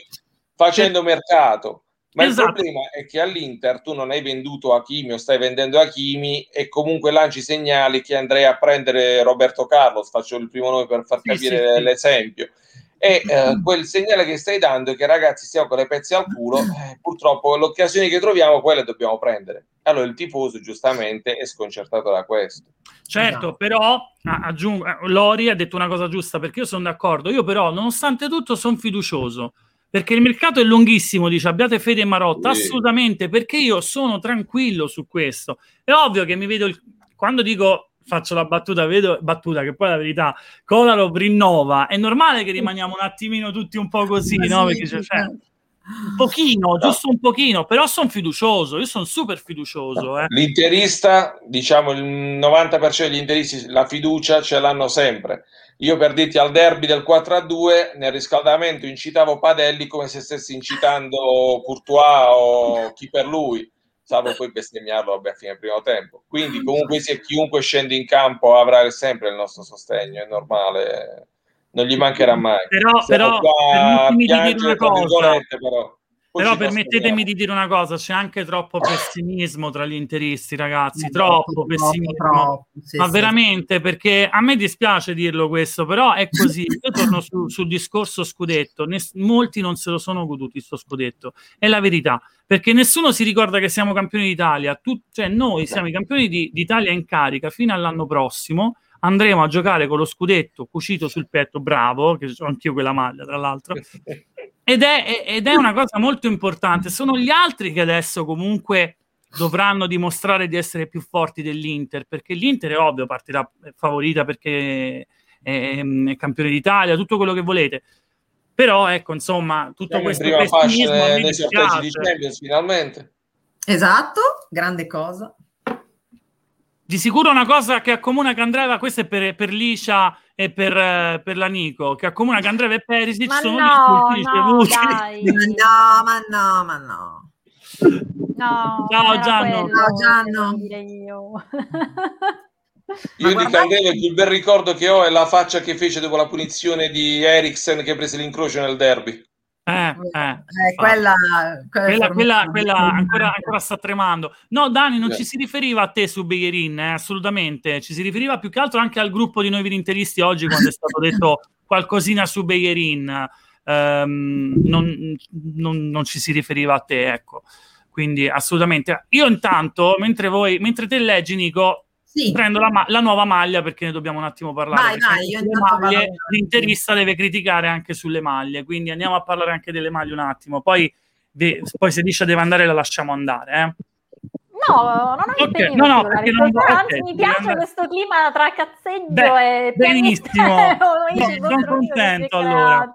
facendo mercato. Ma Esatto. il problema è che all'Inter tu non hai venduto Hakimi o stai vendendo Hakimi e comunque lanci segnali che andrei a prendere Roberto Carlos, faccio il primo nome per far Sì, capire sì, sì. l'esempio. E eh, quel segnale che stai dando è che ragazzi stiamo con le pezze al culo, eh, purtroppo le occasioni che troviamo quelle dobbiamo prendere. Allora il tifoso giustamente è sconcertato da questo. Certo, Esatto. però a- aggiungo, eh, Lori ha detto una cosa giusta perché io sono d'accordo. Io, però, nonostante tutto, sono fiducioso perché il mercato è lunghissimo. Dice abbiate fede in Marotta, Sì. assolutamente perché io sono tranquillo su questo. È ovvio che mi vedo il- quando dico faccio la battuta, vedo battuta che poi è la verità. Kolarov rinnova, è normale che rimaniamo un attimino tutti un po' così, no? Perché c'è, cioè, un pochino, giusto un pochino, però sono fiducioso. Io sono super fiducioso. Eh. L'interista, diciamo il 90% degli interisti la fiducia ce l'hanno sempre. Io per dirti al derby del 4-2 nel riscaldamento incitavo Padelli come se stessi incitando Courtois o chi per lui, salvo poi bestemmiarlo vabbè, a fine primo tempo. Quindi comunque sia chiunque scende in campo avrà sempre il nostro sostegno, è normale, non gli mancherà mai. Però, Siamo però qua a dire piangere, una cosa. però. Però permettetemi di dire una cosa, c'è anche troppo pessimismo tra gli interisti, ragazzi, Eh, troppo pessimismo. troppo, sì, Ma sì. veramente, perché a me dispiace dirlo questo, però è così. Io torno su- sul discorso scudetto. Molti non se lo sono goduti sto scudetto. È la verità. Perché nessuno si ricorda che siamo campioni d'Italia. Tu- cioè, noi siamo i campioni di- d'Italia in carica fino all'anno prossimo. Andremo a giocare con lo scudetto cucito sul petto, bravo, che ho anch'io quella maglia, tra l'altro. Ed è, ed è una cosa molto importante. Sono gli altri che adesso comunque dovranno dimostrare di essere più forti dell'Inter, perché l'Inter è ovvio, partirà favorita perché è, è campione d'Italia, tutto quello che volete. Però ecco, insomma, tutto Siamo in questo prima pessimismo dei sorteggi di. Champions finalmente. Esatto, grande cosa. Di sicuro una cosa che accomuna Candreva, questo è per, per Liscia e per, eh, per la Nico, che accomuna Candreva e Perisic Ma sono no, gli. Ma no, ma no, ma no. No, Ciao, Gianno. quello Ciao, Gianno. io. Io di Candela il più bel ricordo che ho è la faccia che fece dopo la punizione di Eriksen che prese l'incrocio nel derby. Eh, eh. Eh, quella, Quella, quella, quella ancora, ancora sta tremando. No, Dani, non Eh. ci si riferiva a te su Begherin, eh, assolutamente. Ci si riferiva più che altro anche al gruppo di noi virinteristi oggi quando è stato detto qualcosina su Begherin. Ehm, non, non- non ci si riferiva a te, ecco. Quindi assolutamente. Io intanto, mentre voi, mentre te leggi, Nico, Sì. prendo la, ma- la nuova maglia perché ne dobbiamo un attimo parlare. Vai, vai, io maglie, avanti. l'interista deve criticare anche sulle maglie, quindi andiamo a parlare anche delle maglie un attimo. Poi, ve- poi se dice deve andare la lasciamo andare. Eh. No, non ho Ok, impedito no, no, perché non- anzi, mi devi piace andare- questo clima tra cazzeggio Beh, e benissimo. No, sono contento, allora.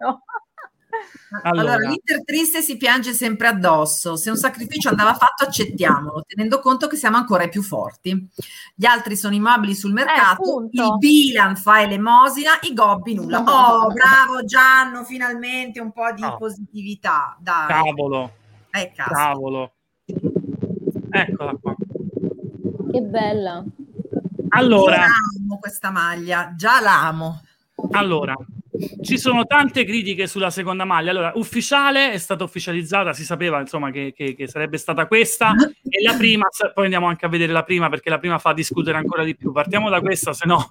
Allora, Allora. l'Inter triste si piange sempre addosso. Se un sacrificio andava fatto, accettiamolo, tenendo conto che siamo ancora i più forti. Gli altri sono immobili sul mercato, appunto. il Bilan fa elemosina, i Gobbi nulla. Oh, bravo Gianno, finalmente un po' di Oh. positività. Dai, Cavolo, eh, cazzo. cavolo. Eccola qua. Che bella. Allora, Già l'amo questa maglia, già l'amo. Allora, ci sono tante critiche sulla seconda maglia. Allora, ufficiale è stata ufficializzata, si sapeva insomma che, che- che sarebbe stata questa. E la prima, poi andiamo anche a vedere la prima perché la prima fa discutere ancora di più. Partiamo da questa, se no.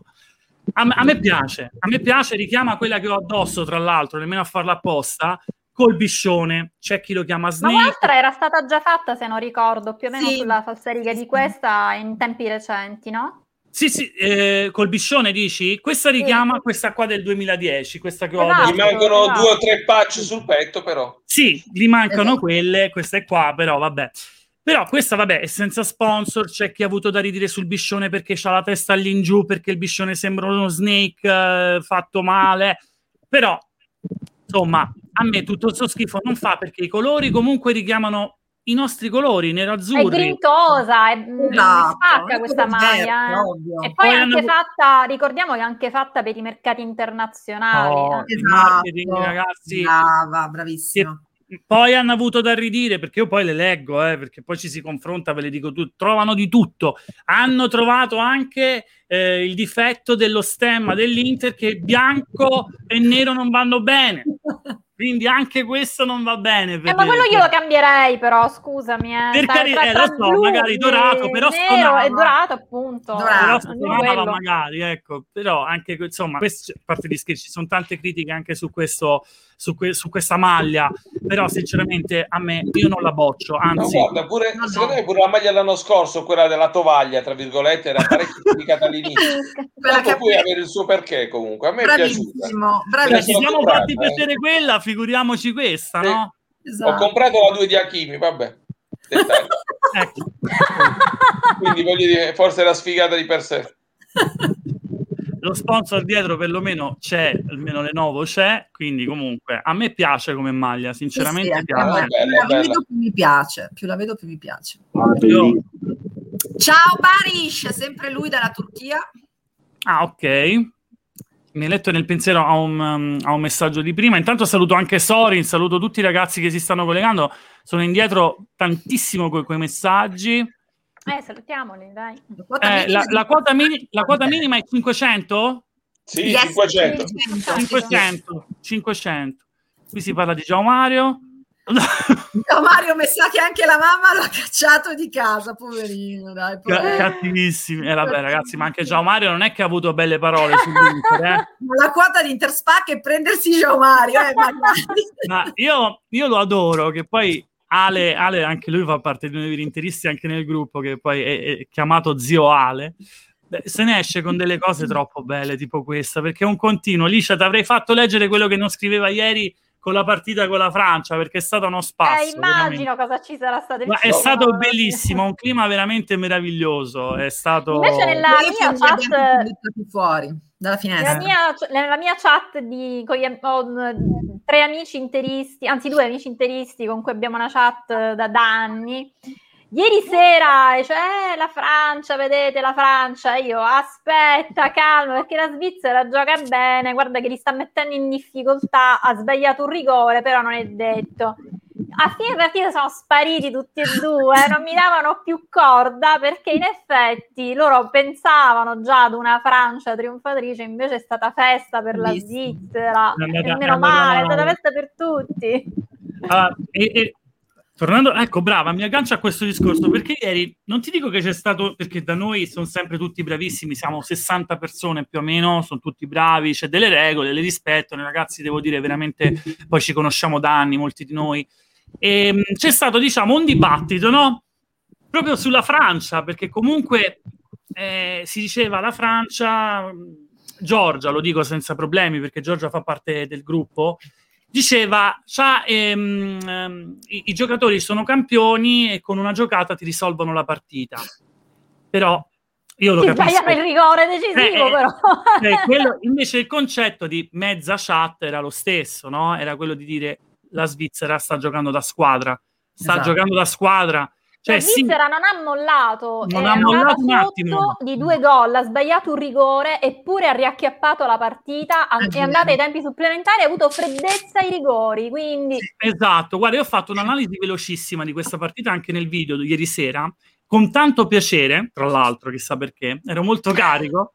A, me- a me piace, a me piace, richiama quella che ho addosso, tra l'altro, nemmeno a farla apposta, col biscione, c'è chi lo chiama Snake. Ma un'altra era stata già fatta, se non ricordo, più o meno Sì. sulla falsariga di questa in tempi recenti, no? Sì, sì, eh, col biscione dici? Questa richiama questa qua del 2010, questa che ho Esatto. Gli mancano esatto. due o tre patch sul petto, però. Sì, gli mancano Esatto. quelle, questa è qua, però vabbè. Però questa, vabbè, è senza sponsor, c'è chi ha avuto da ridire sul biscione perché ha la testa all'ingiù, perché il biscione sembra uno snake eh, fatto male. Però, insomma, a me tutto questo schifo non fa perché i colori comunque richiamano i nostri colori, È nero-azzurri. grintosa, è, mm, Esatto, spacca è questa maglia. verde, eh. E poi Poi è anche hanno- fatta, ricordiamo che è anche fatta per i mercati internazionali. Oh, eh. marketing, ragazzi. Brava, bravissima. Poi hanno avuto da ridire, perché io poi le leggo, eh, perché poi ci si confronta, ve le dico tutto, trovano di tutto. Hanno trovato anche eh, il difetto dello stemma dell'Inter che bianco e nero non vanno bene. Quindi anche questo non va bene. Eh, per- ma quello io lo cambierei, però scusami. Eh. Per Tra- cari- tra- eh, lo so, blu magari dorato, però nero stonava. e dorato, appunto. Dorato. però magari, ecco, però anche insomma, questo, a parte gli scherzi, ci sono tante critiche anche su questo, su, que- su questa maglia, però sinceramente a me io non la boccio, No, anzi, guarda, pure, No, no. secondo me pure la maglia dell'anno scorso, quella della tovaglia, tra virgolette, era parecchio criticata all'inizio. Dopo che poi avere il suo perché comunque. A me è piaciuta. bravissimo, se bravissimo. ci siamo fatti eh. piacere quella, figuriamoci questa, Sì. no? Ho Esatto. comprato la 2 di Hakimi, vabbè. Ecco. Quindi voglio dire, forse era sfigata di per sé. Lo sponsor dietro perlomeno c'è, almeno Lenovo c'è, quindi comunque a me piace come maglia, sinceramente Sì, sì, piace. Bella, più la bella. vedo più mi piace, più la vedo più mi piace. Io- Ciao Barish, sempre lui dalla Turchia. Ah, ok. Mi hai letto nel pensiero a un, um, a un messaggio di prima. Intanto saluto anche Sorin, saluto tutti i ragazzi che si stanno collegando. Sono indietro tantissimo con quei messaggi. Eh, salutiamoli, dai. La quota Eh, minima la, la quota mini- la quota minima è 500? Sì, Yes, 500. 500. 500. 500. Qui si parla di Gio Mario. No, Mario, mi sa che anche la mamma lo ha cacciato di casa, poverino. Dai, poverino. cattivissimi. Eh, vabbè, ragazzi, ma anche Gio Mario non è che ha avuto belle parole sull'Inter, eh. La quota di Interspac è prendersi Gio Mario. Eh. Ma io, io lo adoro, che poi Ale, Ale, anche lui fa parte di uno dei interisti anche nel gruppo, che poi è, è chiamato zio Ale. Se ne esce con delle cose troppo belle, tipo questa, perché è un continuo. Liscia, ti avrei fatto leggere quello che non scriveva ieri con la partita con la Francia, perché è stato uno spasso. Eh, immagino cosa ci sarà stato. Ma è stato bellissimo, un clima veramente meraviglioso. È stato. Invece nella mia chat fuori dalla Nella finestra. mia, nella mia chat di, gli, ho mm, tre amici interisti, anzi due amici interisti con cui abbiamo una chat eh, da, da anni. Ieri sera, cioè, la Francia, vedete la Francia, io aspetta, calma, perché la Svizzera gioca bene, guarda che li sta mettendo in difficoltà, ha sbagliato un rigore, però non è detto. A fine partita sono spariti tutti e due, non mi davano più corda perché in effetti loro pensavano già ad una Francia trionfatrice, invece è stata festa per la. Svizzera, e meno male, è stata festa per tutti. Ah, e- e- tornando, ecco, brava, mi aggancio a questo discorso perché ieri non ti dico che c'è stato, perché da noi sono sempre tutti bravissimi, siamo 60 persone più o meno, sono tutti bravi, c'è delle regole, le rispettano, i ragazzi, devo dire, veramente, poi ci conosciamo da anni, molti di noi. E, mh, c'è stato, diciamo, un dibattito, no? Proprio sulla Francia, perché comunque eh, si diceva la Francia, mh, Giorgia, lo dico senza problemi perché Giorgia fa parte del gruppo, diceva ehm, ehm, i, i giocatori sono campioni e con una giocata ti risolvono la partita. Però io lo Ti capisco. il rigore decisivo, Eh, eh, però. Eh, quello- invece il concetto di mezza chat era lo stesso, no? Era quello di dire la Svizzera sta giocando da squadra, sta Esatto. giocando da squadra. Cioè, la sì, Svizzera non ha mollato, Non è ha mollato un attimo. di due gol, ha sbagliato un rigore eppure ha riacchiappato la partita, ha- È andata ai tempi supplementari, ha avuto freddezza ai rigori, quindi Esatto, guarda, io ho fatto un'analisi velocissima di questa partita anche nel video di ieri sera, con tanto piacere, tra l'altro, chissà perché, ero molto carico,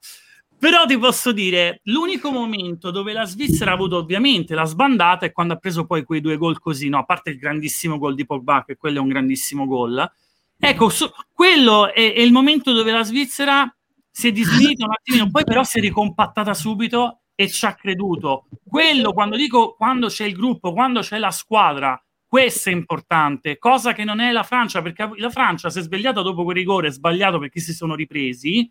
però ti posso dire, l'unico momento dove la Svizzera ha avuto ovviamente la sbandata è quando ha preso poi quei due gol così, no? a parte il grandissimo gol di Pogba, che quello è un grandissimo gol. Ecco, su- quello è, è il momento dove la Svizzera si è dismista un attimino, poi però si è ricompattata subito e ci ha creduto. Quello, quando dico quando c'è il gruppo, quando c'è la squadra, questo è importante, cosa che non è la Francia, perché la Francia si è svegliata dopo quel rigore sbagliato perché si sono ripresi,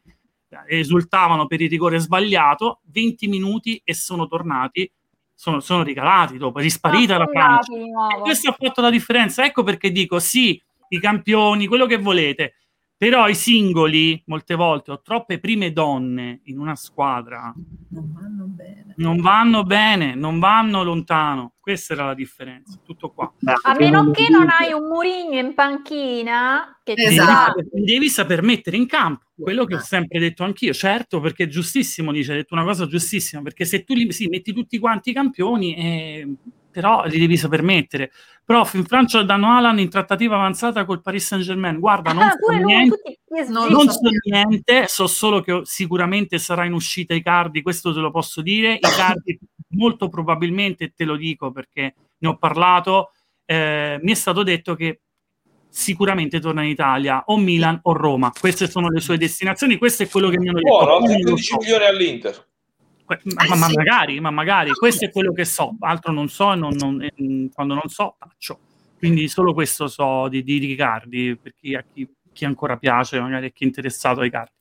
esultavano per il rigore sbagliato, 20 minuti e sono tornati, sono, sono ricalati dopo, è risparita la Francia. E questo ha fatto la differenza, ecco perché dico sì, i campioni, quello che volete, però i singoli, molte volte, ho troppe prime donne in una squadra. Non vanno bene. Non vanno bene, non vanno lontano. Questa era la differenza. Tutto qua. A meno che non hai un Murigno in panchina che Esatto. Devi, devi saper mettere in campo quello che ho Esatto. sempre detto anch'io. Certo, perché è giustissimo, dice, hai detto una cosa giustissima, perché se tu li sì, metti tutti quanti i campioni, eh, però li devi saper mettere. Prof, in Francia danno Alan in trattativa avanzata col Paris Saint-Germain. Guarda, non Ah, so lui, niente. tutti PSG. Non Non so. niente, so solo che sicuramente sarà in uscita Icardi, questo te lo posso dire. Icardi molto probabilmente, te lo dico perché ne ho parlato, eh, mi è stato detto che sicuramente torna in Italia o Milan o Roma. Queste sono le sue destinazioni, questo è quello che mi hanno detto. Buono, Poi altri non lo 15 so. milioni all'Inter. Ma, Eh, ma magari, ma magari, questo è quello che so, altro non so e non- non- mh, quando non so faccio. Quindi solo questo so di, di Riccardi, per chi, a chi, chi ancora piace, magari a chi è interessato ai cardi.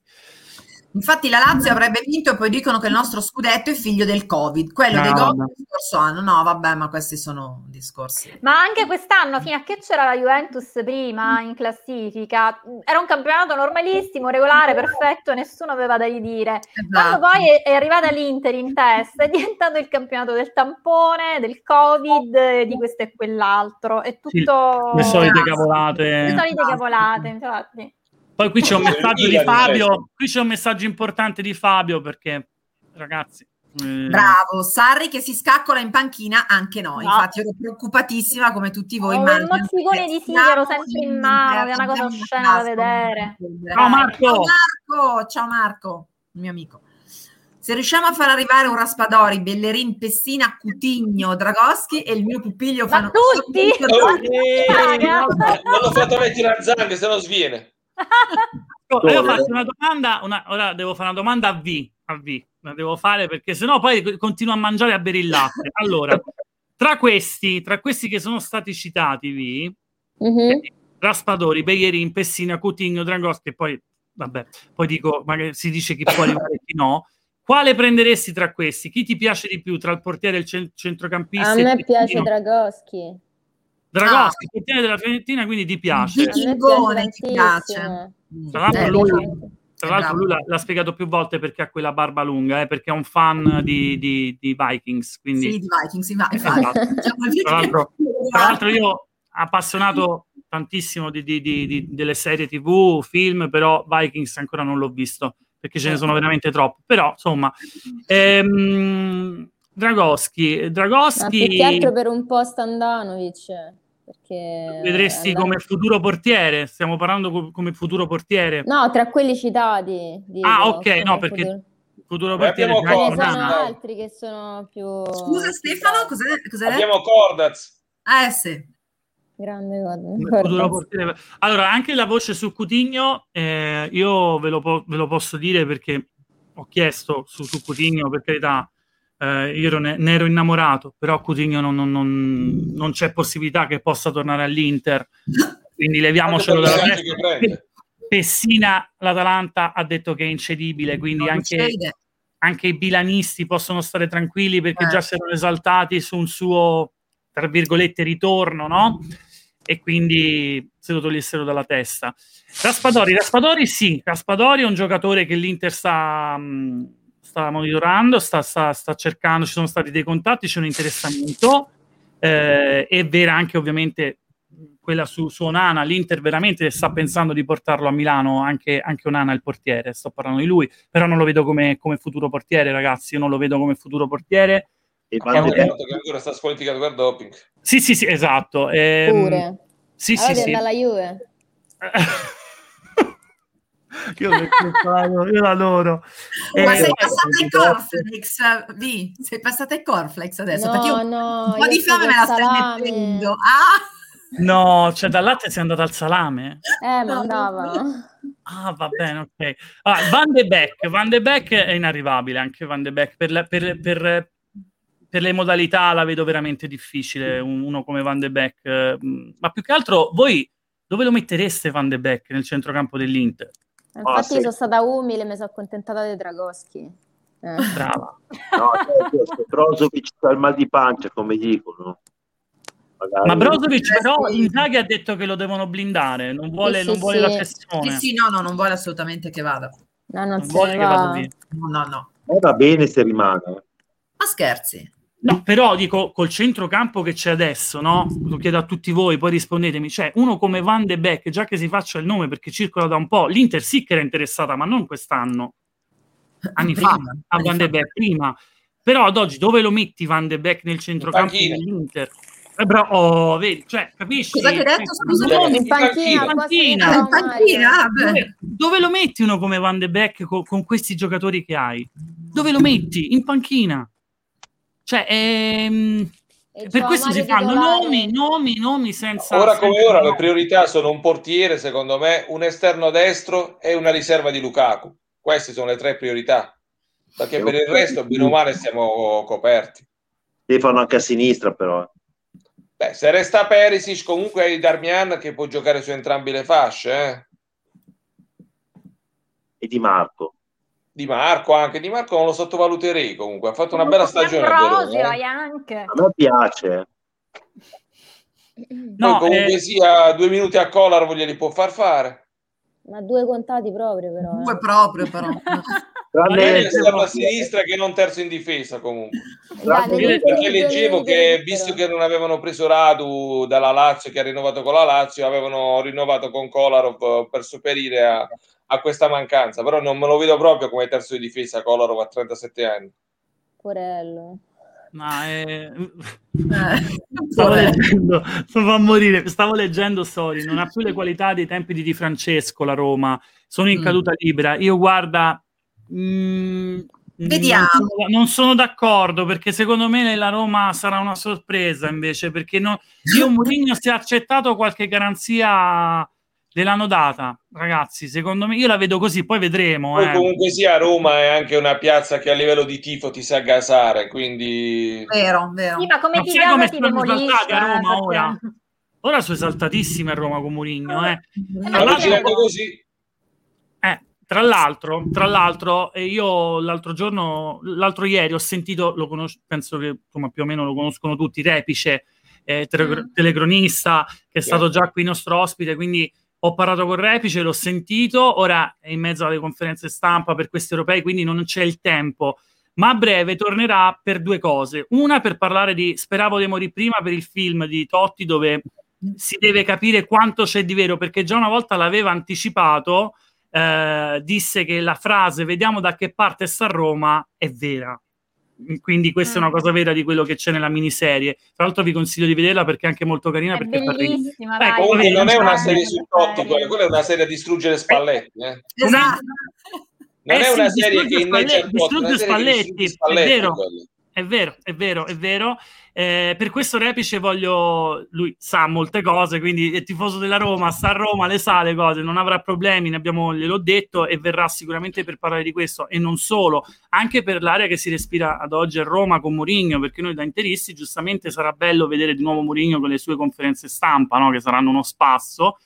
Infatti la Lazio avrebbe vinto e poi dicono che il nostro scudetto è figlio del Covid, quello No, dei gol no. del scorso anno. No, vabbè, ma questi sono discorsi. Ma anche quest'anno, fino a che c'era la Juventus prima in classifica, era un campionato normalissimo, regolare, perfetto, nessuno aveva da ridire. Quando Esatto. poi è, è arrivata l'Inter in testa, è diventato il campionato del tampone, del Covid, di questo e quell'altro. È tutto... Le solite Esatto. cavolate. Le solite cavolate, infatti. Poi qui c'è un messaggio di Fabio, certo. qui c'è un messaggio importante di Fabio perché ragazzi, eh, Bravo, Sarri che si scaccola in panchina anche noi. No. Infatti ero preoccupatissima come tutti voi. Ho il mozzicone di sigaro sempre in mano, che è una cosa oscena da vedere. Ciao Marco! Ciao Marco, ciao Marco, il mio amico. Se riusciamo a far arrivare un Raspadori, Bellerin, Pessina, Cutigno, Dragoschi e il mio pupiglio Ma fanno tutti? Oh, Eh, non l'ho fatto mettere a Zang, se no sviene. Io faccio una domanda, una- ora devo fare una domanda a V, a V, la devo fare perché sennò poi continuo a mangiare e a bere il latte. Allora, tra questi, tra questi che sono stati citati, V, Mhm. Raspadori, Beglierin, Pessina, Coutinho, Dragoschi e poi, vabbè, poi dico, magari si dice chi può arrivare e chi no. Quale prenderesti tra questi? Chi ti piace di più tra il portiere e il cen- centrocampista? A me piace? Dragoschi. Dragoschi, il portiere della Fiorentina, quindi ti piace. Chingone, ti piace? Tra l'altro Eh, lui- esatto. Tra l'altro lui l'ha, l'ha spiegato più volte perché ha quella barba lunga, eh, perché è un fan di, di- di Vikings. Quindi, Sì, di Vikings, sì, ma- Esatto. infatti. Diciamo Tra l'altro- tra l'altro io appassionato tantissimo di, di- di- di- delle serie tv, film, però Vikings ancora non l'ho visto perché ce ne sono veramente troppo. Però insomma, ehm, Dragoschi, Ma Dragoschi più che altro per un po' Standanovic. Perché vedresti andare- come futuro portiere. Stiamo parlando co- come futuro portiere. No, tra quelli citati. dico, Ah, ok, come no, perché- futuro. Futuro Beh, portiere Ce ne sono altri che sono più... Scusa Stefano, cos'è? cos'è? Abbiamo Cordaz. Eh sì. Grande portiere. Allora, anche la voce su Coutinho, eh, io ve lo, po- ve lo posso dire perché ho chiesto su, su Coutinho, per carità, eh, io ero ne, ne ero innamorato, però Coutinho non, non- non- non c'è possibilità che possa tornare all'Inter, quindi leviamocelo dalla testa. Pessina, l'Atalanta ha detto che è incedibile, quindi anche, anche i bilanisti possono stare tranquilli perché Eh. già si erano esaltati su un suo, tra virgolette, ritorno, no? E quindi se lo togliessero dalla testa. Raspadori, Raspadori sì, Raspadori è un giocatore che l'Inter sta, mh, sta monitorando, sta, sta- sta cercando, ci sono stati dei contatti, c'è un interessamento. Eh, è vera anche ovviamente quella su, su Onana, l'Inter veramente sta pensando di portarlo a Milano, anche, anche Onana il portiere, sto parlando di lui, però non lo vedo come, come futuro portiere ragazzi, io non lo vedo come futuro portiere. E de Beek, detto che ancora sta squalificato per doping. Sì, sì, sì, esatto. ehm, Pure. Sì, Allora sì, sì. alla Juve. io, io l'adoro. Ma Eh, sei passata ai cornflakes, Vi? Sei passata ai cornflakes adesso? perché io No, no, un po' di fame me la stai salame. mettendo. Ah! No, cioè dal latte sei andata al salame? Eh, No, mandava. Ah, va bene, ok. Ah, Van de Beek, Van de Beek è inarrivabile, anche Van de Beek. Per, la, per, per, per, le modalità la vedo veramente difficile, uno come Van de Beek. Ma più che altro, voi dove lo mettereste Van de Beek nel centrocampo dell'Inter? Infatti ah, sì. sono stata umile, mi sono accontentata di Dragoschi. Eh. Brava. No, certo, Brozovic al mal di pancia, come dicono. Magari... Ma Brozovic però Inzaghi ha detto che lo devono blindare, non vuole, sì, non vuole sì. la cessione. Sì, sì, no, no, non vuole assolutamente che vada. No, non, non vuole va. che vada via. No, no, no. Eh, va bene se rimane. Ma scherzi. No, però dico col centrocampo che c'è adesso, no? Lo chiedo a tutti voi, poi rispondetemi. Cioè, uno come Van de Beek, già che si faccia il nome perché circola da un po', l'Inter sì che era interessata, ma non quest'anno. Anni prima, fa, a Van de Beek prima. Però ad oggi dove lo metti Van de Beek nel centrocampo dell'Inter? Eh, bro, oh, vedi, cioè, capisci? Cosa hai detto? Scusa, in panchina. In panchina. In panchina. Dove, dove, lo metti uno come Van de Beek con, con questi giocatori che hai? Dove lo metti? In panchina. Cioè, ehm, per questo si fanno nomi, nomi, nomi senza... Ora come senza ora le priorità sono un portiere, secondo me, un esterno destro e una riserva di Lukaku. Queste sono le tre priorità. Perché per il resto, bene o male, siamo coperti. Li fanno anche a sinistra, però. Beh, se resta Perisic, comunque hai Darmian che può giocare su entrambe le fasce. Eh? E Di Marco. Di Marco anche, Di Marco non lo sottovaluterei comunque, ha fatto una bella stagione. Rosio, eh. anche. A me piace. No, Poi comunque eh... sia due minuti a Collar glieli può far fare. Ma due contati proprio però. Due eh. proprio però. Magari esterno a sinistra che non terzo in difesa comunque. Perché leggevo che visto che non avevano preso Radu dalla Lazio che ha rinnovato con la Lazio, avevano rinnovato con Kolarov per sopperire a, a questa mancanza, però non me lo vedo proprio come terzo di difesa Kolarov a 37 anni. Porello. Ma è... stavo leggendo, stavo a morire, stavo leggendo Sori, non ha più le qualità dei tempi di Di Francesco la Roma, sono in mm. caduta libera. Io guarda, mm, Vediamo. Non sono, non sono, d'accordo perché secondo me la Roma sarà una sorpresa invece perché no, io Mourinho si è accettato qualche garanzia gliel'hanno data, ragazzi. Secondo me, io la vedo così, poi vedremo. Poi eh. comunque sia, Roma è anche una piazza che a livello di tifo ti sa gasare, quindi. Vero, vero. Sì, ma come ti come ti demolisce a Roma perché... ora? Ora sono esaltatissime a Roma con Mourinho, eh. Tra l'altro, così. Tra l'altro, tra l'altro, io l'altro giorno, l'altro ieri ho sentito, lo conosco, penso che insomma, più o meno lo conoscono tutti, Repice, eh, tele- mm. telecronista, che è stato già qui nostro ospite, quindi ho parlato con Repice, l'ho sentito, ora è in mezzo alle conferenze stampa per questi europei, quindi non c'è il tempo, ma a breve tornerà per due cose. Una per parlare di Speravo di morire prima per il film di Totti dove si deve capire quanto c'è di vero, perché già una volta l'aveva anticipato, eh, disse che la frase vediamo da che parte sta Roma è vera quindi questa è una mm. cosa vera di quello che c'è nella miniserie. Tra l'altro vi consiglio di vederla perché è anche molto carina. È perché bellissima, dai, comunque non è una serie su Totti, quella è una serie a distruggere Spalletti. Eh. Esatto. Non eh è una serie che inneggia Spalletti, distrugge Spalletti, Spalletti, è vero. Quello. È vero, è vero, è vero. Eh, per questo Repice voglio, lui sa molte cose, quindi è tifoso della Roma, sta a Roma, le sa le cose, non avrà problemi, ne abbiamo, gliel'ho detto e verrà sicuramente per parlare di questo e non solo, anche per l'area che si respira ad oggi a Roma con Mourinho, perché noi da interisti giustamente sarà bello vedere di nuovo Mourinho con le sue conferenze stampa, no? che saranno uno spasso.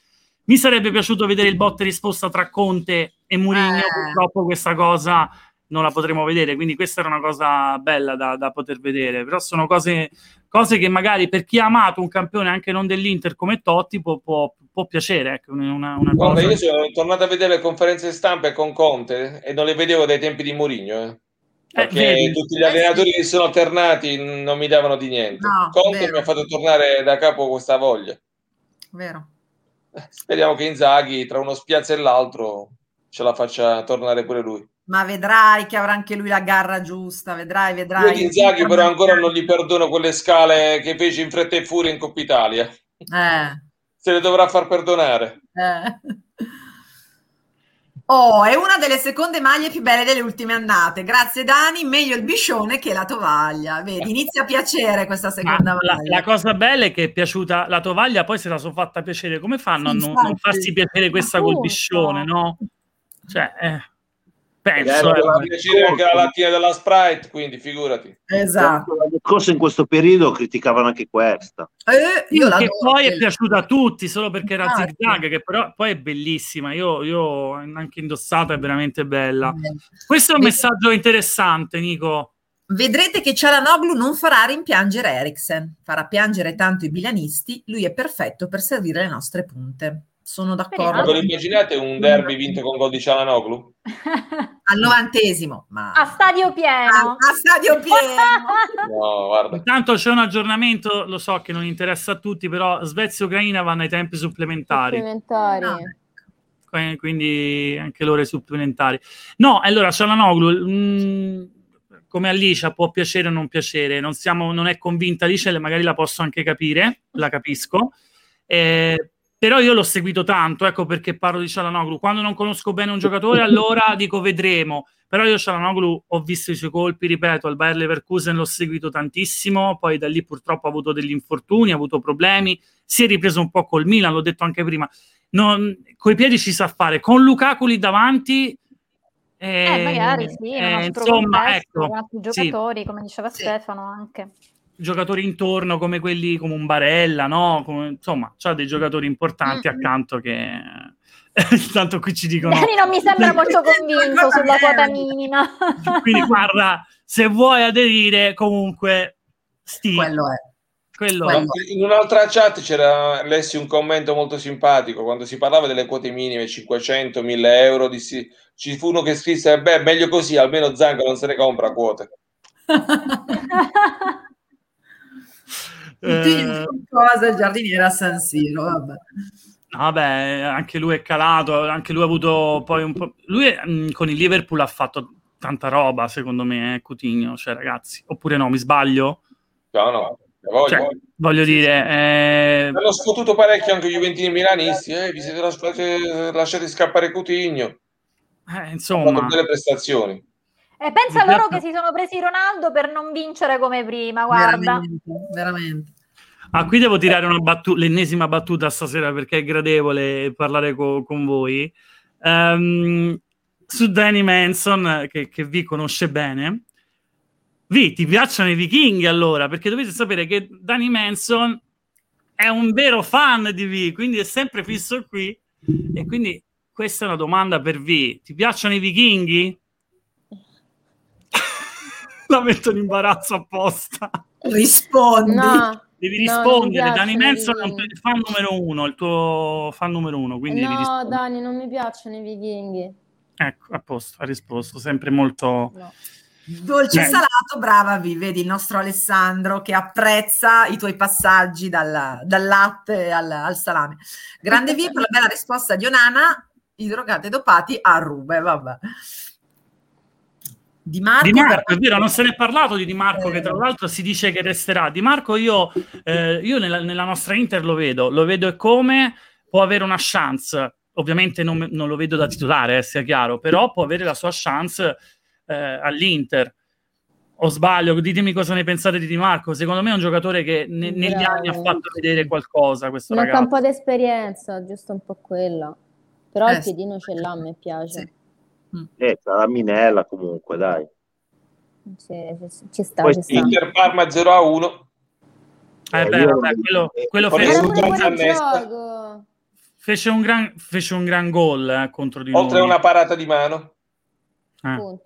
Mi sarebbe piaciuto vedere il botte risposta tra Conte e Mourinho, eh. purtroppo questa cosa non la potremo vedere, quindi questa era una cosa bella da, da poter vedere, però sono cose, cose, che magari per chi ha amato un campione anche non dell'Inter come Totti può, può, può piacere. Ecco, una, una Guarda, cosa... io sono tornato a vedere le conferenze stampe con Conte e non le vedevo dai tempi di Mourinho. Eh. Perché eh, tutti gli allenatori che sono alternati non mi davano di niente. No, Conte vero. mi ha fatto tornare da capo questa voglia. Vero. Speriamo che Inzaghi tra uno spiazzo e l'altro ce la faccia tornare pure lui. Ma vedrai che avrà anche lui la garra giusta, vedrai, vedrai. Io Inzaghi però ancora non gli perdono quelle scale che fece in fretta e furia in Coppa Italia. Eh. Se le dovrà far perdonare. Eh. Oh, è una delle seconde maglie più belle delle ultime annate. Grazie Dani, meglio il biscione che la tovaglia. Vedi, inizia a piacere questa seconda Ma la, maglia. la cosa bella è che è piaciuta la tovaglia, poi se la sono fatta piacere. Come fanno a non, non farsi piacere questa col biscione, no? Cioè, eh, penso. eh, fa piacere anche la lattina della Sprite, quindi figurati. Esatto. L'anno scorso in questo periodo criticavano anche questa. Eh, io la che poi è piaciuta a tutti solo perché era Infatti. zigzag, che però poi è bellissima. Io, io anche indossata è veramente bella. Eh. Questo è un messaggio interessante, Nico. Vedrete che Cialanoglu non farà rimpiangere Eriksen, farà piangere tanto i bilanisti, lui è perfetto per servire le nostre punte. Sono Ma d'accordo. ve lo immaginate un derby vinto con gol di Cialanoglu? Al novantesimo, ma A stadio a, pieno. a stadio pieno. No, guarda. Intanto c'è un aggiornamento, lo so che non interessa a tutti, però Svezia e Ucraina vanno ai tempi supplementari. Supplementari. No. que- quindi anche le ore supplementari. No, allora Cialanoglu, mh, come Alicia può piacere o non piacere, non, siamo, non è convinta Alicia, magari la posso anche capire, la capisco, Eh, però io l'ho seguito tanto, ecco perché parlo di Cialanoglu. Quando non conosco bene un giocatore, allora dico vedremo. Però io Cialanoglu ho visto i suoi colpi, ripeto, al Bayer Leverkusen l'ho seguito tantissimo, poi da lì purtroppo ha avuto degli infortuni, ha avuto problemi, si è ripreso un po' col Milan, l'ho detto anche prima, non, coi piedi ci sa fare, con Lukaku lì davanti. Eh, magari sì, eh, altro insomma, ecco, con altri sì, giocatori, come diceva Sì. Stefano anche. Giocatori intorno come quelli come un Barella, no? Come- insomma, c'ha dei giocatori importanti Mm. accanto che tanto qui ci dicono Dani non mi sembra molto convinto sulla quota minima. quindi guarda, se vuoi aderire comunque sti Quello è. quello quello. In un'altra chat c'era lessi un commento molto simpatico quando si parlava delle quote minime 500, 1000 euro. Dissi, ci fu uno che scrisse: Beh, meglio così, almeno Zango non se ne compra quote. Eh, cosa il giardiniere a San Siro, vabbè. vabbè, anche lui è calato, anche lui ha avuto poi un po' lui mh, con il Liverpool ha fatto tanta roba, secondo me, eh, Coutinho, cioè ragazzi, oppure no, mi sbaglio? No, no, voglio. Cioè, voglio dire, eh, Hanno sfottuto parecchio anche i Juventini milanisti. Eh, vi siete lasciati, lasciati scappare Coutinho. eh, Ha fatto insomma, delle prestazioni. E pensa loro che si sono presi Ronaldo per non vincere come prima, guarda. Veramente, veramente. Ah, qui devo tirare una battu- l'ennesima battuta stasera perché è gradevole parlare co- con voi. Ehm, su Danny Manson, che, che vi conosce bene. Vi, ti piacciono i vichinghi allora? Perché dovete sapere che Danny Manson è un vero fan di V, quindi è sempre fisso qui. E quindi questa è una domanda per V. Ti piacciono i vichinghi? La metto in imbarazzo apposta. Rispondi. No, Devi No, rispondere, mi Dani Manson è il fan numero uno, il tuo fan numero uno, quindi no. Dani, non mi piacciono i vichinghi. Ecco, a posto, ha risposto, sempre molto... No. Dolce Eh. salato, brava, vi vedi il nostro Alessandro che apprezza i tuoi passaggi dal, dal latte al, al salame. Grande via per la bella risposta di Onana, i drogati dopati a Rube, vabbè. Di Marco, Di Marco, è vero, non se ne è parlato di Di Marco, Eh. che tra l'altro si dice che resterà. Di Marco io, eh, io nella, nella nostra Inter lo vedo, lo vedo e come può avere una chance. Ovviamente non, non lo vedo da titolare, eh, sia chiaro, però può avere la sua chance eh, all'Inter. O sbaglio, ditemi cosa ne pensate di Di Marco. Secondo me è un giocatore che ne- negli Bravo. anni ha fatto vedere qualcosa, questo Manca ragazzo. un po' di esperienza, giusto un po' quella. Però Eh, il piedino ce l'ha, a me piace. Sì. Eh, c'ha la Minella comunque, dai. Ci sta, Poi ci sta. Inter Parma 0 a 1. Eh, Eh, beh, vabbè, quello, quello fece, gioco. fece un gran, fece un gran gol eh, contro di Oltre a noi. una parata di mano. Eh,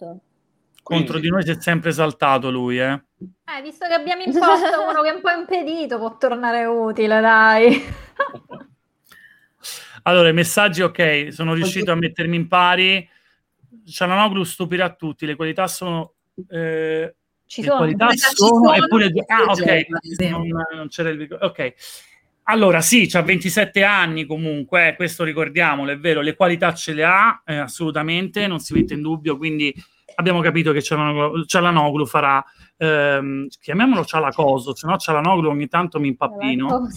contro di noi si è sempre esaltato lui, eh. Eh, visto che abbiamo imposto uno che è un po' impedito, può tornare utile, dai. Allora, i messaggi, ok, sono riuscito a mettermi in pari. Cialanoglu stupirà tutti, le qualità sono... eh, Ci le sono. qualità sono, sono, eppure... Ah, ok, non, non c'era il... vic- Ok. Allora, sì, c'ha 27 anni comunque, eh, questo ricordiamolo, è vero, le qualità ce le ha, eh, assolutamente, non si mette in dubbio, quindi abbiamo capito che Cialanoglu, Cialanoglu farà, ehm, chiamiamolo Cialacoso, se no Cialanoglu ogni tanto mi impappino.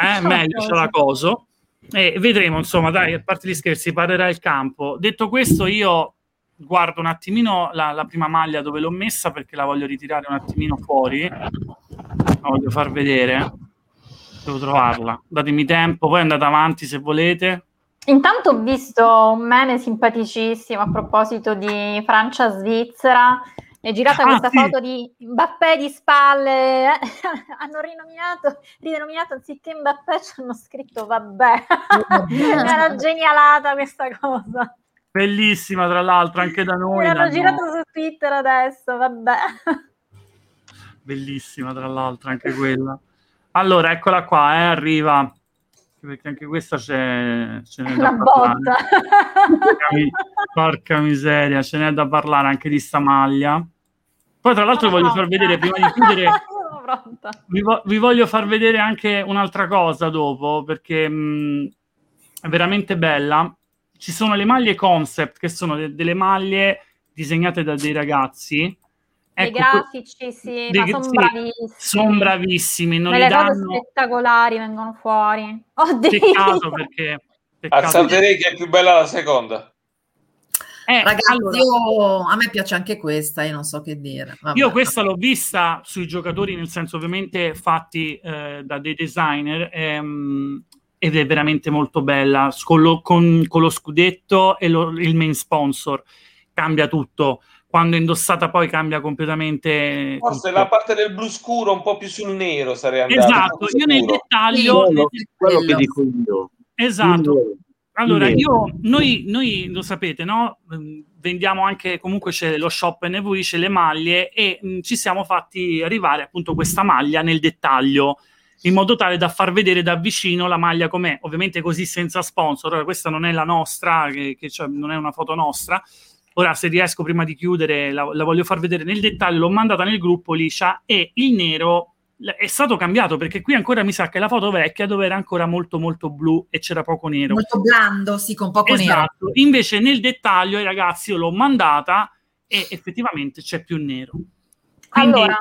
Eh, meglio Cialacoso. E vedremo, insomma, dai, a parte gli scherzi, parlerà il campo. Detto questo, io guardo un attimino la, la, prima maglia dove l'ho messa perché la voglio ritirare un attimino fuori. La voglio far vedere. Devo trovarla. Datemi tempo, poi andate avanti se volete. Intanto ho visto un meme simpaticissimo a proposito di Francia-Svizzera. È girata ah, questa sì. foto di Mbappé di spalle. hanno rinominato, rinominato anziché Mbappé, ci hanno scritto vabbè. Era genialata questa cosa. Bellissima, tra l'altro, anche da noi. L'hanno girato su Twitter adesso, vabbè. Bellissima, tra l'altro, anche quella. Allora, eccola qua, eh, arriva perché anche questa c'è, ce n'è da parlare. Porca, porca, miseria, ce n'è da parlare anche di sta maglia. Poi tra l'altro voglio far vedere, prima di chiudere, vi, vo- vi, voglio far vedere anche un'altra cosa dopo, perché mh, è veramente bella. Ci sono le maglie concept, che sono de- delle maglie disegnate da dei ragazzi, Ecco, dei grafici, sì, dei, sono sì, bravissimi. Sono bravissimi. Non le danno... cose spettacolari vengono fuori. Oddio. Peccato perché... Peccato. Alzate che è più bella la seconda. Eh, Ragazzi, allora, io, a me piace anche questa, io non so che dire. Vabbè. Io questa l'ho vista sui giocatori, nel senso ovviamente fatti eh, da dei designer, ehm, ed è veramente molto bella, con lo, con, con lo scudetto e lo, il main sponsor, cambia tutto quando indossata poi cambia completamente. Forse la parte del blu scuro un po' più sul nero sarei andato. Esatto, io nel dettaglio... Quello, quello che dico io. Esatto. Allora, io, noi, noi lo sapete, no? Mm, vendiamo anche, comunque c'è lo shop NV, c'è le maglie e mh, ci siamo fatti arrivare appunto questa maglia nel dettaglio in modo tale da far vedere da vicino la maglia com'è, ovviamente così senza sponsor. Ora, questa non è la nostra, che, che cioè, non è una foto nostra, Ora, se riesco prima di chiudere, la, la voglio far vedere nel dettaglio. L'ho mandata nel gruppo liscia e il nero è stato cambiato perché qui ancora mi sa che la foto vecchia dove era ancora molto molto blu e c'era poco nero. Molto blando, sì, con poco esatto. nero. Invece nel dettaglio ai ragazzi io l'ho mandata e effettivamente c'è più nero. Quindi, allora,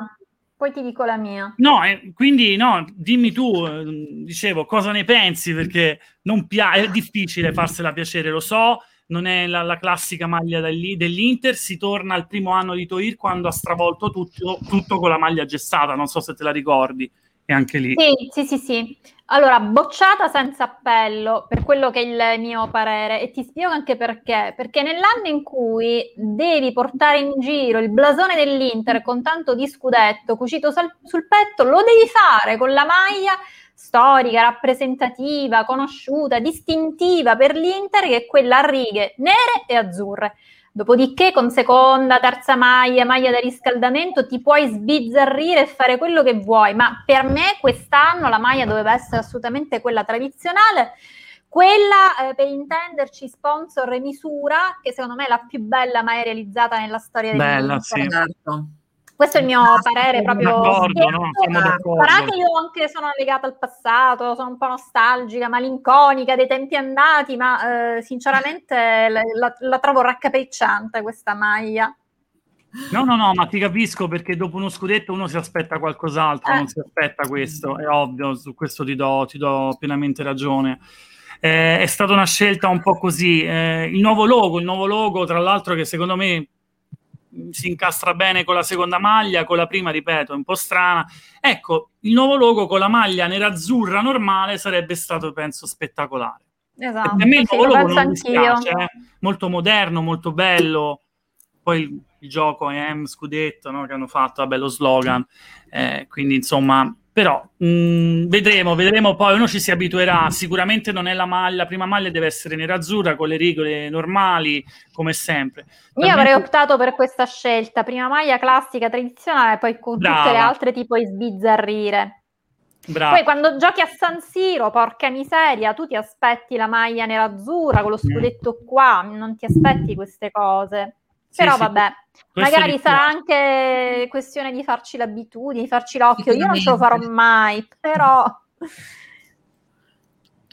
poi ti dico la mia. No, eh, quindi no, dimmi tu, eh, dicevo, cosa ne pensi perché non pia- è difficile farsela piacere, lo so, non è la, la classica maglia dell'Inter, si torna al primo anno di Toir quando ha stravolto tutto, tutto con la maglia gessata, non so se te la ricordi, e anche lì. Sì, sì, sì, sì. Allora, bocciata senza appello, per quello che è il mio parere, e ti spiego anche perché. Perché nell'anno in cui devi portare in giro il blasone dell'Inter con tanto di scudetto cucito sul, sul petto, lo devi fare con la maglia storica, rappresentativa, conosciuta, distintiva per l'Inter, che è quella a righe nere e azzurre. Dopodiché con seconda, terza maglia, maglia da riscaldamento ti puoi sbizzarrire e fare quello che vuoi, ma per me quest'anno la maglia doveva essere assolutamente quella tradizionale, quella eh, per intenderci sponsor e misura, che secondo me è la più bella mai realizzata nella storia del Bella, sì. Certo. Questo è il mio parere proprio. D'accordo, no? Sarà che io anche sono legata al passato, sono un po' nostalgica, malinconica dei tempi andati, ma eh, sinceramente la, la, la, trovo raccapricciante questa maglia. No, no, no, ma ti capisco perché dopo uno scudetto uno si aspetta qualcos'altro, eh. non si aspetta questo, è ovvio, su questo ti do, ti do pienamente ragione. Eh, è stata una scelta un po' così. Eh, il nuovo logo, il nuovo logo, tra l'altro, che secondo me si incastra bene con la seconda maglia, con la prima, ripeto, è un po' strana. Ecco, il nuovo logo con la maglia nerazzurra normale sarebbe stato, penso, spettacolare. Esatto, a me il nuovo logo non mi spiace, eh? molto moderno, molto bello. Poi il, il gioco è M Scudetto, no? che hanno fatto, vabbè, lo slogan. Eh, quindi, insomma, però mh, mm, vedremo, vedremo poi, uno ci si abituerà, sicuramente non è la maglia, la prima maglia deve essere nerazzurra con le rigole normali, come sempre. Io Talmente... avrei optato per questa scelta, prima maglia classica, tradizionale, poi con Brava. tutte le altre ti puoi sbizzarrire. Brava. Poi quando giochi a San Siro, porca miseria, tu ti aspetti la maglia nerazzurra con lo scudetto qua, non ti aspetti queste cose. Però sì, vabbè, magari sarà anche questione di farci l'abitudine, di farci l'occhio. Io non ce lo farò mai, però...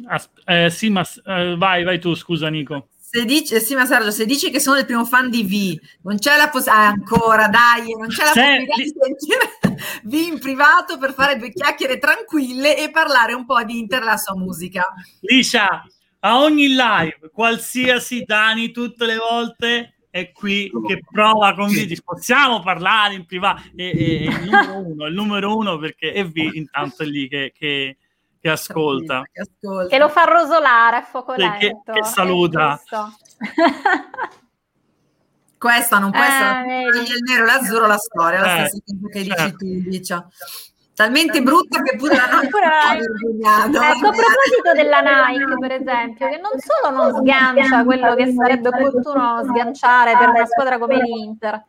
As- eh, sì, ma eh, vai, vai tu, scusa Nico. Se dici, sì, ma Sergio, se dici che sono il primo fan di V, non c'è la possibilità, ah, ancora, dai, non c'è la Se- possibilità di sentire V in privato per fare due chiacchiere tranquille e parlare un po' di Inter la sua musica. Liscia, a ogni live, qualsiasi Dani, tutte le volte è qui che prova con Vidi. Possiamo parlare in privato? E, e- il numero uno, il numero uno perché è V intanto è lì che, che- che ascolta. Che ascolta. Che lo fa rosolare a fuoco lento. che saluta. È. Questa non può Eh, essere vedi. il nero e l'azzurro la storia, la Eh, stessa cosa che certo. dici tu, Licia. Talmente brutta che pure la Nike vergognando. Ecco, a proposito della Nike, per esempio, che non solo non sgancia quello che sarebbe opportuno sganciare per una squadra come l'Inter,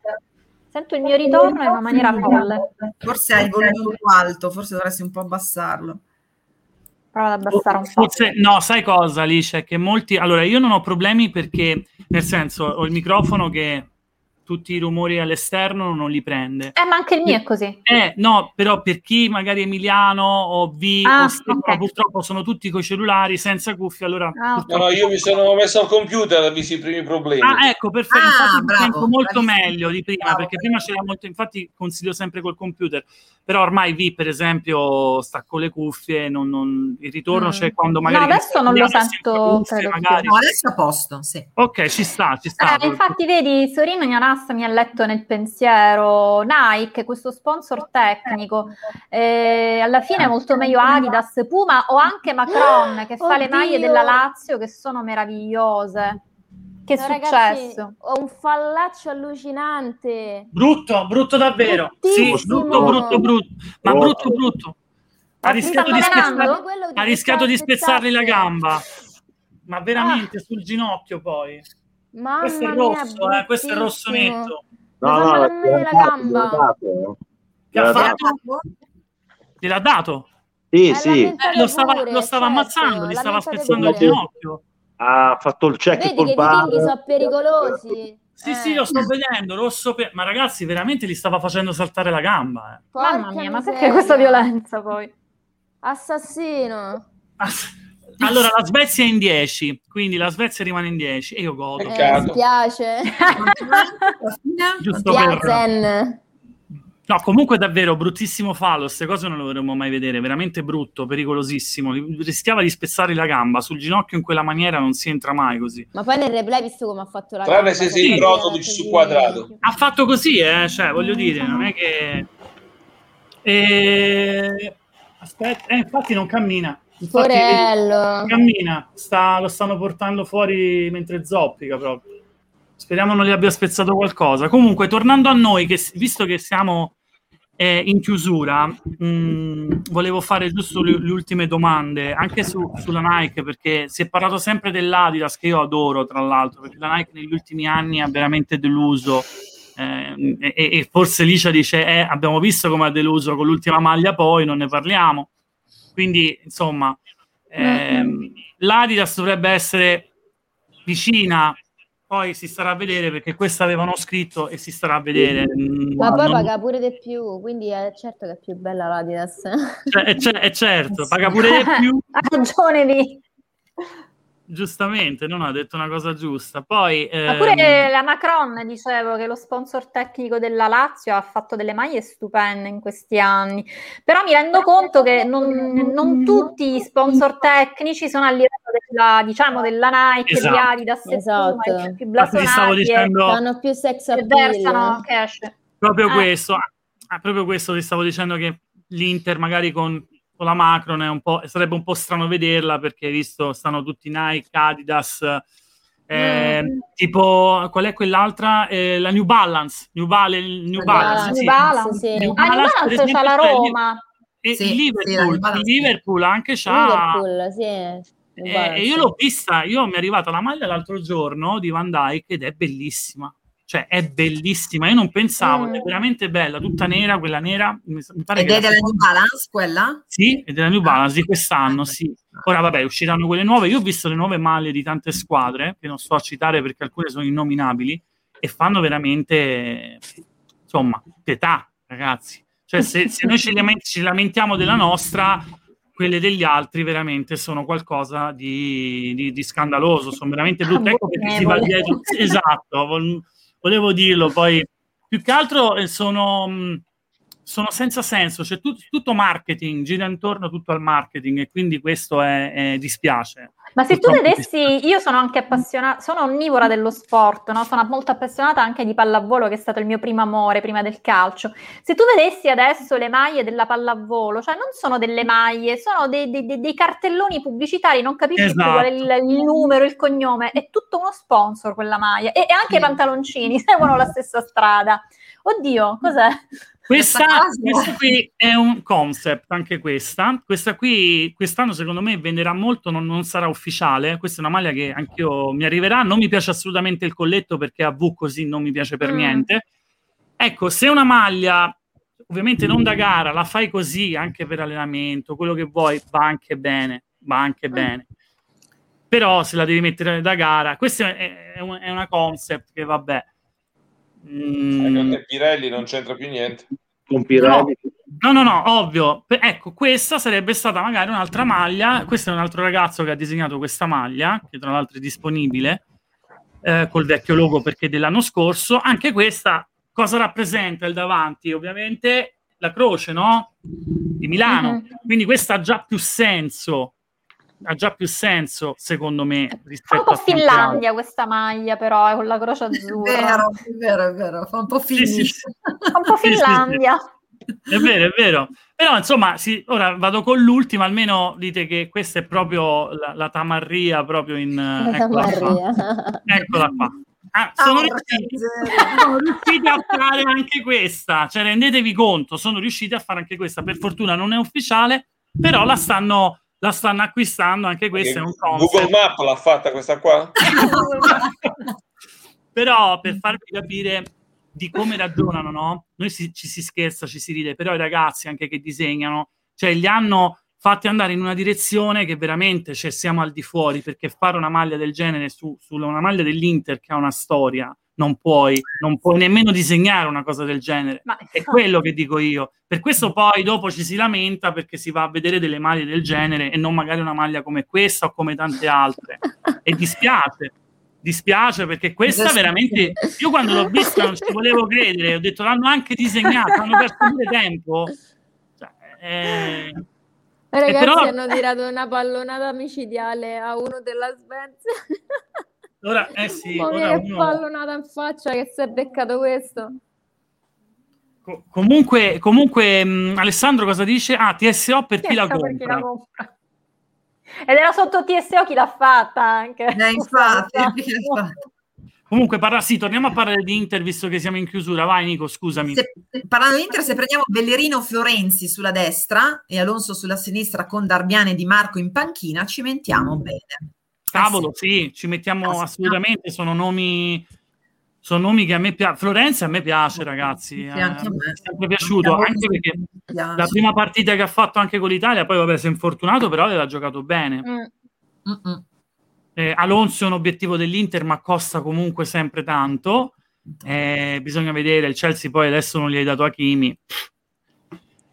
sento il mio ritorno in una maniera folle. Forse hai il volume po' alto, forse dovresti un po' abbassarlo. Prova ad abbassare un po'. Forse, no, sai cosa, Alice? Che molti. Allora, io non ho problemi perché, nel senso, ho il microfono che tutti i rumori all'esterno non li prende. Eh, ma anche il mio è così. Eh, no, però per chi magari Emiliano o V Ah, o Stefano, ok. purtroppo sono tutti coi cellulari senza cuffie, allora Ah. No, no, io mi sono messo al computer e ho visto i primi problemi. Ah, ecco, perfetto. Ah, infatti mi bravo, sento molto bravissimo. meglio di prima, Bravo, perché prima c'era molto, infatti consiglio sempre col computer, però ormai V, per esempio, sta con le cuffie, non, non- il ritorno Mm. c'è quando No, magari... adesso non lo sento, cuffie, credo. No, adesso a posto, sì. Ok, ci sta, ci sta. Eh, infatti, vedi, Sorino Gnanassa mi ha letto nel pensiero Nike, questo sponsor tecnico. Eh, alla fine è molto meglio Adidas, Puma o anche Macron che fa le Oddio. maglie della Lazio che sono meravigliose. Che è No, ragazzi, successo? ho un fallaccio allucinante. Brutto, brutto davvero. Sì, Bruttissimo. brutto, brutto, brutto. Ma Oh. brutto, brutto. Ha rischiato di, spezzar- ha rischiato di spezzargli la gamba. Ma veramente, sul ginocchio poi. Mamma questo è mia, rosso, eh, questo è rosso netto. No, no, fa male gliel'ha la dato, gamba. dato. Che ha Gliel'ha fatto? dato. Gliel'ha dato. Sì, Eh, sì, Eh, lo stava, pure, lo stava certo, ammazzando, gli stava spezzando il pure. ginocchio. ha fatto il check Vedi col che i bar. vichinghi sono pericolosi. Sì, Eh, sì, lo sto vedendo, rosso per- Ma ragazzi, veramente gli stava facendo saltare la gamba. eh. Mamma mia, ma miseria. perché questa violenza poi? Assassino. Ah, Allora, la Svezia è in 10, quindi la Svezia rimane in 10 e io godo. Eh, mi fine? Giusto per... No, comunque davvero bruttissimo fallo, queste cose non le vorremmo mai vedere, veramente brutto, pericolosissimo. Rischiava di spezzare la gamba sul ginocchio in quella maniera, non si entra mai così. Ma poi nel replay visto come ha fatto la Tranne gamba, se sei eh, su quadrato. Ha fatto così, eh, cioè, voglio dire, non è che... E... Aspetta, eh, infatti non cammina. Infatti, Porello. cammina, sta- lo stanno portando fuori mentre zoppica proprio. Speriamo non gli abbia spezzato qualcosa. Comunque, tornando a noi, che, visto che siamo eh, in chiusura, mh, volevo fare giusto le, le ultime domande, anche su- sulla Nike, perché si è parlato sempre dell'Adidas, che io adoro, tra l'altro, perché la Nike negli ultimi anni ha veramente deluso. eh, e, e forse Licia dice: eh, Abbiamo visto come ha deluso con l'ultima maglia, poi non ne parliamo. Quindi, insomma, ehm, l'Adidas dovrebbe essere vicina, poi si starà a vedere perché questa avevano scritto e si starà a vedere. Mm, Ma poi non- paga pure di più, quindi è certo che è più bella l'Adidas. cioè, è, cer- è certo, paga pure di più, ha ragione lì. Giustamente, non ha detto una cosa giusta. Poi, Ma pure ehm, la Macron, dicevo, che lo sponsor tecnico della Lazio ha fatto delle maglie stupende in questi anni. Però mi rendo conto che non, non tutti gli sponsor tecnici sono a livello della, diciamo, della Nike, Esatto. di Adidas Esatto. Puma, i più stavo blasonati e- dicendo Fanno più sex appeal. cash. proprio Eh. questo, ah, proprio questo ti stavo dicendo che l'Inter magari con, con la Macron è un po', sarebbe un po' strano vederla perché hai visto stanno tutti Nike, Adidas, eh, Mm. tipo qual è quell'altra? Eh, la New Balance, New, il New New Balance, New sì. Balance. Sì, sì. New Ah, New Balance, per Balance c'ha la il- Roma. E Sì, il sì, Liverpool, New Liverpool anche c'ha Liverpool, sì. New eh, e io l'ho vista, io mi è arrivata la maglia l'altro giorno di Van Dyke ed è bellissima. Cioè, è bellissima. Io non pensavo, Mm. è veramente bella, tutta nera, quella nera. Mi, pare Ed è la- della New Balance quella? Sì, è della New Balance di quest'anno, sì. Ora, vabbè, usciranno quelle nuove. Io ho visto le nuove maglie di tante squadre, che non sto a citare perché alcune sono innominabili, e fanno veramente, insomma, pietà, ragazzi. Cioè, se, se noi ci, lament- ci lamentiamo della nostra, quelle degli altri veramente sono qualcosa di, di, di scandaloso, sono veramente brutte. Ecco perché si va dietro. Esatto, volevo dirlo. Poi più che altro eh, sono, sono senza senso, cioè tut, tutto marketing, gira intorno tutto al marketing e quindi questo è, è dispiace. Ma se tu vedessi, io sono anche appassionata, sono onnivora dello sport, no? sono molto appassionata anche di pallavolo, che è stato il mio primo amore prima del calcio. Se tu vedessi adesso le maglie della pallavolo, cioè non sono delle maglie, sono dei, dei, dei cartelloni pubblicitari, non capisci esatto. qual è il, il, numero, il cognome, è tutto uno sponsor quella maglia. E, e anche sì. i pantaloncini seguono la stessa strada. Oddio, cos'è? Questa, questa, qui è un concept, anche questa. Questa qui quest'anno secondo me venderà molto, non, non sarà ufficiale. Questa è una maglia che anch'io mi arriverà. Non mi piace assolutamente il colletto perché a V così non mi piace per mm. niente. Ecco, se una maglia, ovviamente non da gara, la fai così anche per allenamento, quello che vuoi, va anche bene, va anche mm. bene. Però se la devi mettere da gara, questa è, è, una concept che vabbè Mm. Pirelli non c'entra più niente. Con Pirelli. No, no, no, ovvio. Ecco, questa sarebbe stata magari un'altra maglia. Questo è un altro ragazzo che ha disegnato questa maglia, che tra l'altro è disponibile, eh, col vecchio logo perché dell'anno scorso. Anche questa cosa rappresenta il davanti? Ovviamente la croce, no? Di Milano. Mm-hmm. Quindi questa ha già più senso ha già più senso, secondo me, rispetto a... Fa un po' Finlandia questa maglia, però, è con la croce azzurra. È vero, è vero, è vero, fa un po' Finlandia. Sì, sì, sì. un po' Finlandia. È vero, è vero. Però, insomma, sì, ora vado con l'ultima, almeno dite che questa è proprio la, la tamarria, proprio in... La eccola, tamarria. Qua. eccola qua. Ah, sono, oh, riusciti, sono riusciti a fare anche questa, cioè rendetevi conto, sono riusciti a fare anche questa. Per fortuna non è ufficiale, però la stanno la stanno acquistando anche questa è un concept. Google Map l'ha fatta questa qua? però per farvi capire di come ragionano, no? Noi si, ci si scherza, ci si ride, però i ragazzi anche che disegnano, cioè li hanno fatti andare in una direzione che veramente cioè, siamo al di fuori, perché fare una maglia del genere su, su una maglia dell'Inter che ha una storia, non puoi, non puoi nemmeno disegnare una cosa del genere. Ma, è quello che dico io. Per questo poi dopo ci si lamenta perché si va a vedere delle maglie del genere e non magari una maglia come questa o come tante altre. e dispiace. Dispiace perché questa veramente io quando l'ho vista non ci volevo credere, ho detto l'hanno anche disegnata, hanno perso pure tempo. Cioè, eh... Ragazzi però... hanno tirato una pallonata micidiale a uno della Svezia. Ora, eh sì, ora che uno... pallonata in faccia che si è beccato questo. Co- comunque, comunque mh, Alessandro cosa dice? Ah, TSO per chi la compra. la compra. Ed era sotto TSO chi l'ha fatta anche. Eh, infatti, Comunque, parla, sì, torniamo a parlare di Inter visto che siamo in chiusura. Vai, Nico, scusami. Se, parlando di Inter, se prendiamo Bellerino Fiorenzi sulla destra e Alonso sulla sinistra con Darbiane Di Marco in panchina, ci mentiamo bene. Cavolo, eh sì. sì, ci mettiamo assolutamente, sono nomi, sono nomi che a me piace. Florenzi a me piace, ragazzi, sì, eh, mi è sempre piaciuto, anche perché la prima partita che ha fatto anche con l'Italia, poi vabbè si è infortunato, però aveva giocato bene. Mm. Eh, Alonso è un obiettivo dell'Inter, ma costa comunque sempre tanto. Eh, bisogna vedere, il Chelsea poi adesso non gli hai dato Hakimi.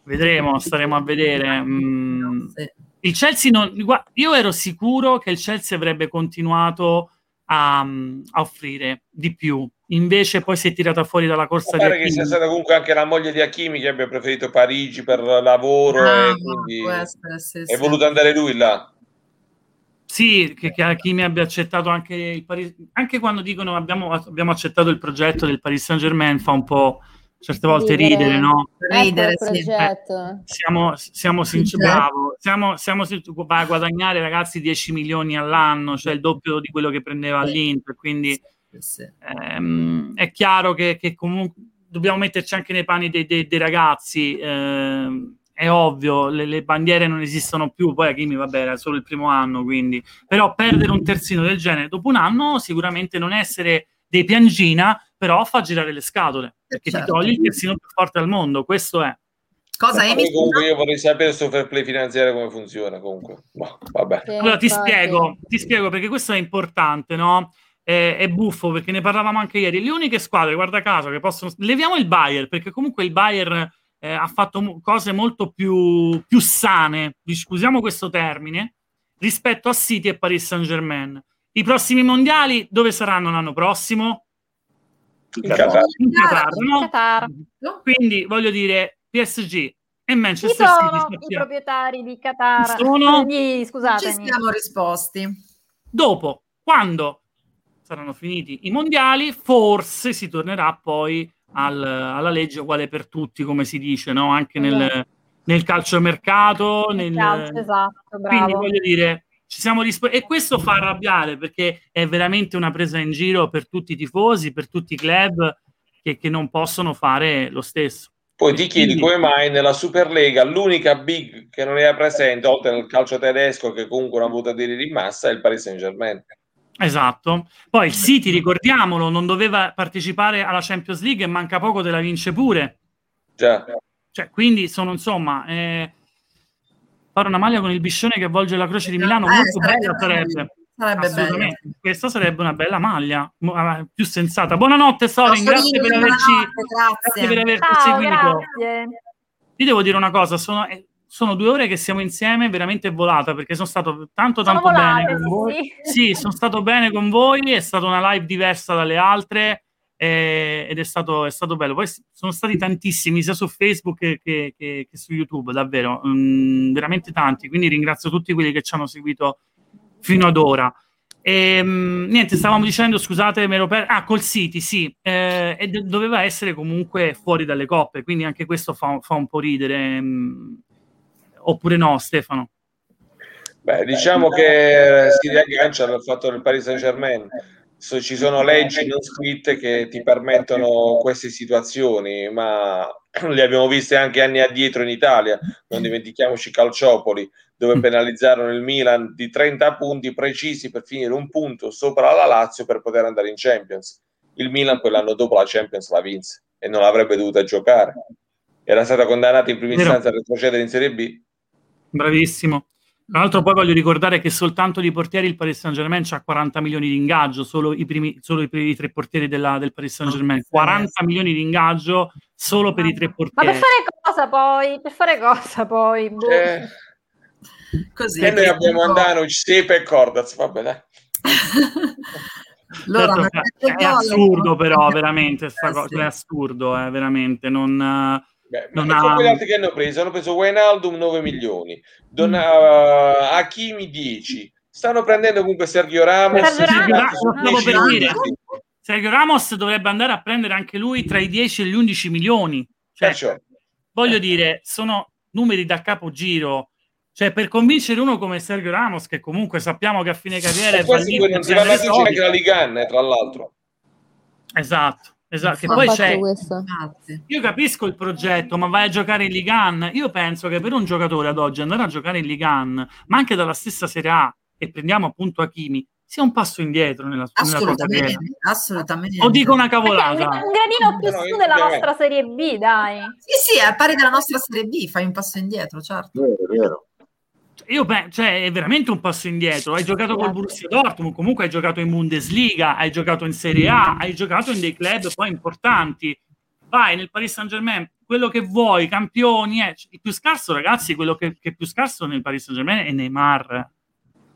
Vedremo, staremo a vedere. Mm. Sì il Chelsea non, io ero sicuro che il Chelsea avrebbe continuato a, a, offrire di più. Invece poi si è tirata fuori dalla corsa di Hakimi. che sia stata comunque anche la moglie di Hakimi che abbia preferito Parigi per lavoro ah, e quindi essere, sì, è sì. voluto andare lui là. Sì, che, che Hakimi abbia accettato anche il Paris, anche quando dicono abbiamo, abbiamo accettato il progetto del Paris Saint Germain fa un po' certe volte ridere, ridere no? Ridere, ecco sì. eh, siamo, siamo sinceri, bravo, siamo, siamo va a guadagnare ragazzi 10 milioni all'anno, cioè il doppio di quello che prendeva sì. l'Inter, quindi sì. ehm, è chiaro che, che, comunque dobbiamo metterci anche nei panni dei, dei, dei ragazzi, ehm, è ovvio, le, le, bandiere non esistono più, poi Hakimi vabbè era solo il primo anno, quindi, però perdere un terzino del genere dopo un anno sicuramente non essere dei piangina, però fa girare le scatole perché certo. ti togli il terzino più forte al mondo. Questo è. Cosa è? Comunque io vorrei sapere sul fair play finanziario come funziona. Comunque, no, vabbè. Allora ti spiego, ti spiego perché questo è importante, no? È, è, buffo perché ne parlavamo anche ieri. Le uniche squadre, guarda caso, che possono. Leviamo il Bayern perché comunque il Bayern eh, ha fatto cose molto più, più sane, scusiamo questo termine, rispetto a City e Paris Saint-Germain. I prossimi mondiali dove saranno l'anno prossimo? In Qatar. In Qatar, no? Qatar. Quindi voglio dire PSG e Chi Manchester sono City. i sappiamo. proprietari di Qatar? Sono- Di- Ci siamo risposti. Dopo, quando saranno finiti i mondiali, forse si tornerà poi al- alla legge uguale per tutti, come si dice, no? anche nel, nel calciomercato. Nel, Calcio, esatto, Quindi bravo. voglio dire, ci siamo rispo- e questo fa arrabbiare perché è veramente una presa in giro per tutti i tifosi, per tutti i club che, che non possono fare lo stesso. Poi ti chiedi come mai nella Superlega l'unica big che non era presente, oltre al calcio tedesco che comunque non ha avuto aderi in massa, è il Paris Saint Germain. Esatto. Poi il City, ricordiamolo, non doveva partecipare alla Champions League e manca poco te la vince pure. Già. Cioè, quindi sono insomma eh, fare una maglia con il biscione che avvolge la croce di Milano Eh, molto sarebbe bella sarebbe. Sarebbe Assolutamente. bello. Questa sarebbe una bella maglia, ah, più sensata. Buonanotte Sorin, grazie per averci buonanotte, grazie per grazie. averci Ciao, seguito. grazie. Ti devo dire una cosa, sono, eh, sono due ore che siamo insieme, veramente volata, perché sono stato tanto tanto volate, bene con voi. sì, Sì, sono stato bene con voi, è stata una live diversa dalle altre eh, ed è stato, è stato bello. Poi sono stati tantissimi, sia su Facebook che, che- che- su YouTube, davvero, mm, veramente tanti. Quindi ringrazio tutti quelli che ci hanno seguito fino ad ora. E, mm, niente, stavamo dicendo, scusate, me ero per... Ah, col City, sì, eh, e de- doveva essere comunque fuori dalle coppe, quindi anche questo fa, fa un po' ridere. mm. Oppure no, Stefano? Beh, diciamo che si riaggancia al fatto del Paris Saint Germain. So- ci sono leggi non scritte che ti permettono queste situazioni, ma le abbiamo viste anche anni addietro in Italia. Non dimentichiamoci Calciopoli, dove penalizzarono il Milan di 30 punti precisi per finire un punto sopra la Lazio per poter andare in Champions. Il Milan poi l'anno dopo la Champions la vinse e non l'avrebbe dovuta giocare. Era stata condannata in prima istanza a retrocedere in Serie B. Bravissimo. Tra l'altro poi voglio ricordare che soltanto di portieri il Paris Saint Germain ha 40 milioni di ingaggio, solo i primi, solo i primi tre portieri della- del Paris Saint Germain. 40 milioni di ingaggio solo per i tre Ma portieri. per fare cosa poi? Per fare cosa poi? Boh. Eh, Così. e noi abbiamo Andanovic, Sepe e Cordaz, dai. Loro hanno Certo, è assurdo però, veramente, sta Eh, cosa è assurdo, eh, veramente, non... eh, Beh, Non ma ha- con quegli altri che hanno preso, hanno preso Wijnaldum 9 milioni, Mm. Don, uh, Hakimi 10, stanno prendendo comunque Sergio Ramos, Sergio Ramos, rimasti su stavo 10 per punti. dire. Sergio Ramos dovrebbe andare a prendere anche lui tra i 10 e gli 11 milioni. Cioè, Perciò, voglio dire, sono numeri da capogiro. Cioè, per convincere uno come Sergio Ramos, che comunque sappiamo che a fine carriera è e poi non si prende vanno a le vincere soldi. anche la Ligan, eh, tra l'altro. Esatto, esatto. Che poi c'è. questo. Io capisco il progetto, ma vai a giocare in Ligan. Io penso che per un giocatore ad oggi andare a giocare in Ligan, ma anche dalla stessa Serie A, e prendiamo appunto Hakimi, sia un passo indietro nella, nella sua Assolutamente, carriera. assolutamente. O dico una Perché è un, cavolata. un gradino più su della nostra Serie B, dai. Sì, sì, è pari della nostra Serie B, fai un passo indietro, certo. Vero, vero. Io penso, cioè, è veramente un passo indietro. Hai giocato col Borussia Dortmund, comunque hai giocato in Bundesliga, hai giocato in Serie A, hai giocato in dei club poi importanti. Vai nel Paris Saint Germain, quello che vuoi, campioni. eh. Il più scarso, ragazzi, quello che, che è più scarso nel Paris Saint Germain è Neymar.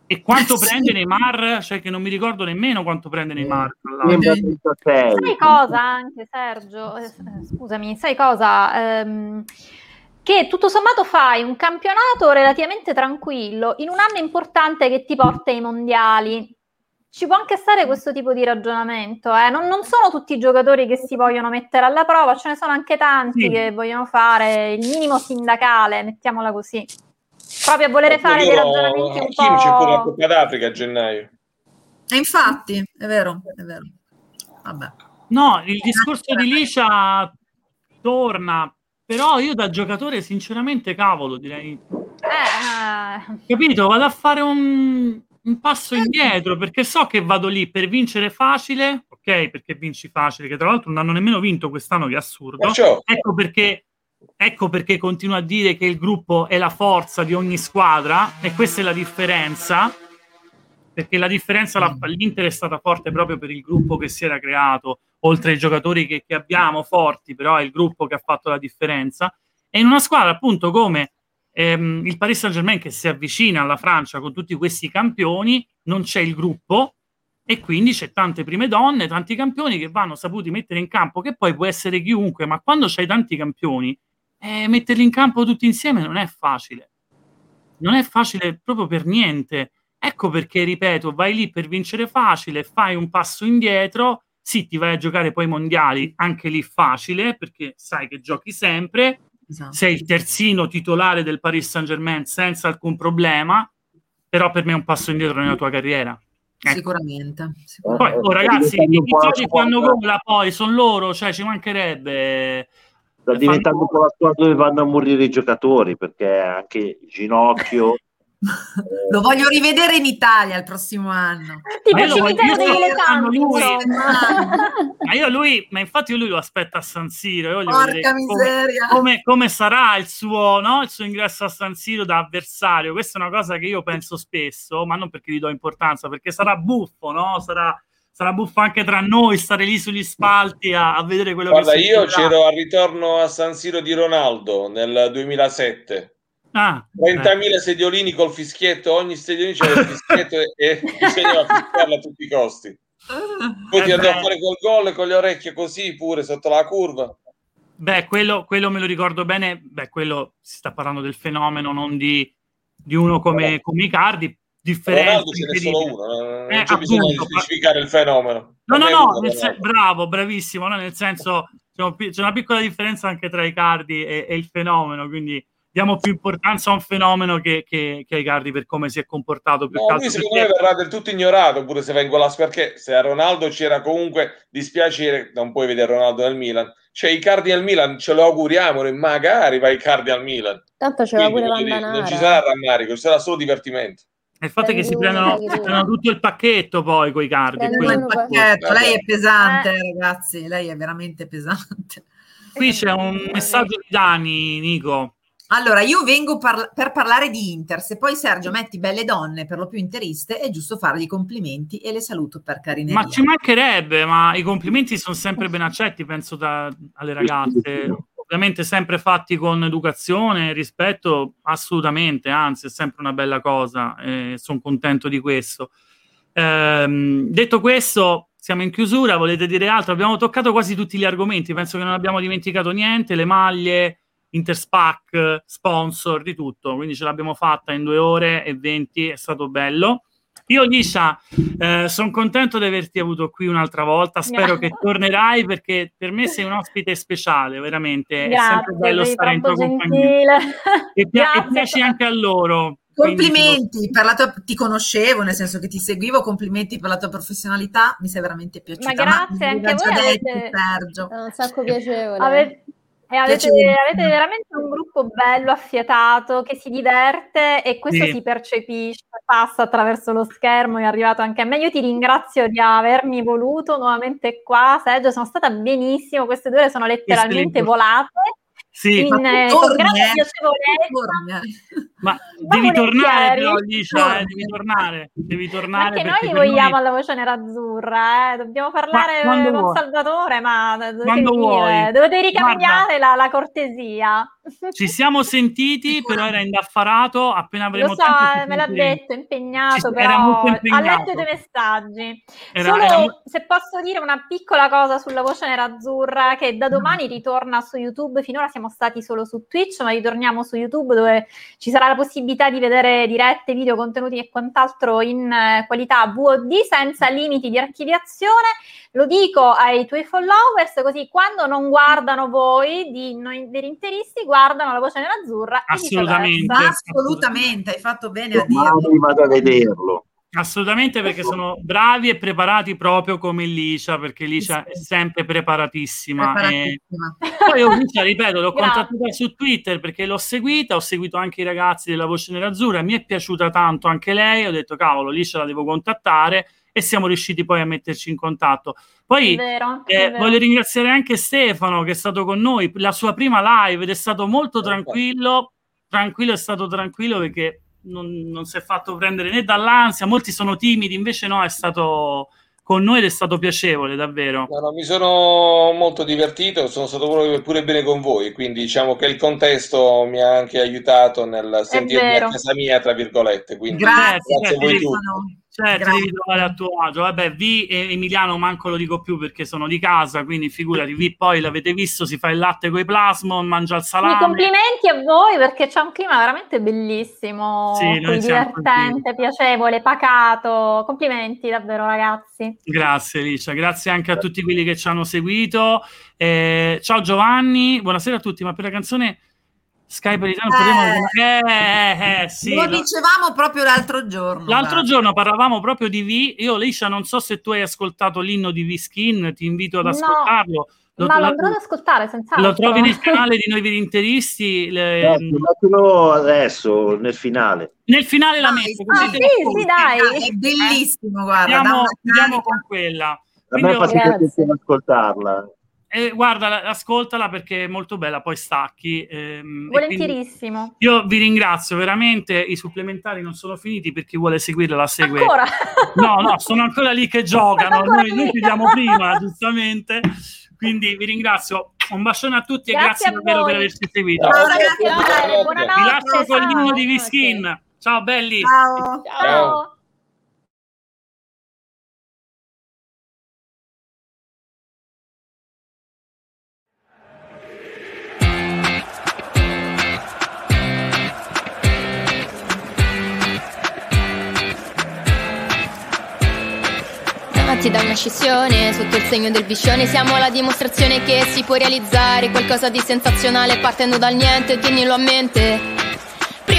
E quanto Sì. prende Neymar? Cioè, che non mi ricordo nemmeno quanto prende Neymar. 36. Sai cosa anche, Sergio? Eh, scusami, sai cosa? Ehm, che tutto sommato fai un campionato relativamente tranquillo in un anno importante che ti porta ai mondiali. Ci può anche stare questo tipo di ragionamento, eh? non, non sono tutti i giocatori che si vogliono mettere alla prova, ce ne sono anche tanti Sì. che vogliono fare il minimo sindacale, mettiamola così. Proprio a volere fare dei Loro- ragionamenti un Hakimi c'è pure la po'... Coppa d'Africa a gennaio. E infatti, è vero, è vero. Vabbè. No, il discorso di Licia torna, però io da giocatore, sinceramente, cavolo, direi. Eh, eh, Capito? Vado a fare un, un passo indietro perché so che vado lì per vincere facile, ok? Perché vinci facile, che tra l'altro non hanno nemmeno vinto quest'anno, che è assurdo. Perciò, Ecco perché, ecco perché continuo a dire che il gruppo è la forza di ogni squadra e questa è la differenza. Perché la differenza, la- l'Inter è stata forte proprio per il gruppo che si era creato, oltre ai giocatori che, che abbiamo forti, però è il gruppo che ha fatto la differenza. E in una squadra appunto come ehm, il Paris Saint-Germain che si avvicina alla Francia con tutti questi campioni, non c'è il gruppo e quindi c'è tante prime donne, tanti campioni che vanno saputi mettere in campo, che poi può essere chiunque, ma quando c'hai tanti campioni, eh, metterli in campo tutti insieme non è facile. Non è facile proprio per niente. Ecco perché, ripeto, vai lì per vincere facile, fai un passo indietro, sì, ti vai a giocare poi i mondiali, anche lì facile, perché sai che giochi sempre, esatto. sei il terzino titolare del Paris Saint-Germain senza alcun problema, però per me è un passo indietro nella tua carriera. Ecco. Sicuramente, sicuramente. Poi, oh, ragazzi, i giochi fanno gola, poi sono loro, cioè ci mancherebbe. Sta diventando un po' la squadra dove vanno a morire i giocatori, perché anche Ginocchio lo voglio rivedere in Italia il prossimo anno. Tipo il cimitero degli elefanti, Ma io lui, ma infatti io lui lo aspetta a San Siro. Porca miseria! Come, come, come, sarà il suo, no? il suo ingresso a San Siro da avversario? Questa è una cosa che io penso spesso, ma non perché gli do importanza, perché sarà buffo, no? Sarà sarà buffo anche tra noi stare lì sugli spalti a, a vedere quello Guarda, che Guarda, io c'ero al ritorno a San Siro di Ronaldo nel 2007 Ah, 30.000 eh. sediolini col fischietto, ogni sediolino c'era il fischietto e, e bisognava fischiarlo a tutti i costi. Poi ti andò a fare col gol con le orecchie così pure sotto la curva. Beh, quello, quello me lo ricordo bene. Beh, quello si sta parlando del fenomeno, non di, di uno come, come Icardi. Differente. Ronaldo ce n'è solo uno, non eh, c'è appunto, bisogno di specificare il fenomeno. No, no, no, no sen- bravo, bravissimo. No? Nel senso, c'è una piccola differenza anche tra Icardi e, e il fenomeno, quindi diamo più importanza a un fenomeno che, che, che ai Cardi per come si è comportato. Più no, lui secondo me verrà del tutto ignorato pure se vengo là perché se a Ronaldo c'era comunque dispiacere, non puoi vedere Ronaldo nel Milan. Cioè i Cardi al Milan ce lo auguriamo e magari vai i Cardi al Milan. Tanto ce l'ha pure Vandanara. Non ci sarà rammarico, ci sarà solo divertimento. Il fatto è che si prendono, prendono, tutto il pacchetto poi con i cardi. Il pacchetto. Lei è pesante, eh. ragazzi, lei è veramente pesante. Qui c'è un messaggio di Dani, Nico. Allora, io vengo par- per parlare di Inter. Se poi Sergio metti belle donne, per lo più interiste, è giusto fargli complimenti e le saluto per carineria. Ma ci mancherebbe, ma i complimenti sono sempre ben accetti, penso, da, alle ragazze. Ovviamente sempre fatti con educazione, rispetto, assolutamente, anzi è sempre una bella cosa, eh, sono contento di questo. Ehm, detto questo, siamo in chiusura, volete dire altro? Abbiamo toccato quasi tutti gli argomenti, penso che non abbiamo dimenticato niente, le maglie, Interspac, sponsor, di tutto. Quindi ce l'abbiamo fatta in due ore e venti, è stato bello. Io, Liscia, eh, sono contento di averti avuto qui un'altra volta. Spero che tornerai perché per me sei un ospite speciale, veramente. Grazie, è sempre bello stare in tua compagnia. E, pi- e piaci anche a loro. Complimenti Quindi, per la tua, ti conoscevo, nel senso che ti seguivo, complimenti per la tua professionalità, mi sei veramente piaciuta. Ma grazie, Ma anche a voi avete... Sergio. È un sacco piacevole. Avete, e avete, avete, veramente un gruppo bello, affiatato, che si diverte e questo sì. si percepisce, passa attraverso lo schermo, è arrivato anche a me. Io ti ringrazio di avermi voluto nuovamente qua, Sergio, sono stata benissimo, queste due ore sono letteralmente volate sì, in, eh, con grande piacevolezza. Ma devi tornare però, Alicia, eh, devi tornare, devi tornare. Perché, perché noi vogliamo noi... alla voce nerazzurra, eh? dobbiamo parlare con vuoi. Salvatore, ma dovete, dire, dovete ricambiare la, la, cortesia. Ci siamo sentiti, però era indaffarato, appena avremo Lo so, tempo, me l'ha detto, impegnato, Ci, però impegnato. ha letto i tuoi messaggi. Era, Solo era... se posso dire una piccola cosa sulla voce nerazzurra, che da domani ritorna su YouTube, finora siamo stati solo su Twitch, ma ritorniamo su YouTube dove ci sarà la possibilità di vedere dirette, video, contenuti e quant'altro in eh, qualità VOD senza limiti di archiviazione. Lo dico ai tuoi followers, così quando non guardano voi di noi degli interisti, guardano la voce nerazzurra. Assolutamente. Assolutamente, hai fatto bene a dirlo. vado a vederlo. Assolutamente perché sono bravi e preparati proprio come Licia, perché Licia è sempre preparatissima. preparatissima. E... Poi io Licia, ripeto, l'ho contattata su Twitter perché l'ho seguita, ho seguito anche i ragazzi della Voce Nerazzurra, mi è piaciuta tanto anche lei, ho detto cavolo, Licia la devo contattare e siamo riusciti poi a metterci in contatto. Poi vero, eh, voglio ringraziare anche Stefano che è stato con noi, la sua prima live ed è stato molto tranquillo, tranquillo è stato tranquillo perché non, non, si è fatto prendere né dall'ansia, molti sono timidi, invece no, è stato con noi ed è stato piacevole, davvero. No, no, mi sono molto divertito, sono stato pure bene con voi, quindi diciamo che il contesto mi ha anche aiutato nel sentirmi a casa mia, tra virgolette. Quindi grazie, grazie a voi tutti. Certo, devi trovare a tuo agio. Vabbè, Vi e Emiliano manco lo dico più perché sono di casa, quindi figurati, Vi poi l'avete visto, si fa il latte con i plasmon, mangia il salame. Sì, complimenti a voi perché c'è un clima veramente bellissimo, sì, divertente, piacevole, pacato. Complimenti davvero ragazzi. Grazie Licia, grazie anche a tutti quelli che ci hanno seguito. Eh, ciao Giovanni, buonasera a tuti, ma per la canzone Skype Italiano eh, eh, eh, sì, lo dicevamo proprio l'altro giorno. L'altro guarda. giorno parlavamo proprio di V. Io, Liscia, non so se tu hai ascoltato l'inno di V-Skin, ti invito ad ascoltarlo. No, lo, ma lo andrò ad ascoltare senz'altro. Lo trovi nel canale di Noi Virinteristi. Le... No, adesso, nel finale. Nel finale la metto. Ah, sì, sì, dai. È bellissimo, guarda. Andiamo, andiamo con quella. Quindi a me fa piacere ascoltarla. Eh, guarda, ascoltala perché è molto bella, poi stacchi. Ehm, Volentierissimo. Io vi ringrazio veramente, i supplementari non sono finiti per chi vuole seguirla la segue. Ancora? No, no, sono ancora lì che giocano, noi, noi chiudiamo prima, giustamente. Quindi vi ringrazio, un bacione a tutti grazie e grazie davvero per averci seguito. Ciao, grazie, buonanotte. Vi lascio con l'inno di Viskin. Ciao belli. Ciao. Ciao. Ciao. Nati da una scissione Sotto il segno del biscione. Siamo la dimostrazione che si può realizzare Qualcosa di sensazionale partendo dal niente, tienilo a mente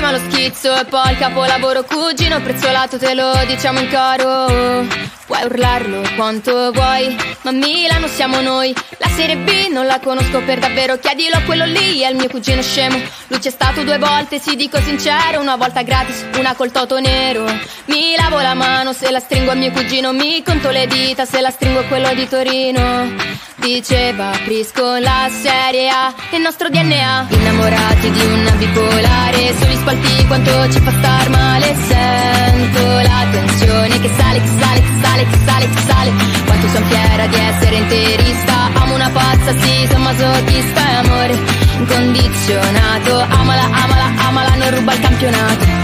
Prima lo schizzo e poi il capolavoro. Cugino prezzolato te lo diciamo in coro. Puoi urlarlo quanto vuoi Ma Milano siamo noi. La serie B non la conosco per davvero. Chiedilo a quello lì, è il mio cugino scemo. Lui c'è stato due volte, si dico sincero. Una volta gratis, una col toto nero. Mi lavo la mano se la stringo a mio cugino. Mi conto le dita se la stringo a quello di Torino Diceva Prisco la serie A Il nostro DNA Innamorati di una bipolare Sugli spalti quanto ci fa star male. Sento la tensione che sale, che sale, che sale, che sale, che sale. Quanto son fiera di essere interista. Amo una pazza, sì, sono masochista e amore incondizionato. Amala, amala, amala, non ruba il campionato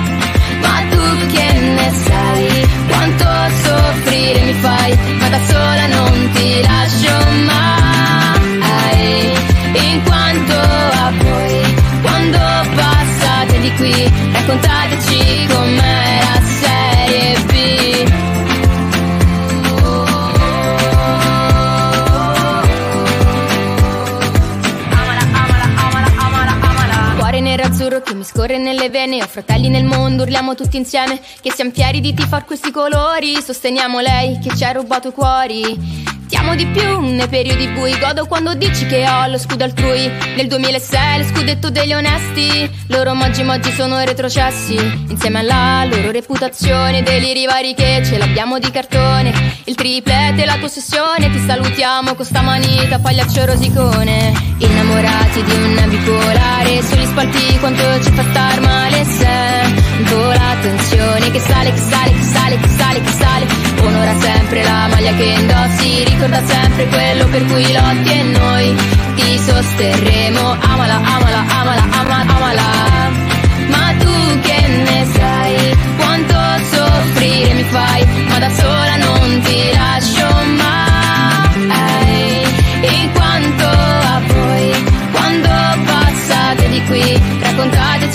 che ne sai. Quanto soffrire mi fai Ma da sola non ti lascio mai. In quanto a voi Quando passate di qui Raccontateci com'è che mi scorre nelle vene Ho fratelli nel mondo, urliamo tutti insieme Che siamo fieri di tifar questi colori Sosteniamo lei che ci ha rubato cuori ti amo di più nei periodi bui. Godo quando dici che ho lo scudo altrui. Nel 2006 lo scudetto degli onesti. Loro moggi moggi sono retrocessi. Insieme alla loro reputazione Deliri vari che ce l'abbiamo di cartone. Il triplete la possessione Ti salutiamo con sta manita Pagliaccio rosicone. Innamorati di una bipolare Sugli spalti quanto ci fa star male Sento Ancora attenzione che sale, che sale, che sale, che sale, che sale. Onora sempre la maglia che indossi Ricorda sempre quello per cui lotti e noi ti sosterremo. Amala, amala, amala, amala, amala. Ma tu che ne sai quanto soffrire mi fai? Ma da sola non ti lascio mai. In quanto a voi quando passate di qui Raccontate